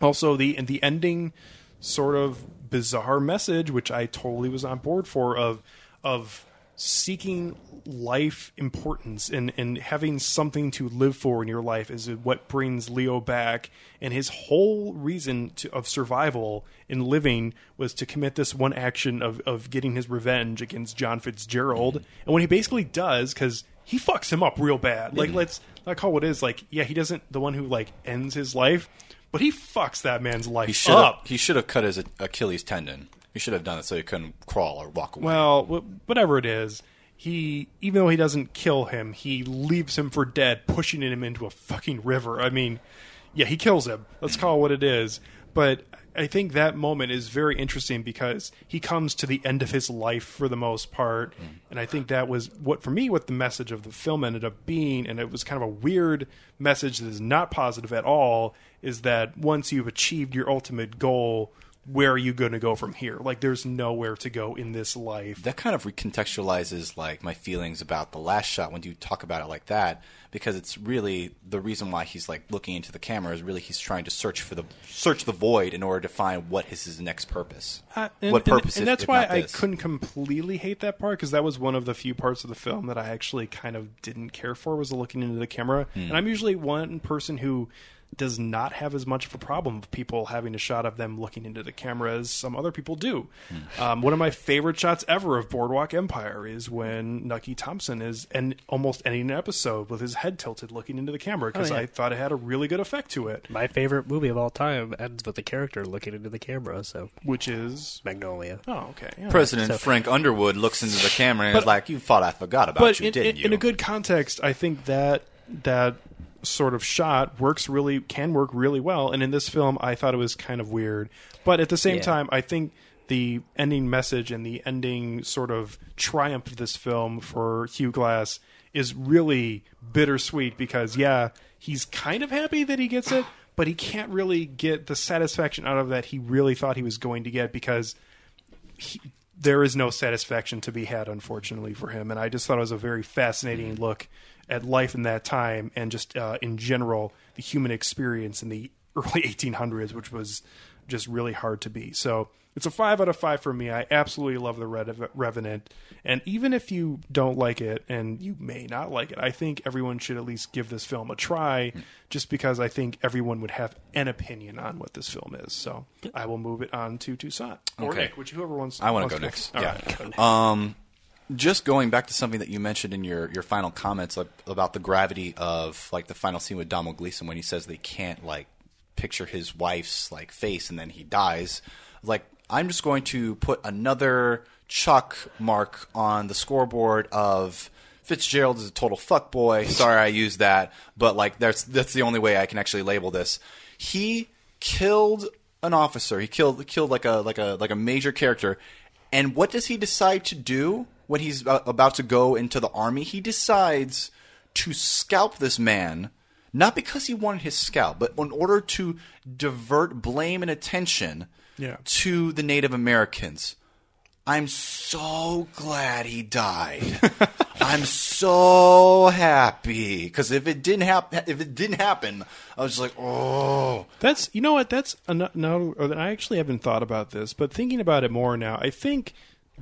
also the and the ending sort of bizarre message, which I totally was on board for of of seeking life importance and, and having something to live for in your life is what brings Leo back. And his whole reason to, of survival in living was to commit this one action of, of getting his revenge against John Fitzgerald. And when he basically does, because he fucks him up real bad. Like, mm-hmm. let's not call it is like, yeah, he doesn't, the one who like ends his life, but he fucks that man's life He up. he should have cut his Achilles tendon. He should have done it so he couldn't crawl or walk away. Well, wh- whatever it is, he even though he doesn't kill him, he leaves him for dead, pushing him into a fucking river. I mean, yeah, he kills him. Let's call it what it is. But I think that moment is very interesting because he comes to the end of his life for the most part, mm-hmm. and I think that was what for me what the message of the film ended up being, and it was kind of a weird message that is not positive at all. Is that once you've achieved your ultimate goal, where are you going to go from here? Like, there's nowhere to go in this life. that kind of recontextualizes like my feelings about the last shot when you talk about it like that because it's really the reason why he's like looking into the camera is really he's trying to search for the search the void in order to find what is his next purpose Uh, and, what and- purpose and, if- that's why I couldn't completely hate that part because that was one of the few parts of the film that I actually kind of didn't care for was looking into the camera. Hmm. And I'm usually one person who does not have as much of a problem of people having a shot of them looking into the camera as some other people do. Hmm. Um, one of my favorite shots ever of Boardwalk Empire is when Nucky Thompson is and almost ending an episode with his head tilted looking into the camera because Oh, yeah. I thought it had a really good effect to it, my favorite movie of all time ends with the character looking into the camera. So which is Magnolia. oh okay yeah. president So- frank underwood looks into the camera and But- is like you thought i forgot about but you in, didn't in, you in a good context, I think that that sort of shot works really can work really well. And in this film, I thought it was kind of weird, but at the same Yeah. time, I think the ending message and the ending sort of triumph of this film for Hugh Glass is really bittersweet because yeah, he's kind of happy that he gets it, but he can't really get the satisfaction out of that he really thought he was going to get because he, there is no satisfaction to be had, unfortunately, for him. And I just thought it was a very fascinating look at life in that time and just uh, in general the human experience in the (laughs) early 1800s, which was just really hard to be. So it's a five out of five for me. I absolutely love the Red- Revenant, and even if you don't like it, and you may not like it, I think everyone should at least give this film a try, just because I think everyone would have an opinion on what this film is. So I will move it on to Toussaint or Okay. Nick, which whoever wants. I want to go next. Yeah. right. Um, just going back to something that you mentioned in your, your final comments ab- about the gravity of like the final scene with Domhnall Gleeson when he says they can't like picture his wife's like face and then he dies. Like I'm just going to put another chalk mark on the scoreboard of Fitzgerald is a total fuckboy. Sorry I used that, but like that's that's the only way I can actually label this. He killed an officer. He killed killed like a like a like a major character. And what does he decide to do when he's about to go into the army? He decides to scalp this man, not because he wanted his scalp, but in order to divert blame and attention Yeah. to the Native Americans. I'm so glad he died. (laughs) I'm so happy because if it didn't happen, if it didn't happen, I was just like, oh, That's you know what that's an- no. I actually haven't thought about this, but thinking about it more now, I think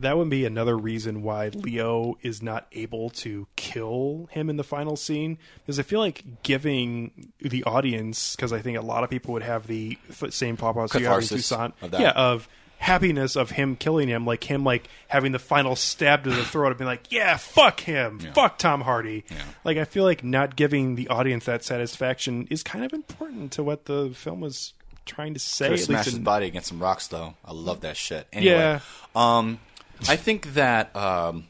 that would be another reason why Leo is not able to kill him in the final scene because I feel like giving the audience because I think a lot of people would have the same pop outs you have in Toussaint, of yeah, of happiness of him killing him, like him like having the final stab to the (clears throat) throat and being like, yeah, fuck him, fuck Tom Hardy. Like I feel like not giving the audience that satisfaction is kind of important to what the film was trying to say. Could have smashed least his in, body against some rocks, though. I love that shit. Anyway, Yeah. Um, I think that um,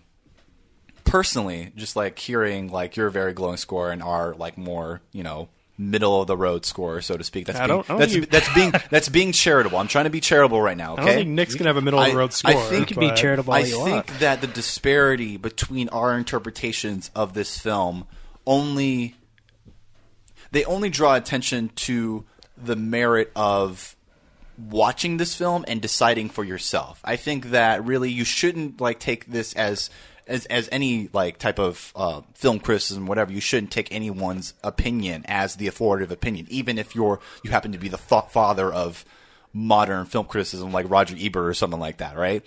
personally, just like hearing like your very glowing score and our like more, you know, middle of the road score, so to speak. That's I being, don't- I don't that's, think you- that's being that's being charitable. I'm trying to be charitable right now. Okay. I don't think Nick's gonna have a middle of the road score. I think You can be charitable I you think want. that the disparity between our interpretations of this film only they only draw attention to the merit of watching this film and deciding for yourself. I think that really you shouldn't like take this as as as any like type of uh, film criticism, whatever. You shouldn't take anyone's opinion as the authoritative opinion, even if you're you happen to be the father of modern film criticism, like Roger Ebert or something like that, right?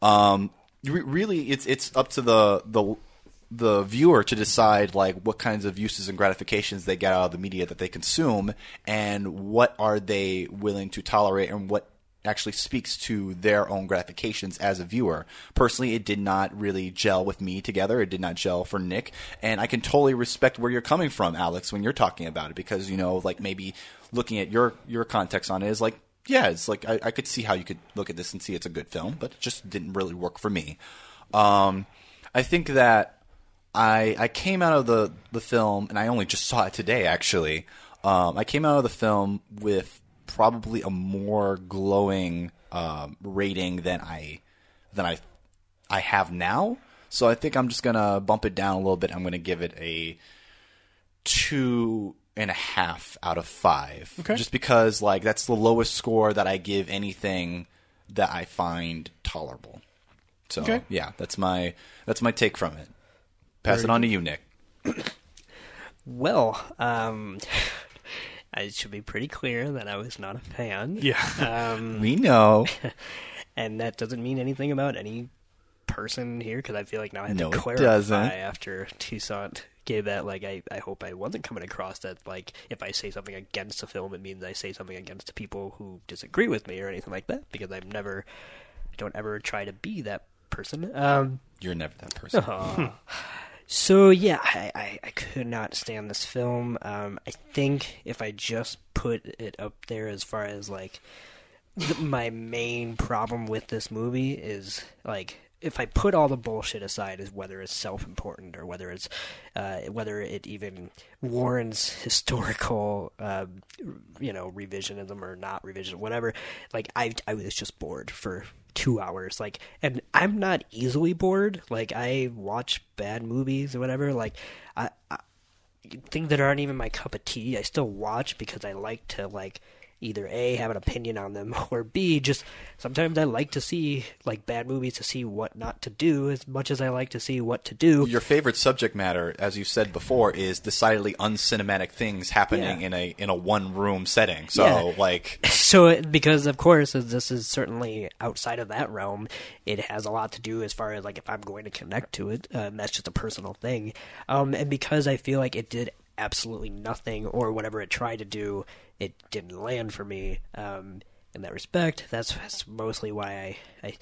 Um, re- really, it's it's up to the the the viewer to decide like what kinds of uses and gratifications they get out of the media that they consume and what are they willing to tolerate and what actually speaks to their own gratifications as a viewer. Personally, it did not really gel with me together. It did not gel for Nick, and I can totally respect where you're coming from, Alex, when you're talking about it because you know, like maybe looking at your your context on it is like, yeah, it's like I, I could see how you could look at this and see it's a good film, but it just didn't really work for me. Um, I think that I I came out of the the film, and I only just saw it today. Actually, um, I came out of the film with probably a more glowing um, rating than I than I I have now. So I think I'm just gonna bump it down a little bit. I'm gonna give it a two and a half out of five. Okay. Just because like that's the lowest score that I give anything that I find tolerable. So Okay. yeah, that's my that's my take from it. Pass it on to you, Nick. (coughs) Well, um, (laughs) it should be pretty clear that I was not a fan. Yeah. Um, (laughs) We know. (laughs) and that doesn't mean anything about any person here because I feel like now I have No, to clarify after Toussaint gave that. Like, I, I hope I wasn't coming across that. Like, if I say something against a film, it means I say something against the people who disagree with me or anything like that. Because I've never, I don't ever try to be that person. Um, You're never that person. So yeah, I, I, I could not stand this film. Um, I think if I just put it up there as far as like th- my main problem with this movie is like if I put all the bullshit aside, is whether it's self-important or whether it's uh, whether it even warrants historical, uh, you know, revisionism or not revision, whatever. Like I, I was just bored for two hours. Like, and I'm not easily bored. Like I watch bad movies or whatever. Like I, I things that aren't even my cup of tea, I still watch because I like to like either a have an opinion on them (laughs) or b just sometimes I like to see like bad movies to see what not to do as much as I like to see what to do. Your favorite subject matter, as you said before, is decidedly uncinematic things happening Yeah. in a in a one room setting. So Yeah. like (laughs) so because of course as this is certainly outside of that realm it has a lot to do as far as like if i'm going to connect to it uh, and that's just a personal thing um, and because i feel like it did absolutely nothing or whatever it tried to do it didn't land for me. Um, in that respect that's, that's mostly why I, I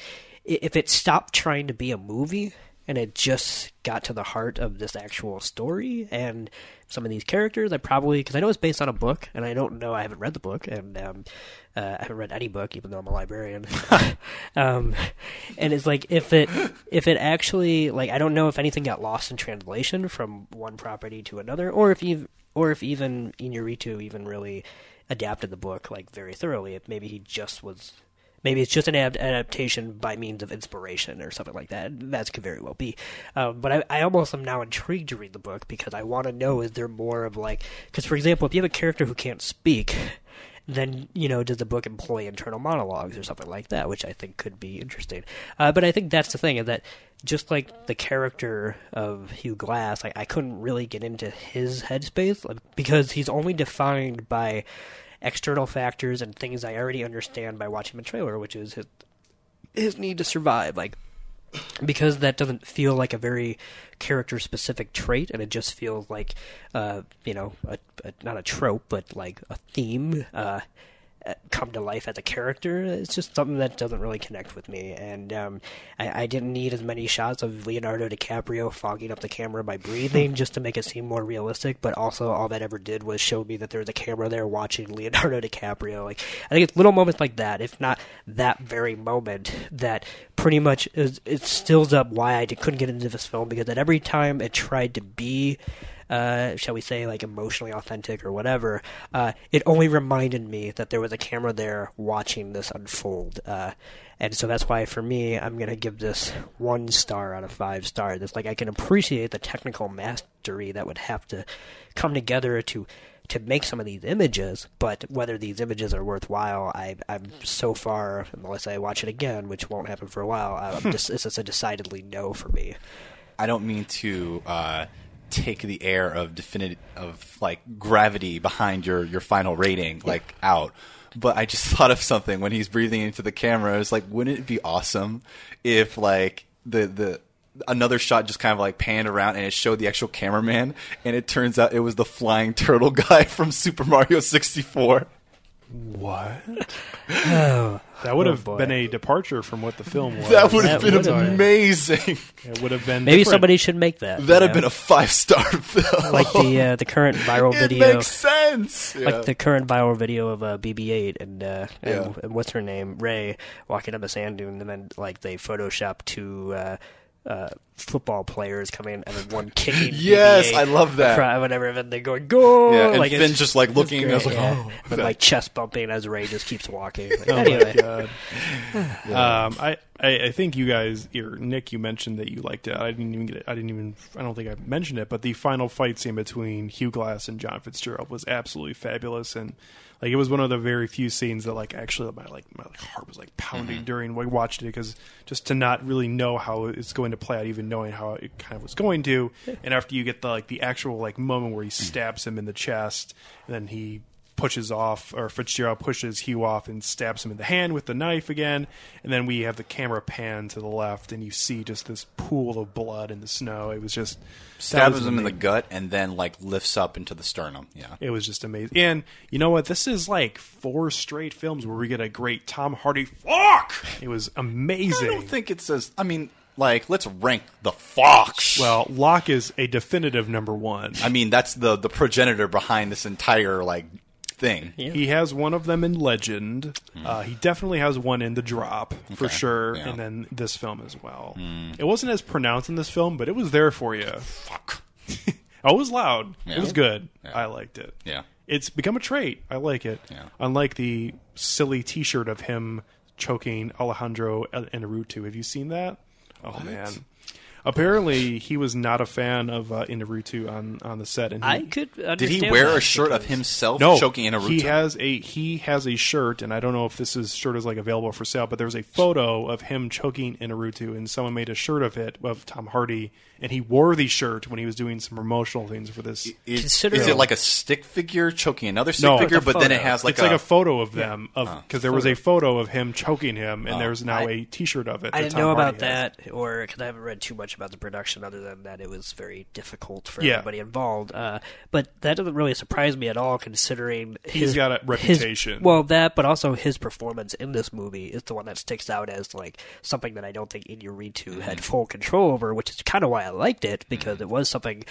if it stopped trying to be a movie and it just got to the heart of this actual story and some of these characters. I probably because I know it's based on a book, and I don't know. I haven't read the book, and um, uh, I haven't read any book, even though I'm a librarian. (laughs) um, and it's like if it if it actually like I don't know if anything got lost in translation from one property to another, or if you or if even Inarritu even really adapted the book like very thoroughly. If maybe he just was maybe it's just an ad- adaptation by means of inspiration or something like that. That could very well be. Um, but I, I almost am now intrigued to read the book because I want to know is there more of like because for example, if you have a character who can't speak. Then you know, does the book employ internal monologues or something like that, which I think could be interesting. Uh, but I think that's the thing is that just like the character of Hugh Glass, I, I couldn't really get into his headspace like, because he's only defined by external factors and things I already understand by watching the trailer, which is his his need to survive. Like because that doesn't feel like a very character specific trait, and it just feels like uh, you know a, a, not a trope, but like a theme. Uh, come to life as a character. It's just something that doesn't really connect with me, and um, I, I didn't need as many shots of Leonardo DiCaprio fogging up the camera by breathing (laughs) just to make it seem more realistic. But also, all that ever did was show me that there was a camera there watching (laughs) Leonardo DiCaprio. Like I think it's little moments like that, if not that very moment, that pretty much is, it stills up why I couldn't get into this film because at every time it tried to be uh, shall we say, like emotionally authentic or whatever, uh, it only reminded me that there was a camera there watching this unfold. Uh, and so that's why, for me, I'm going to give this one star out of five stars. It's like I can appreciate the technical mastery that would have to come together to to make some of these images, but whether these images are worthwhile, I, I'm so far, unless I watch it again, which won't happen for a while, I'm (laughs) just, it's just a decidedly no for me. I don't mean to uh, take the air of definite of like gravity behind your your final rating like out. But I just (laughs) thought of something when he's breathing into the camera. It's like, wouldn't it be awesome if like the the another shot just kind of like panned around and it showed the actual cameraman, and it turns out it was the flying (laughs) turtle guy from Super Mario sixty four. What? Oh, (laughs) That would oh have boy. been a departure from what the film was. That would have That been would've been- amazing. It would have been Maybe different. somebody should make that. That'd you have been a five star (laughs) film. like the uh, the current (laughs) viral it video, makes sense. Yeah. like the current viral video of uh, BB-8 and, uh, and Yeah. and what's her name, Rey, walking up a sand dune, and then like they Photoshop two uh, football players coming in and then one (laughs) kicking. Yes, BB-8 I love that. across- Whatever, and then they go go. Yeah, and like, Finn's just, like, it's looking, and I was great, like, yeah. oh. but like chest bumping as Rey just keeps walking. Like, (laughs) Oh anyway, my god! (sighs) um, I, I I think you guys, or Nick, you mentioned that you liked it. I didn't even get it. I didn't even. I don't think I mentioned it, but the final fight scene between Hugh Glass and John Fitzgerald was absolutely fabulous, and like it was one of the very few scenes that like actually my like my like, heart was like pounding mm-hmm. during we watched it because just to not really know how it's going to play out, even knowing how it kind of was going to, and after you get the like the actual like moment where he stabs him in the chest, and then he pushes off, or Fitzgerald pushes Hugh off and stabs him in the hand with the knife again. And then we have the camera pan to the left, and you see just this pool of blood in the snow. It was just stabs was him in the gut and then like lifts up into the sternum. Yeah. It was just amazing. And you know what? This is like four straight films where we get a great Tom Hardy fuck. It was amazing. I don't think it says. I mean, like, let's rank the fox. well, Locke is a definitive number one. I mean, that's the the progenitor behind this entire like thing. He has one of them in Legend. Uh, he definitely has one in The Drop for Okay, sure, yeah. and then this film as well. It wasn't as pronounced in this film, but it was there for you. Fuck. (laughs) Oh, it was loud. Yeah. It was good. Yeah. I liked it. Yeah. It's become a trait. I like it. Yeah. Unlike the silly T-shirt of him choking Alejandro Inarritu. Have you seen that? Oh man. Apparently, he was not a fan of uh, Inarritu on on the set. And he, I could. Did he wear that a shirt of himself no, choking in a he has a he has a shirt, and I don't know if this is shirt is like available for sale, but there was a photo of him choking Inarritu, and someone made a shirt of it of Tom Hardy, and he wore the shirt when he was doing some promotional things for this. Is, Consider- is it like a stick figure choking another stick No, figure, it's a but then it has like it's a, like a photo of them of because there was a photo of him choking him, and Oh. there's now I- a T-shirt of it. I didn't Tom know Hardy about has. that, or because I haven't read too much about the production, other than that it was very difficult for Yeah. everybody involved. Uh, but that doesn't really surprise me at all, considering he's got a his- reputation. well, that, but also his performance in this movie is the one that sticks out as like something that I don't think Inarritu Mm-hmm. had full control over, which is kind of why I liked it because it was something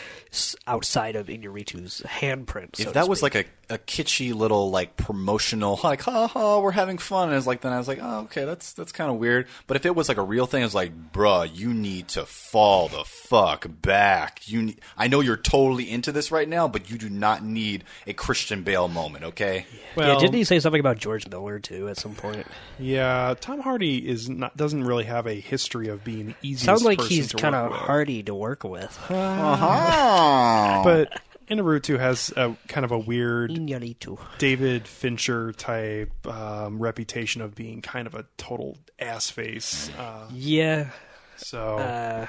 outside of Inarritu's handprint. so if to that was like a, a kitschy little like promotional (laughs) like ha ha we're having fun and it's like then I was like oh okay that's that's kind of weird but if it was like a real thing it's like bruh you need to fall the fuck back you ne- I know you're totally into this right now but you do not need a Christian Bale moment okay Well, yeah, didn't he say something about George Miller too at some point? Yeah, Tom Hardy is not doesn't really have a history of being easy. Sounds like he's kind of hardy to work with. uh-huh. (laughs) but Inarritu has a kind of a weird Inarritu. David Fincher type um, reputation of being kind of a total ass face. Uh, Yeah, so uh,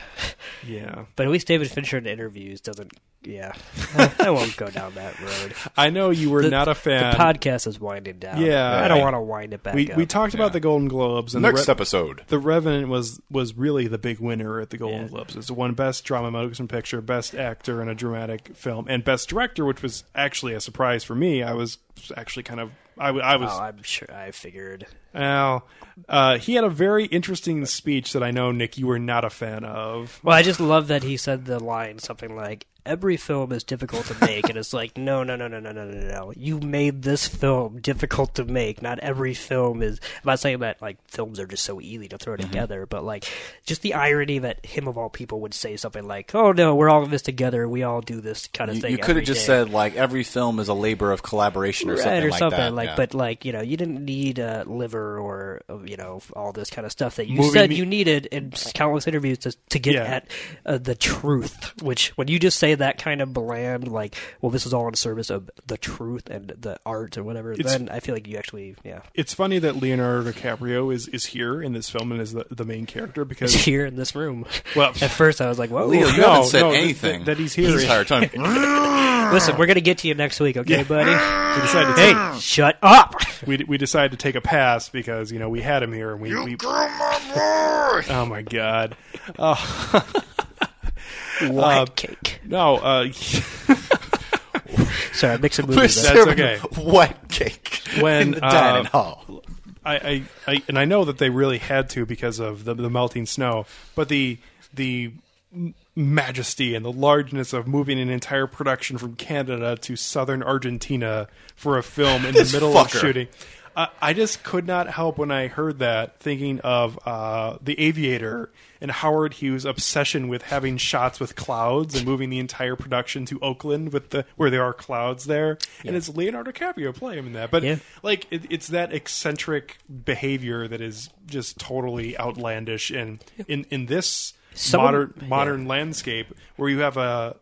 yeah, but at least David Fincher in interviews doesn't. Yeah, I, (laughs) I won't go down that road. I know you were The- not a fan. The podcast is winding down. Yeah. I don't want to wind it back we up. we talked about the Golden Globes and next the, Re- episode the Revenant was was really the big winner at the Golden Yeah. Globes. It's won Best Drama Motion Picture, Best Actor in a Dramatic Film, and Best Director, which was actually a surprise for me. I was actually kind of I was Oh, I'm sure. I figured. Well, uh, he had a very interesting speech that I know, Nick, you were not a fan of. Well, I just love that he said the line something like, "Every film is difficult to make," and it's like, no, no, no, no, no, no, no, no. You made this film difficult to make. Not every film is. I'm not saying that like films are just so easy to throw together, but like just the irony that him of all people would say something like, "Oh no, we're all in this together. We all do this kind of you, thing." you could have just day." said like every film is a labor of collaboration or right something or like something that like yeah. but like you know you didn't need uh, liver or uh, you know all this kind of stuff that you Movie said me- you needed in countless interviews to, to get Yeah. at uh, the truth which when you just say that kind of bland like well this is all in service of the truth and the art or whatever It's- then i feel like you actually yeah. It's funny that Leonardo DiCaprio is, is here in this film and is the, the main character it's because (laughs) here in this room. Well- (laughs) at first i was like whoa. Leo, you No, haven't said no, that- anything that he's here. the entire time. (laughs) Listen we're gonna get to you next week okay buddy? We decided to hey take, shut up! We, we decided to take a pass because you know we had him here and we, we oh my god. Oh, white Uh, cake no uh, (laughs) sorry i'm mixing We're movies up. That's serving okay. White cake When, in the uh, dining hall. I, I, I and I know that they really had to because of the, the melting snow, but the the majesty and the largeness of moving an entire production from Canada to southern Argentina for a film in the This middle of shooting. Uh, I just could not help when I heard that thinking of uh, the Aviator and Howard Hughes' obsession with having shots with clouds and moving the entire production to Oakland with the where there are clouds there, and it's Leonardo DiCaprio playing in that. But Yeah. like it, it's that eccentric behavior that is just totally outlandish and in in this Someone- modern yeah. modern landscape where you have a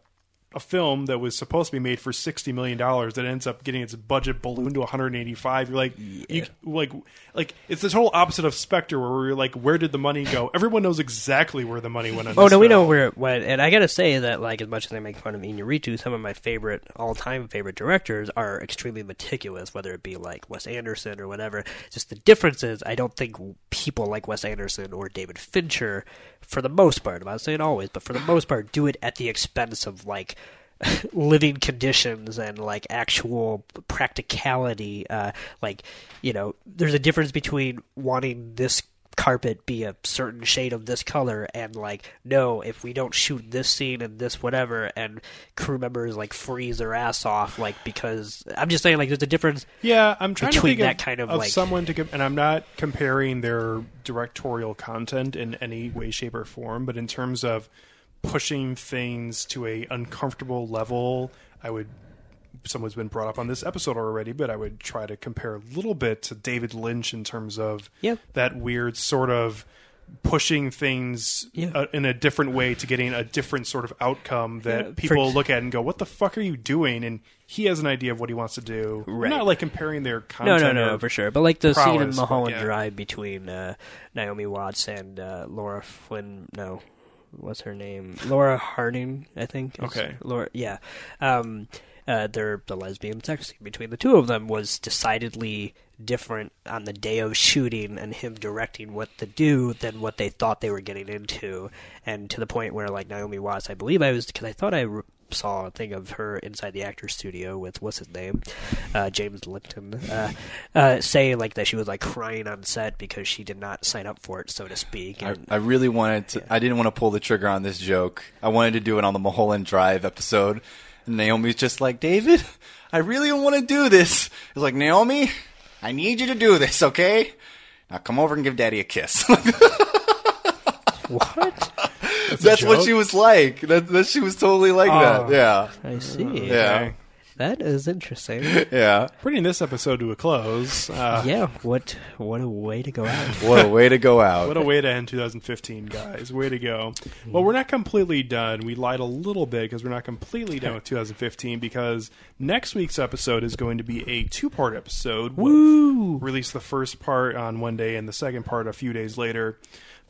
a film that was supposed to be made for sixty million dollars that ends up getting its budget ballooned to one hundred eighty five. You're like, you, like, like it's the total opposite of Spectre, where we're like, where did the money go? Everyone knows exactly where the money went. On Oh this no, we know where it went, and I gotta say that like as much as I make fun of Inarritu, some of my favorite all-time favorite directors are extremely meticulous, whether it be like Wes Anderson or whatever. Just the difference is, I don't think people like Wes Anderson or David Fincher, for the most part, I'm not saying always, but for the most part, do it at the expense of like (laughs) living conditions and like actual practicality. Uh, like you know, there's a difference between wanting this carpet be a certain shade of this color and like no if we don't shoot this scene and this whatever and crew members like freeze their ass off like because i'm just saying like there's a difference Yeah, I'm trying between to think that kind of, of like- someone to, and I'm not comparing their directorial content in any way, shape, or form, but in terms of pushing things to a uncomfortable level, I would. Someone's been brought up on this episode already, but I would try to compare a little bit to David Lynch in terms of Yeah. that weird sort of pushing things Yeah. uh, in a different way to getting a different sort of outcome that Yeah, people look at and go, "What the fuck are you doing?" And he has an idea of what he wants to do. Right. not like comparing their No, content. no, no, or- for sure. But like the scene in prowess, Mulholland yeah. Drive between uh, Naomi Watts and uh, Laura Flynn. No, what's her name? Laura Harring, I think. Okay. Laura. Yeah. Um, uh, their the lesbian sex scene between the two of them was decidedly different on the day of shooting and him directing what to do than what they thought they were getting into, and to the point where like Naomi Watts, I believe I was because I thought I. Saw a thing of her inside the actor's studio with what's his name, uh, James Lipton, uh, uh, saying like that she was like crying on set because she did not sign up for it, so to speak. I, And, I really wanted to. I didn't want to pull the trigger on this joke. I wanted to do it on the Mulholland Drive episode. And Naomi's just like, David, I really want to do this. It's like, Naomi, I need you to do this, okay? Now come over and give Daddy a kiss. (laughs) what? That's what she was like. That, that she was totally like Oh. that. Yeah, I see. yeah, That is interesting. yeah. Bringing this episode to a close. Uh, yeah. What? What a way to go out. What a way to go out. What a way to end 2015, guys. Way to go. Well, we're not completely done. We lied a little bit because we're not completely done with 2015 because next week's episode is going to be a two part episode. Woo! Release the first part on one day and the second part a few days later.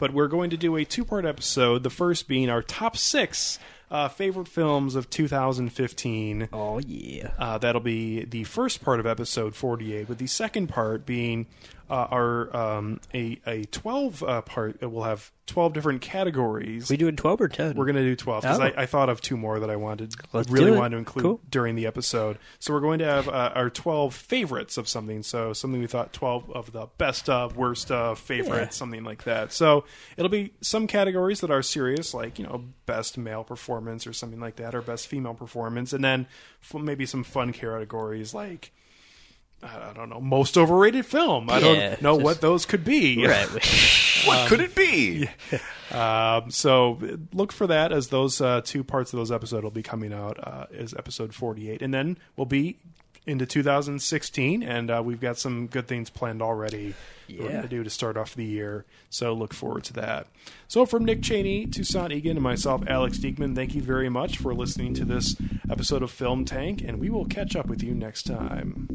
But we're going to do a two part episode, the first being our top six uh, favorite films of 2015. Oh yeah. Uh, that'll be the first part of episode 48, with the second part being uh, our um, a a 12 uh, part. It will have 12 different categories. We doing twelve or ten? We're going to do 12 because Oh. I, I thought of two more that I wanted, Let's really do it. wanted to include Cool. during the episode. So we're going to have uh, our 12 favorites of something. So something we thought 12 of the best of, worst of, favorites, Yeah. something like that. So it'll be some categories that are serious, like you know, best male performance or something like that, or best female performance, and then f- maybe some fun categories like. I don't know, most overrated film. I Yeah, don't know just- what those could be. (laughs) right. (laughs) What could it be? (laughs) Um, so look for that as those uh, two parts of those episodes will be coming out uh, as episode 48. And then we'll be into 2016, and uh, we've got some good things planned already that we're Yeah. going to do to start off the year. So look forward to that. So from Nick Cheney, Toussaint Egan, and myself, Alex Diekman, thank you very much for listening to this episode of Film Tank, and we will catch up with you next time.